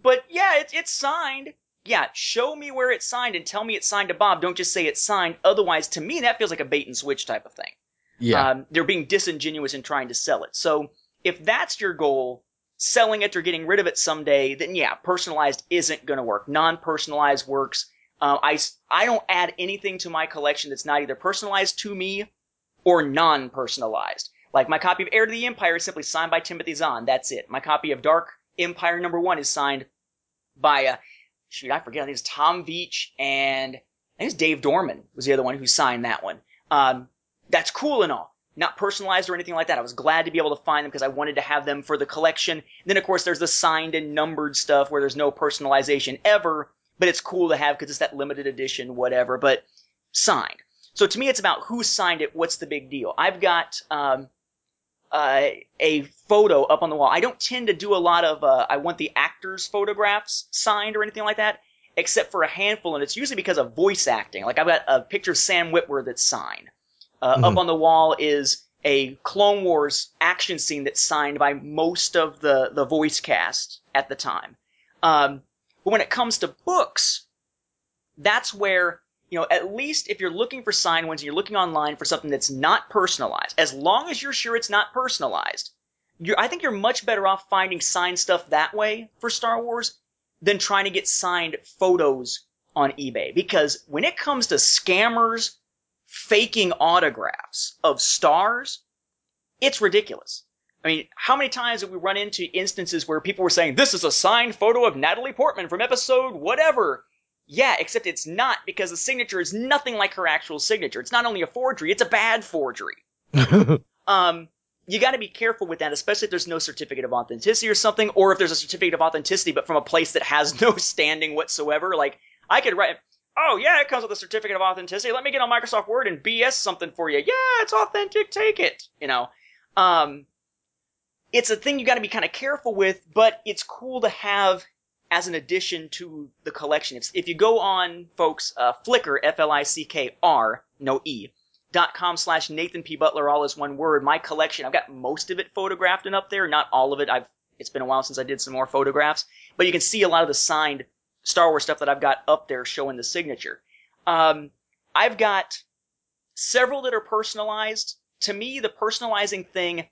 Speaker 2: but yeah, it's it's signed. Yeah, show me where it's signed and tell me it's signed to Bob. Don't just say it's signed. Otherwise, to me, that feels like a bait and switch type of thing.
Speaker 6: Yeah.
Speaker 2: Um, they're being disingenuous in trying to sell it. So if that's your goal, selling it or getting rid of it someday, then yeah, personalized isn't going to work. Non-personalized works. Uh, I, I don't add anything to my collection that's not either personalized to me or non-personalized. Like my copy of Heir to the Empire is simply signed by Timothy Zahn. That's it. My copy of Dark Empire number one is signed by, uh, shoot, I forget. I think it's Tom Veitch and I think it's Dave Dorman was the other one who signed that one. Um, that's cool and all. Not personalized or anything like that. I was glad to be able to find them because I wanted to have them for the collection. And then of course there's the signed and numbered stuff where there's no personalization ever, but it's cool to have because it's that limited edition, whatever, but signed. So to me, it's about who signed it. What's the big deal? I've got, um, uh, a photo up on the wall. I don't tend to do a lot of, uh, I want the actors' photographs signed or anything like that, except for a handful, and it's usually because of voice acting. Like I've got a picture of Sam Witwer that's signed. Uh,
Speaker 6: Mhm.
Speaker 2: Up on the wall is a Clone Wars action scene that's signed by most of the, the voice cast at the time. Um, but when it comes to books, that's where, you know, at least if you're looking for signed ones and you're looking online for something that's not personalized, as long as you're sure it's not personalized, I think you're much better off finding signed stuff that way for Star Wars than trying to get signed photos on eBay. Because when it comes to scammers faking autographs of stars, it's ridiculous. I mean, how many times have we run into instances where people were saying, this is a signed photo of Natalie Portman from episode whatever? Yeah, except it's not because the signature is nothing like her actual signature. It's not only a forgery, it's a bad forgery. Um, you got to be careful with that, especially if there's no certificate of authenticity or something, or if there's a certificate of authenticity but from a place that has no standing whatsoever. Like, I could write, oh yeah, it comes with a certificate of authenticity. Let me get on Microsoft Word and BS something for you. Yeah, it's authentic. Take it. You know, um, it's a thing you got to be kind of careful with, but it's cool to have as an addition to the collection. If, if you go on, folks, uh, Flickr, F-L-I-C-K-R, no E, dot com slash Nathan P. Butler, all is one word. My collection, I've got most of it photographed and up there, not all of it. I've, it's been a while since I did some more photographs, but you can see a lot of the signed Star Wars stuff that I've got up there showing the signature. Um, I've got several that are personalized. To me, the personalizing thing,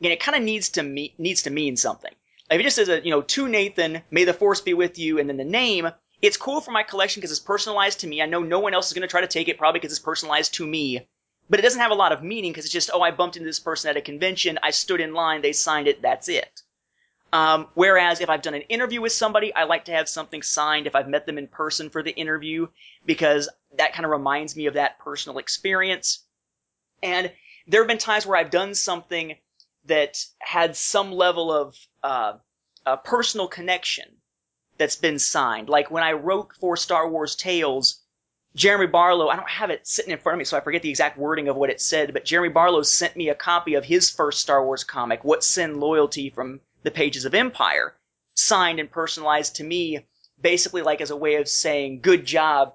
Speaker 2: again, it kind of needs to me- needs to mean something. If it just says, a, you know, to Nathan, may the force be with you, and then the name, it's cool for my collection because it's personalized to me. I know no one else is going to try to take it, probably because it's personalized to me. But it doesn't have a lot of meaning because it's just, oh, I bumped into this person at a convention, I stood in line, they signed it, that's it. Um, whereas if I've done an interview with somebody, I like to have something signed if I've met them in person for the interview because that kind of reminds me of that personal experience. And there have been times where I've done something that had some level of uh, a personal connection that's been signed. Like when I wrote for Star Wars Tales, Jeremy Barlow, I don't have it sitting in front of me, so I forget the exact wording of what it said, but Jeremy Barlow sent me a copy of his first Star Wars comic, What Sin Loyalty from the pages of Empire, signed and personalized to me, basically like as a way of saying, good job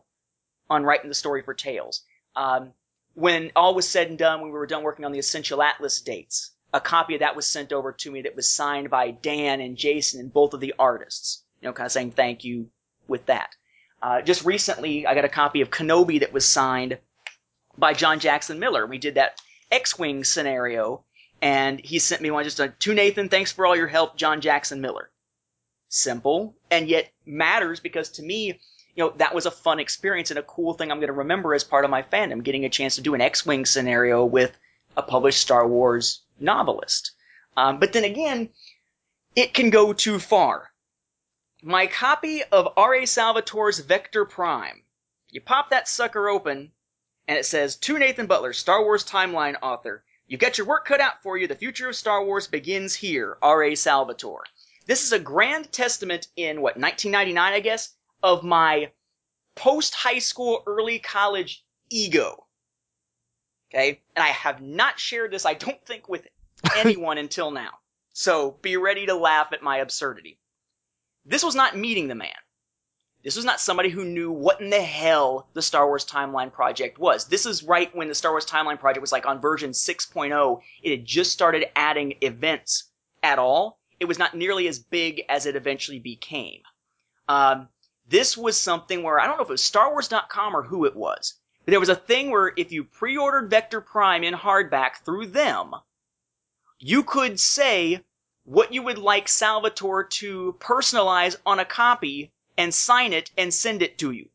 Speaker 2: on writing the story for Tales. Um, when all was said and done, when we were done working on the Essential Atlas dates, a copy of that was sent over to me that was signed by Dan and Jason and both of the artists. You know, kind of saying thank you with that. Uh, just recently, I got a copy of Kenobi that was signed by John Jackson Miller. We did that X-Wing scenario, and he sent me one just to Nathan, thanks for all your help, John Jackson Miller. Simple and yet matters because to me, you know, that was a fun experience and a cool thing I'm going to remember as part of my fandom, getting a chance to do an X-wing scenario with a published Star Wars novelist. Um, but then again, it can go too far. My copy of R.A. Salvatore's Vector Prime. You pop that sucker open, and it says, To Nathan Butler, Star Wars Timeline author. You get your work cut out for you. The future of Star Wars begins here. R.A. Salvatore. This is a grand testament in, what, 1999, I guess, of my post high school, early college ego. Okay? And I have not shared this, I don't think, with anyone until now. So be ready to laugh at my absurdity. This was not meeting the man. This was not somebody who knew what in the hell the Star Wars Timeline Project was. This is right when the Star Wars Timeline Project was like on version 6.0. It had just started adding events at all. It was not nearly as big as it eventually became. Um, this was something where I don't know if it was StarWars.com or who it was, there was a thing where if you pre-ordered Vector Prime in hardback through them, you could say what you would like Salvatore to personalize on a copy and sign it and send it to you.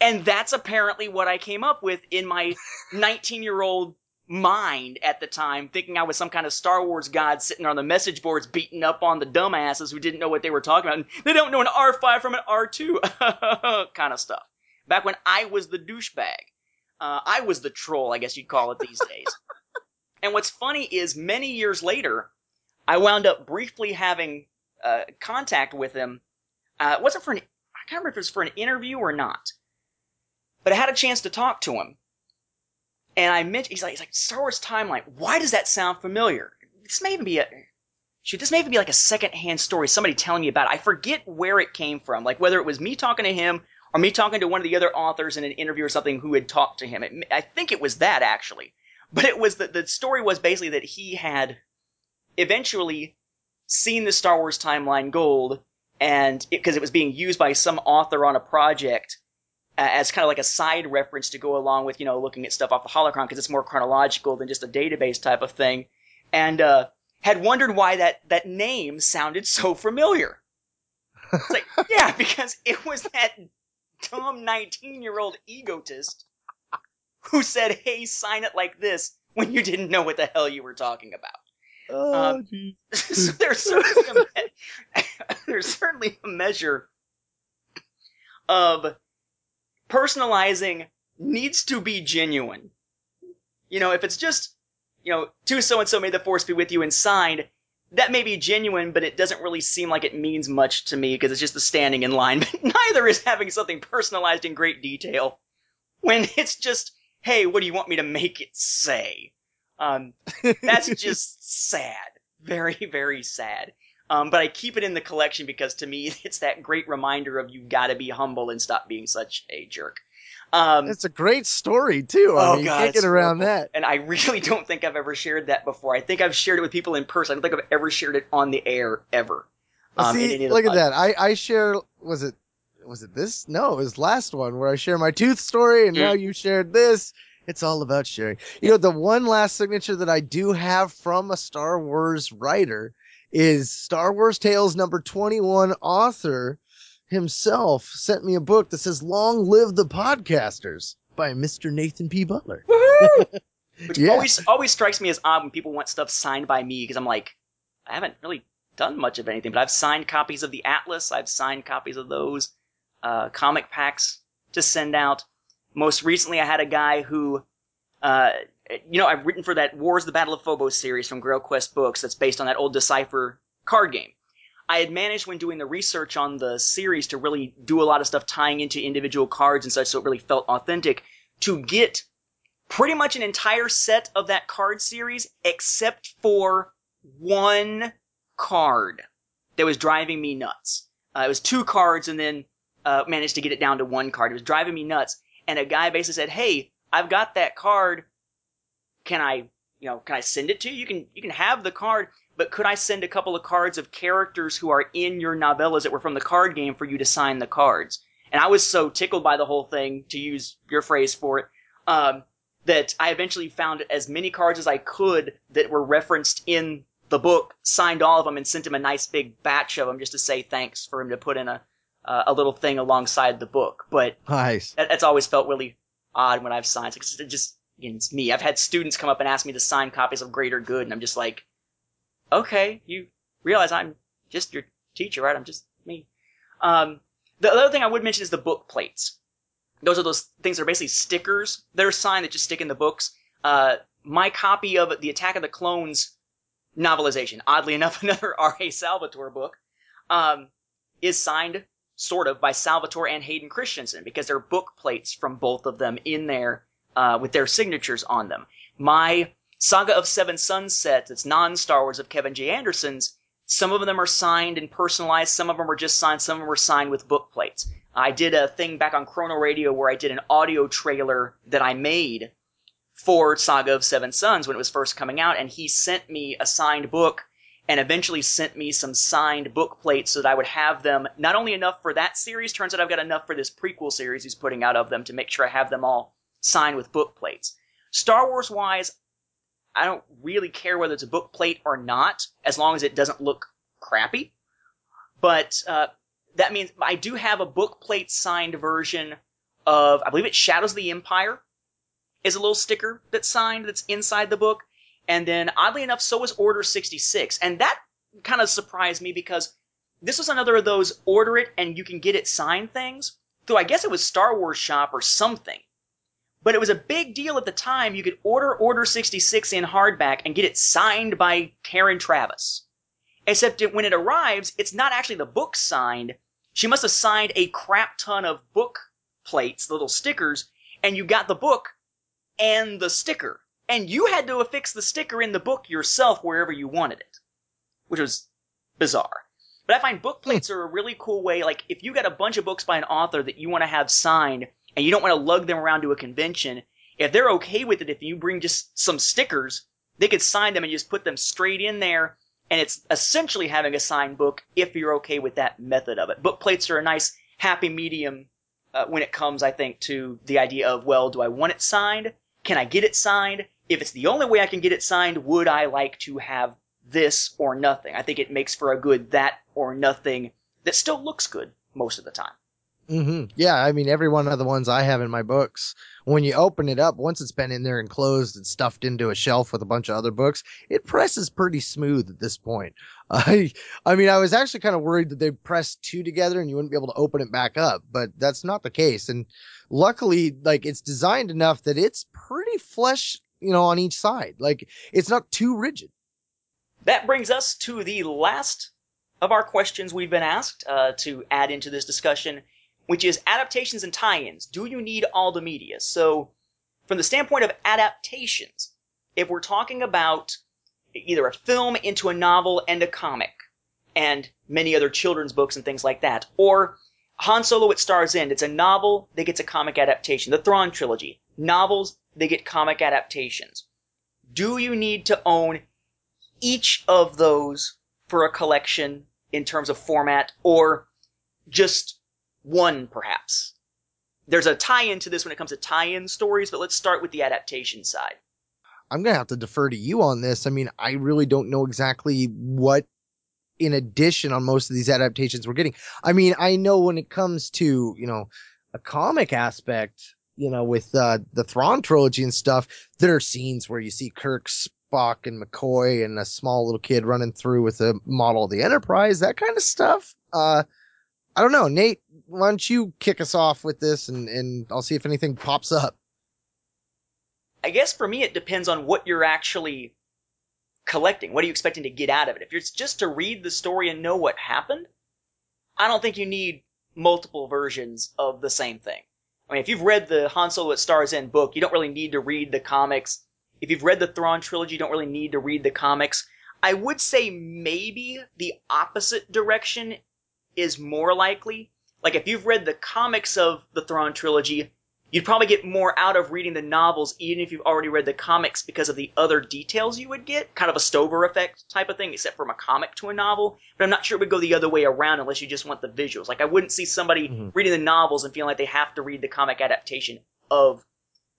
Speaker 2: And that's apparently what I came up with in my 19 year old mind at the time, thinking I was some kind of Star Wars god sitting on the message boards beating up on the dumbasses who didn't know what they were talking about. And they don't know an R5 from an R2 kind of stuff. Back when I was the douchebag. Uh, I was the troll, I guess you'd call it these days. and what's funny is many years later, I wound up briefly having uh, contact with him. Uh, it wasn't for an, I can't remember if it was for an interview or not, but I had a chance to talk to him. And I mentioned, he's like, he's like, Star Wars Timeline. Why does that sound familiar? This may even be a, shoot, this may even be like a secondhand story, somebody telling me about it. I forget where it came from, like whether it was me talking to him or me talking to one of the other authors in an interview or something who had talked to him. It, I think it was that actually, but it was that the story was basically that he had eventually seen the Star Wars Timeline Gold, and because it, it was being used by some author on a project uh, as kind of like a side reference to go along with you know looking at stuff off the holocron because it's more chronological than just a database type of thing, and uh, had wondered why that that name sounded so familiar. It's like yeah, because it was that dumb nineteen year old egotist who said, "Hey, sign it like this" when you didn't know what the hell you were talking about.
Speaker 6: Oh,
Speaker 2: Um, so there's certainly a me- there's certainly a measure of personalizing needs to be genuine. You know, if it's just you know to so and so may the force be with you and signed, that may be genuine, but it doesn't really seem like it means much to me because it's just the standing in line. But neither is having something personalized in great detail when it's just hey, what do you want me to make it say? Um, that's just sad. Very, very sad. Um, but I keep it in the collection because to me, it's that great reminder of you gotta be humble and stop being such a jerk. Um,
Speaker 6: It's a great story too. I
Speaker 2: Oh,
Speaker 6: mean, you
Speaker 2: God,
Speaker 6: can't get around
Speaker 2: horrible.
Speaker 6: that.
Speaker 2: and I really don't think I've ever shared that before. I think I've shared it with people in person. I don't think I've ever shared it on the air ever. Um,
Speaker 6: See,
Speaker 2: any of the
Speaker 6: look at that. I I share. Was it was it this? No, it was last one where I share my tooth story, and
Speaker 2: Mm.
Speaker 6: now you shared this. It's all about sharing. You know, the one last signature that I do have from a Star Wars writer is Star Wars Tales number 21 author himself sent me a book that says Long Live the Podcasters by Mr. Nathan P. Butler.
Speaker 2: Which
Speaker 6: Yeah.
Speaker 2: always always strikes me as odd when people want stuff signed by me because I'm like, I haven't really done much of anything, but I've signed copies of the Atlas. I've signed copies of those uh, comic packs to send out. Most recently, I had a guy who, uh, you know, I've written for that Wars: The Battle of Phobos series from Grail Quest Books. That's based on that old Decipher card game. I had managed when doing the research on the series to really do a lot of stuff tying into individual cards and such, so it really felt authentic. To get pretty much an entire set of that card series except for one card that was driving me nuts. Uh, it was two cards and then uh, managed to get it down to one card. It was driving me nuts. And a guy basically said, "Hey, I've got that card. Can I, you know, can I send it to you? You can you can have the card, but could I send a couple of cards of characters who are in your novellas that were from the card game for you to sign the cards?" And I was so tickled by the whole thing, to use your phrase for it, um, that I eventually found as many cards as I could that were referenced in the book, signed all of them, and sent him a nice big batch of them just to say thanks for him to put in a uh, a little thing alongside the book. But
Speaker 6: Nice.
Speaker 2: that, that's always felt really odd when I've signed. It's just, just you know, it's me. I've had students come up and ask me to sign copies of Greater Good, and I'm just like, okay, you realize I'm just your teacher, right? I'm just me. Um, the other thing I would mention is the book plates. Those are those things that are basically stickers They're signed that just stick in the books. Uh, my copy of the Attack of the Clones novelization, oddly enough, another R.A. Salvatore book, um, is signed sort of by Salvatore and Hayden Christensen because there are book plates from both of them in there uh, with their signatures on them. My Saga of Seven Sunsets, it's non Star Wars of Kevin J. Anderson's, some of them are signed and personalized, some of them are just signed, some of them are signed with book plates. I did a thing back on Chrono Radio where I did an audio trailer that I made for Saga of Seven Suns when it was first coming out, and he sent me a signed book and eventually sent me some signed book plates so that I would have them not only enough for that series, turns out I've got enough for this prequel series he's putting out of them to make sure I have them all signed with book plates. Star Wars wise, I don't really care whether it's a book plate or not, as long as it doesn't look crappy. But uh, that means I do have a book plate signed version of, I believe it's Shadows of the Empire, is a little sticker that's signed that's inside the book. And then, oddly enough, so was Order 66. And that kind of surprised me because this was another of those order it and you can get it signed things. Though I guess it was Star Wars Shop or something. But it was a big deal at the time. You could order Order 66 in hardback and get it signed by Karen Traviss. Except that when it arrives, it's not actually the book signed. She must have signed a crap ton of book plates, little stickers, and you got the book and the sticker. And you had to affix the sticker in the book yourself wherever you wanted it. Which was bizarre. But I find book hmm. plates are a really cool way. Like, if you got a bunch of books by an author that you want to have signed, and you don't want to lug them around to a convention, if they're okay with it, if you bring just some stickers, they could sign them and just put them straight in there, and it's essentially having a signed book if you're okay with that method of it. Book plates are a nice happy medium uh, when it comes, I think, to the idea of, well, do I want it signed? Can I get it signed? If it's the only way I can get it signed, would I like to have this or nothing? I think it makes for a good that or nothing that still looks good most of the time.
Speaker 6: Hmm Yeah, I mean, every one of the ones I have in my books, when you open it up, once it's been in there and closed and stuffed into a shelf with a bunch of other books, it presses pretty smooth at this point. I, I mean, I was actually kind of worried that they'd press two together and you wouldn't be able to open it back up, but that's not the case. And luckily, like, it's designed enough that it's pretty flesh, you know, on each side. Like, it's not too rigid.
Speaker 2: That brings us to the last of our questions we've been asked uh, to add into this discussion, which is adaptations and tie-ins. Do you need all the media? So, from the standpoint of adaptations, if we're talking about either a film into a novel and a comic, and many other children's books and things like that, or Han Solo at Star's End, it's a novel that gets a comic adaptation. The Thrawn trilogy, novels, they get comic adaptations. Do you need to own each of those for a collection in terms of format, or just one perhaps? There's a tie in to this when it comes to tie in stories, but let's start with the adaptation side.
Speaker 6: I'm going to have to defer to you on this. I mean, I really don't know exactly what in addition on most of these adaptations we're getting. I mean, I know when it comes to, you know, a comic aspect, you know, with uh, the Thrawn trilogy and stuff, there are scenes where you see Kirk, Spock, and McCoy and a small little kid running through with a model of the Enterprise, that kind of stuff. Uh, I don't know. Nate, why don't you kick us off with this and, and I'll see if anything pops up.
Speaker 2: I guess for me, it depends on what you're actually collecting. What are you expecting to get out of it? If it's just to read the story and know what happened, I don't think you need multiple versions of the same thing. I mean, if you've read the Han Solo at Star's End book, you don't really need to read the comics. If you've read the Thrawn trilogy, you don't really need to read the comics. I would say maybe the opposite direction is more likely. Like if you've read the comics of the Thrawn trilogy, you'd probably get more out of reading the novels even if you've already read the comics because of the other details you would get. Kind of a Stover effect type of thing, except from a comic to a novel. But I'm not sure it would go the other way around unless you just want the visuals. Like I wouldn't see somebody
Speaker 6: Mhm.
Speaker 2: reading the novels and feeling like they have to read the comic adaptation of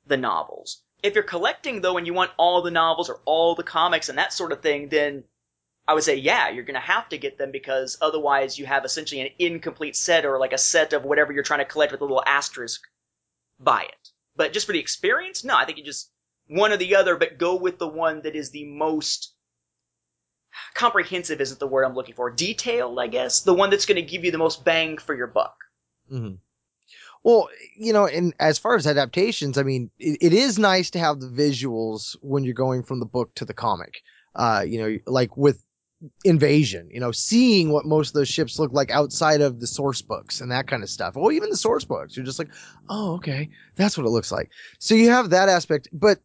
Speaker 2: the novels. If you're collecting though, and you want all the novels or all the comics and that sort of thing, then I would say, yeah, you're going to have to get them because otherwise you have essentially an incomplete set or like a set of whatever you're trying to collect with a little asterisk by it. But just for the experience, no, I think you just one or the other, but go with the one that is the most comprehensive isn't the word I'm looking for. Detailed, I guess. The one that's going to give you the most bang for your buck.
Speaker 6: Mm-hmm. Well, you know, and as far as adaptations, I mean, it, it is nice to have the visuals when you're going from the book to the comic. Uh, you know, like with invasion, you know, seeing what most of those ships look like outside of the source books and that kind of stuff. Well, even the source books, you're just like, oh, okay, that's what it looks like. So you have that aspect, but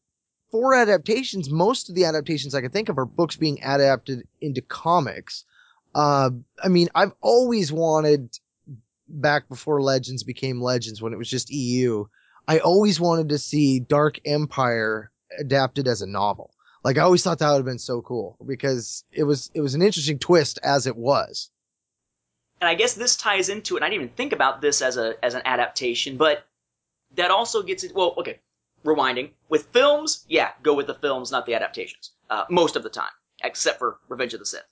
Speaker 6: for adaptations, most of the adaptations I can think of are books being adapted into comics. Uh, I mean, I've always wanted back before Legends became Legends when it was just EU. I always wanted to see Dark Empire adapted as a novel. Like I always thought that would have been so cool because it was it was an interesting twist as it was.
Speaker 2: And I guess this ties into it. And I didn't even think about this as a as an adaptation, but that also gets it. Well, okay, rewinding with films. Yeah, go with the films, not the adaptations. Uh, most of the time, except for Revenge of the Sith.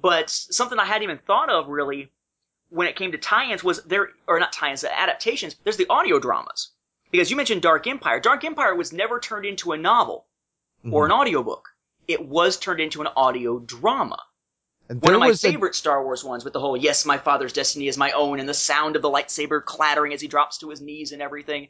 Speaker 2: But something I hadn't even thought of really when it came to tie-ins was there, or not tie-ins, adaptations. There's the audio dramas because you mentioned Dark Empire. Dark Empire was never turned into a novel mm-hmm. or an audiobook. It was turned into an audio drama. One of my favorite a... Star Wars ones with the whole "Yes, my father's destiny is my own" and the sound of the lightsaber clattering as he drops to his knees and everything.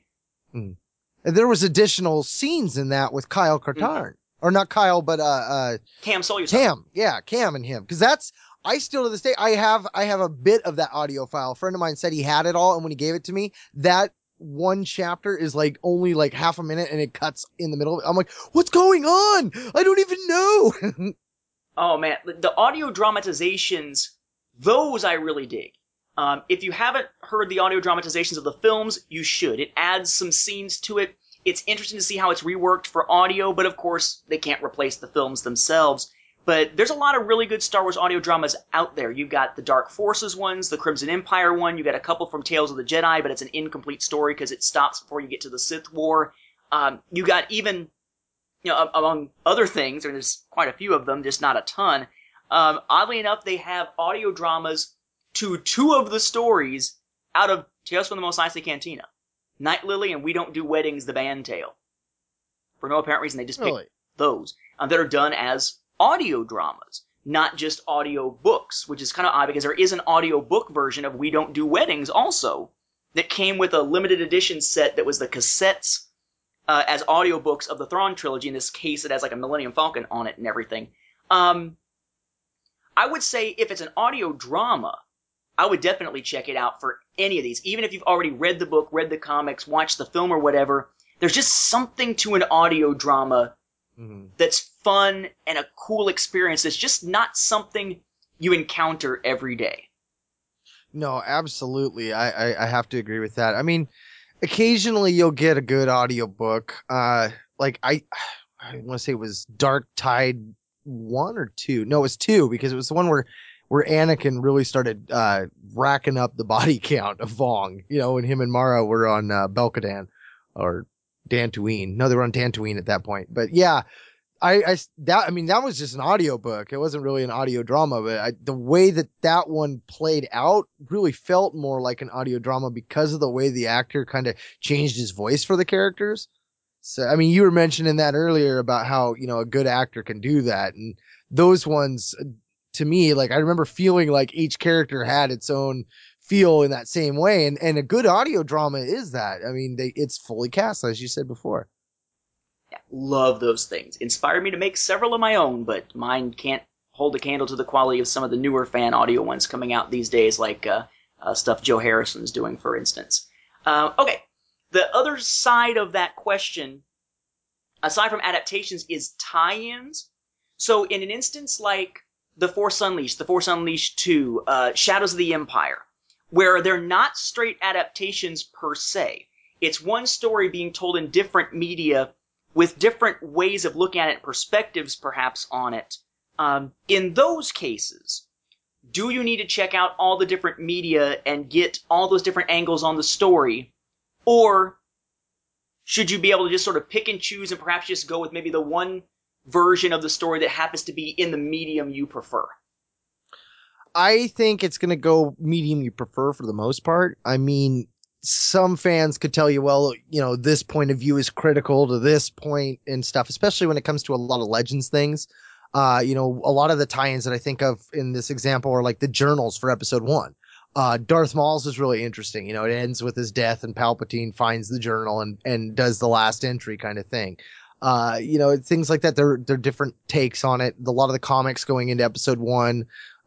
Speaker 6: Mm. And there was additional scenes in that with Kyle Katarn, mm-hmm. or not Kyle, but uh, uh
Speaker 2: Kam Solusar.
Speaker 6: Kam, yeah, Kam and him, because that's I still to this day I have I have a bit of that audio file. A friend of mine said he had it all, and when he gave it to me, that one chapter is like only like half a minute and it cuts in the middle. I'm like, what's going on? I don't even know.
Speaker 2: oh man, the audio dramatizations, those I really dig. Um, if you haven't heard the audio dramatizations of the films, you should. It adds some scenes to it. It's interesting to see how it's reworked for audio, but of course, they can't replace the films themselves. But there's a lot of really good Star Wars audio dramas out there. You've got the Dark Forces ones, the Crimson Empire one. You got a couple from Tales of the Jedi, but it's an incomplete story because it stops before you get to the Sith War. Um, you got even, you know, among other things, and there's quite a few of them, just not a ton. Um, oddly enough, they have audio dramas to two of the stories out of Tales from the Mos Eisley Cantina. Night Lily and We Don't Do Weddings, the band tale. For no apparent reason, they just really? picked those. Um, that are done as audio dramas, not just audio books, which is kind of odd because there is an audio book version of We Don't Do Weddings also that came with a limited edition set that was the cassettes uh, as audiobooks of the Thrawn trilogy. In this case, it has like a Millennium Falcon on it and everything. Um, I would say if it's an audio drama, I would definitely check it out for any of these. Even if you've already read the book, read the comics, watched the film or whatever, there's just something to an audio drama mm-hmm. that's fun and a cool experience. It's just not something you encounter every day.
Speaker 6: No, absolutely. I, I, I have to agree with that. I mean, occasionally you'll get a good audiobook. Uh, like I, I want to say it was Dark Tide one or two. No, it was two because it was the one where where Anakin really started uh, racking up the body count of Vong. You know, when him and Mara were on uh, Belkadan or Dantooine. No, they were on Dantooine at that point. But yeah, I, I that I mean that was just an audio book. It wasn't really an audio drama, but I, the way that that one played out really felt more like an audio drama because of the way the actor kind of changed his voice for the characters. So I mean, you were mentioning that earlier about how you know a good actor can do that, and those ones uh, to me, like I remember feeling like each character had its own feel in that same way. And and a good audio drama is that. I mean, they it's fully cast, as you said before.
Speaker 2: Yeah, love those things. Inspired me to make several of my own, but mine can't hold a candle to the quality of some of the newer fan audio ones coming out these days, like uh, uh, stuff Joe Harrison's doing, for instance. Uh, okay, the other side of that question, aside from adaptations, is tie-ins. So in an instance like The Force Unleashed, The Force Unleashed 2, uh, Shadows of the Empire, where they're not straight adaptations per se. It's one story being told in different media with different ways of looking at it, perspectives perhaps on it. Um, in those cases, do you need to check out all the different media and get all those different angles on the story? Or should you be able to just sort of pick and choose and perhaps just go with maybe the one version of the story that happens to be in the medium you prefer?
Speaker 6: I think it's going to go medium you prefer for the most part. I mean, some fans could tell you, well, you know, this point of view is critical to this point and stuff, especially when it comes to a lot of Legends things. Uh, you know, a lot of the tie-ins that I think of in this example are like the journals for episode one. Uh, Darth Maul's is really interesting. You know, it ends with his death and Palpatine finds the journal and, and does the last entry kind of thing. Uh, you know, things like that. They're, they're different takes on it. A lot of the comics going into episode one,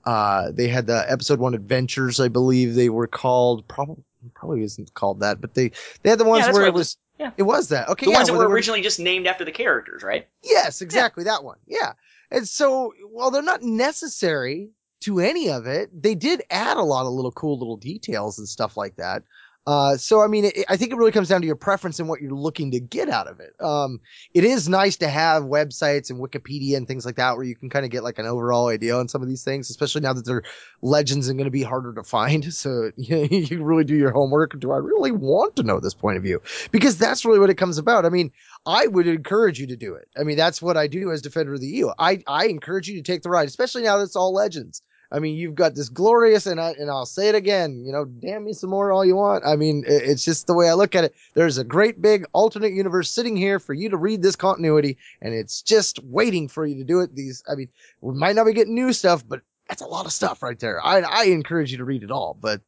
Speaker 6: uh, they had the episode one adventures, I believe they were called. Probably, probably isn't called that, but they, they had the ones
Speaker 2: Yeah,
Speaker 6: where it
Speaker 2: was. Yeah.
Speaker 6: it was that. Okay.
Speaker 2: The
Speaker 6: yeah,
Speaker 2: ones that were originally just named after the characters, right?
Speaker 6: Yes, exactly that one. Yeah. And so while they're not necessary to any of it, they did add a lot of little cool little details and stuff like that. Uh, so I mean, it, I think it really comes down to your preference and what you're looking to get out of it. Um, it is nice to have websites and Wikipedia and things like that where you can kind of get like an overall idea on some of these things, especially now that they're legends and going to be harder to find. So you, know, you really do your homework. Do I really want to know this point of view? Because that's really what it comes about. I mean, I would encourage you to do it. I mean, that's what I do as Defender of the EU. I, I encourage you to take the ride, especially now that it's all legends. I mean, you've got this glorious, and I and I'll say it again. You know, damn me some more all you want. I mean, it, it's just the way I look at it. There's a great big alternate universe sitting here for you to read this continuity, and it's just waiting for you to do it. These, I mean, we might not be getting new stuff, but that's a lot of stuff right there. I I encourage you to read it all, but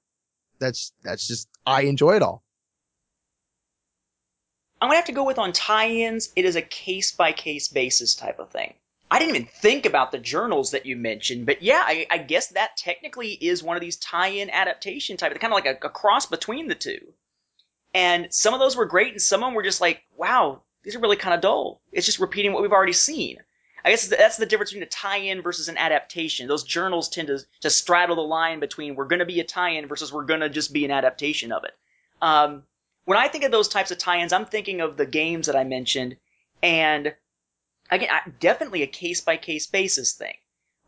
Speaker 6: that's that's just I enjoy it all.
Speaker 2: I'm gonna have to go with on tie-ins. It is a case by case basis type of thing. I didn't even think about the journals that you mentioned, but yeah, I, I guess that technically is one of these tie-in adaptation type, kind of like a, a cross between the two. And some of those were great, and some of them were just like, wow, these are really kind of dull. It's just repeating what we've already seen. I guess that's the difference between a tie-in versus an adaptation. Those journals tend to, to straddle the line between we're going to be a tie-in versus we're going to just be an adaptation of it. Um, when I think of those types of tie-ins, I'm thinking of the games that I mentioned, and again, definitely a case-by-case basis thing,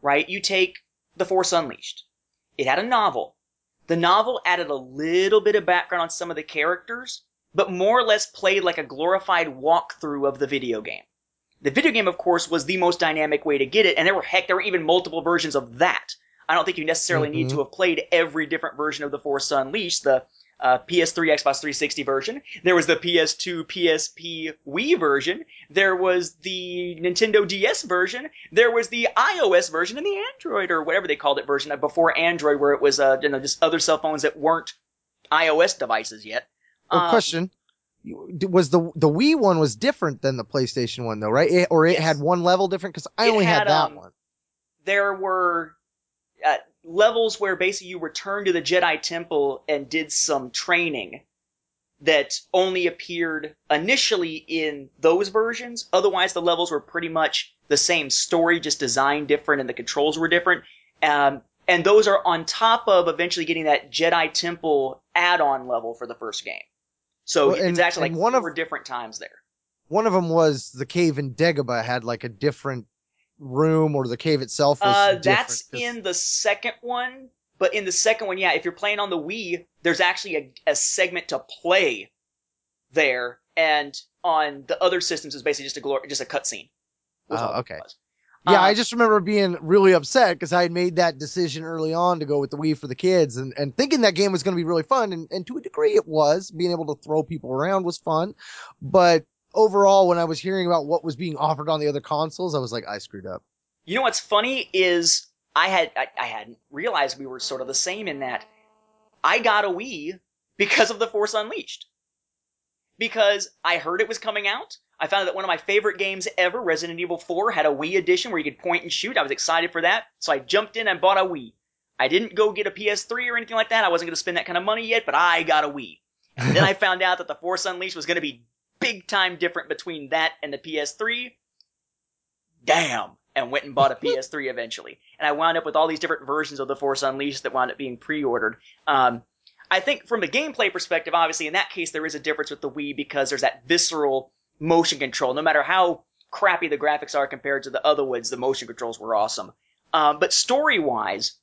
Speaker 2: right? You take The Force Unleashed. It had a novel. The novel added a little bit of background on some of the characters, but more or less played like a glorified walkthrough of the video game. The video game, of course, was the most dynamic way to get it, and there were heck, there were even multiple versions of that. I don't think you necessarily need
Speaker 6: Mhm.
Speaker 2: to have played every different version of The Force Unleashed. The uh, PS3, Xbox 360 version. There was the PS2, PSP, Wii version. There was the Nintendo DS version. There was the iOS version and the Android or whatever they called it version before Android, where it was uh, you know just other cell phones that weren't iOS devices yet.
Speaker 6: Well,
Speaker 2: Um,
Speaker 6: question: Was the the Wii one was different than the PlayStation one though, right? It, or it
Speaker 2: Yes.
Speaker 6: had one level different because I
Speaker 2: It
Speaker 6: only had,
Speaker 2: had,
Speaker 6: that
Speaker 2: um,
Speaker 6: one.
Speaker 2: there were uh, levels where basically you returned to the Jedi Temple and did some training that only appeared initially in those versions. Otherwise, the levels were pretty much the same story, just designed different and the controls were different. Um, and those are on top of eventually getting that Jedi Temple add-on level for the first game. So
Speaker 6: Well, and-
Speaker 2: it's actually like
Speaker 6: one of-
Speaker 2: four different times there.
Speaker 6: One of them was the cave in Dagobah had like a different room, or the cave itself
Speaker 2: Uh, that's in the second one, but in the second one, yeah, if you're playing on the Wii, there's actually a, a segment to play there, and on the other systems, it's basically just a glor- just a cutscene.
Speaker 6: Oh, okay. Yeah,
Speaker 2: Uh,
Speaker 6: I just remember being really upset because I had made that decision early on to go with the Wii for the kids and, and thinking that game was going to be really fun. And, and to a degree it was. Being able to throw people around was fun. But overall, when I was hearing about what was being offered on the other consoles, I was like, I screwed up.
Speaker 2: You know what's funny is I had I, I hadn't realized we were sort of the same in that I got a Wii because of the Force Unleashed. Because I heard it was coming out. I found that one of my favorite games ever, Resident Evil 4, had a Wii edition where you could point and shoot. I was excited for that, so I jumped in and bought a Wii. I didn't go get a PS3 or anything like that. I wasn't going to spend that kind of money yet, but I got a Wii. And then I found out that the Force Unleashed was going to be big time different between that and the PS3. Damn. And went and bought a PS3 eventually. And I wound up with all these different versions of the Force Unleashed that wound up being pre-ordered. Um, I think from a gameplay perspective, obviously in that case there is a difference with the Wii because there's that visceral motion control. No matter how crappy the graphics are compared to the other ones, the motion controls were awesome. Um, but story-wise,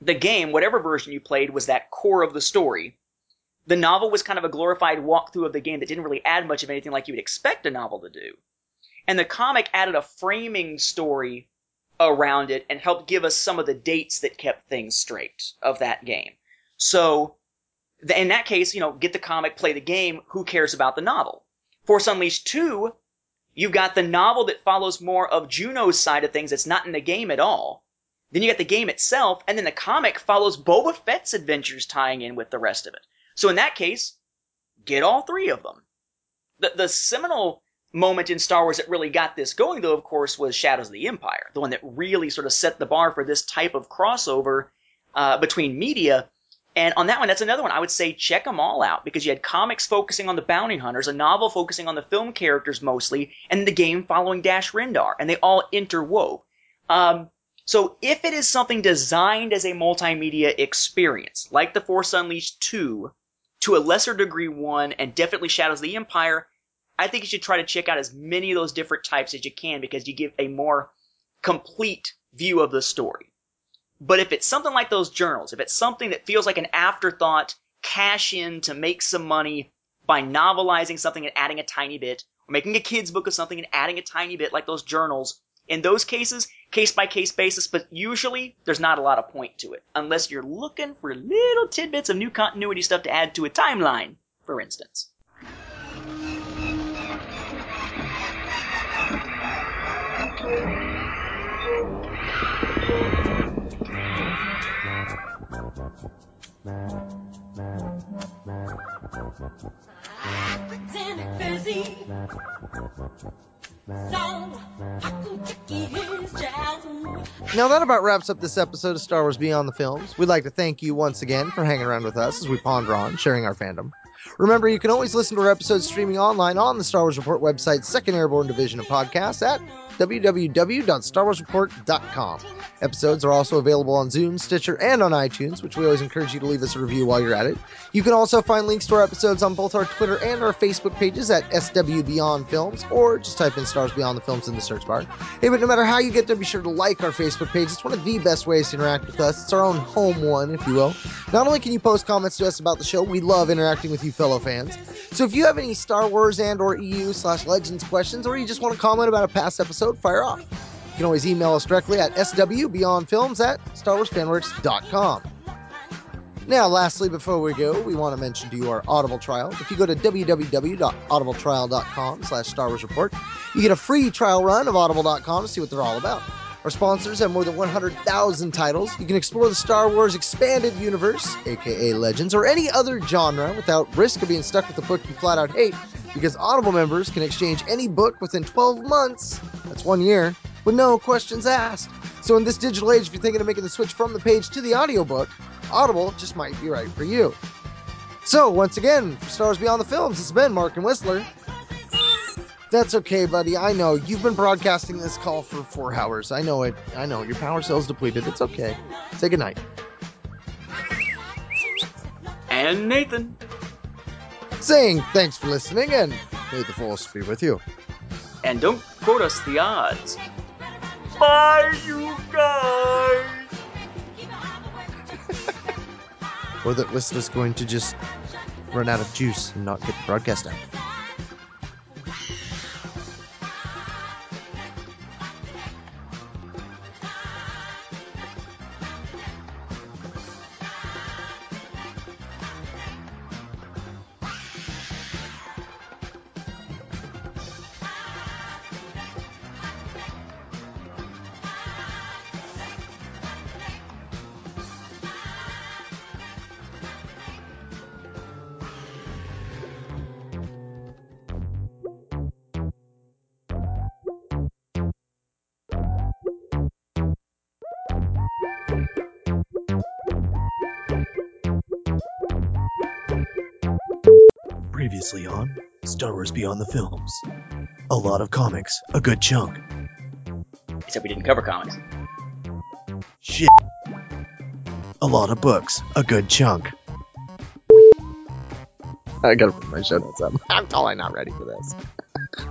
Speaker 2: the game, whatever version you played, was that core of the story. The novel was kind of a glorified walkthrough of the game that didn't really add much of anything like you would expect a novel to do. And the comic added a framing story around it and helped give us some of the dates that kept things straight of that game. So, in that case, you know, get the comic, play the game, who cares about the novel? Force Unleashed 2, you've got the novel that follows more of Juno's side of things that's not in the game at all. Then you got the game itself, and then the comic follows Boba Fett's adventures tying in with the rest of it. So in that case, get all three of them. The, the seminal moment in Star Wars that really got this going, though, of course, was Shadows of the Empire, the one that really sort of set the bar for this type of crossover uh, between media. And on that one, that's another one. I would say check them all out because you had comics focusing on the bounty hunters, a novel focusing on the film characters mostly, and the game following Dash Rendar, and they all interwove. Um, so if it is something designed as a multimedia experience, like The Force Unleashed 2, to a lesser degree 1, and definitely Shadows of the Empire, I think you should try to check out as many of those different types as you can because you give a more complete view of the story. But if it's something like those journals, if it's something that feels like an afterthought, cash in to make some money by novelizing something and adding a tiny bit, or making a kid's book of something and adding a tiny bit like those journals, in those cases, case by case basis, but usually there's not a lot of point to it, unless you're looking for little tidbits of new continuity stuff to add to a timeline, for instance.
Speaker 6: Now that about wraps up this episode of Star Wars Beyond the Films. We'd like to thank you once again for hanging around with us as we ponder on sharing our fandom. Remember, you can always listen to our episodes streaming online on the Star Wars Report website, Second Airborne Division of Podcasts at www.starwarsreport.com. Episodes are also available on Zune, Stitcher, and on iTunes, which we always encourage you to leave us a review while you're at it. You can also find links to our episodes on both our Twitter and our Facebook pages at SW Beyond Films, or just type in Stars Beyond the Films in the search bar. Hey, but no matter how you get there, be sure to like our Facebook page. It's one of the best ways to interact with us. It's our own home one, if you will. Not only can you post comments to us about the show, we love interacting with you fellow fans. So if you have any Star Wars and or EU slash Legends questions, or you just want to comment about a past episode, fire off. You can always email us directly at swbeyondfilms at starwarsfanworks.com. Now, lastly, before we go, we want to mention to you our Audible trial. If you go to www.audibletrial.com slash Star Wars Report, you get a free trial run of audible.com to see what they're all about. Our sponsors have more than 100,000 titles. You can explore the Star Wars expanded universe, aka Legends, or any other genre without risk of being stuck with a book you flat out hate, because Audible members can exchange any book within 12 months, that's one year, with no questions asked. So in this digital age, if you're thinking of making the switch from the page to the audiobook, Audible just might be right for you. So once again, for Stars Beyond the Films, it's been Mark and Whistler. That's okay, buddy. I know you've been broadcasting this call for four hours. I know it. I know your power cell's depleted. It's okay. Say goodnight.
Speaker 2: And Nathan.
Speaker 6: Saying thanks for listening and may the force be with you.
Speaker 2: And don't quote us the odds. Bye, you guys!
Speaker 6: Or that Whistler's going to just run out of juice and not get the broadcast out.
Speaker 1: Previously on Star Wars Beyond the Films. A lot of comics, a good chunk.
Speaker 2: Except we didn't cover comics.
Speaker 1: Shit. A lot of books, a good chunk.
Speaker 6: I gotta put my show notes up. I'm totally not ready for this.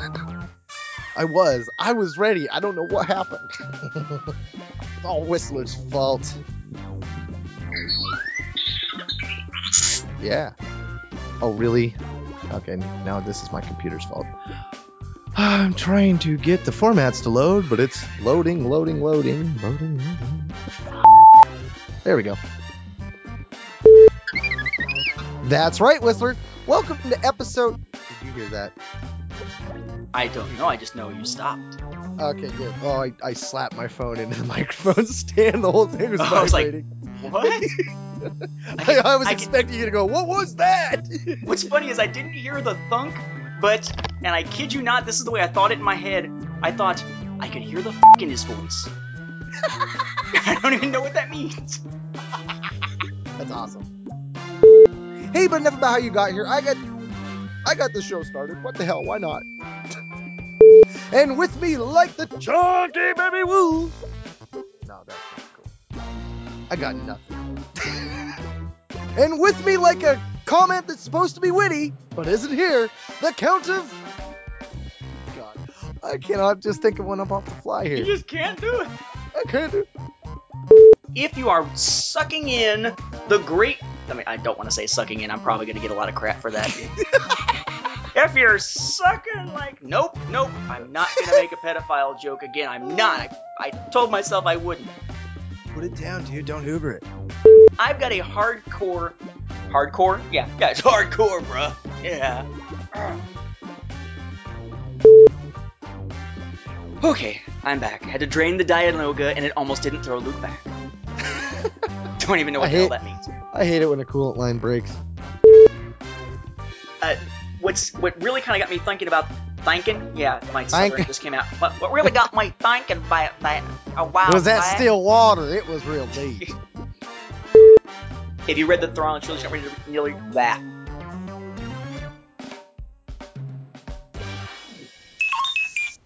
Speaker 6: I was. I was ready. I don't know what happened. it's all Whistler's fault. Yeah. Oh, really? Okay, now this is my computer's fault. I'm trying to get the formats to load, but it's loading, loading, loading, loading, loading. There we go. That's right, Whistler. Welcome to episode. Did you hear that?
Speaker 2: I don't know. I just know you stopped.
Speaker 6: Okay, good. Oh, I, I slapped my phone into the microphone stand. The whole thing was
Speaker 2: Oh, I was like. What?
Speaker 6: I, I was
Speaker 2: I can-
Speaker 6: expecting you to go, what was that?
Speaker 2: What's funny is I didn't hear the thunk, but and I kid you not, this is the way I thought it in my head. I thought I could hear the f in his voice. I don't even know what that means.
Speaker 6: That's awesome. Hey, but enough about how you got here. I got I got the show started. What the hell? Why not? and with me, like the chunky baby woo. No, that's not. I got nothing. and with me, like a comment that's supposed to be witty, but isn't here, the Count of. God, I cannot just think of one up off the fly here.
Speaker 2: You just can't do it.
Speaker 6: I can't do. it.
Speaker 2: If you are sucking in the great, I mean, I don't want to say sucking in. I'm probably going to get a lot of crap for that. if you're sucking like, nope, nope, I'm not going to make a pedophile joke again. I'm not. I, I told myself I wouldn't.
Speaker 6: Put it down, dude. Don't hoover it.
Speaker 2: I've got a hardcore, hardcore, yeah, yeah, it's hardcore, bro. Yeah. Okay, I'm back. Had to drain the Dianoga, and it almost didn't throw Luke back. Don't even know what
Speaker 6: I
Speaker 2: the hell
Speaker 6: hate-
Speaker 2: that means.
Speaker 6: I hate it when a coolant line breaks.
Speaker 2: Uh, what's what really kind of got me thinking about thinking? Yeah, my
Speaker 6: Thinking.
Speaker 2: just came out. What, what really got me thinking about that a while
Speaker 6: was that
Speaker 2: back-
Speaker 6: still water? It was real deep.
Speaker 2: If you read the Thrawn trilogy, to nearly that.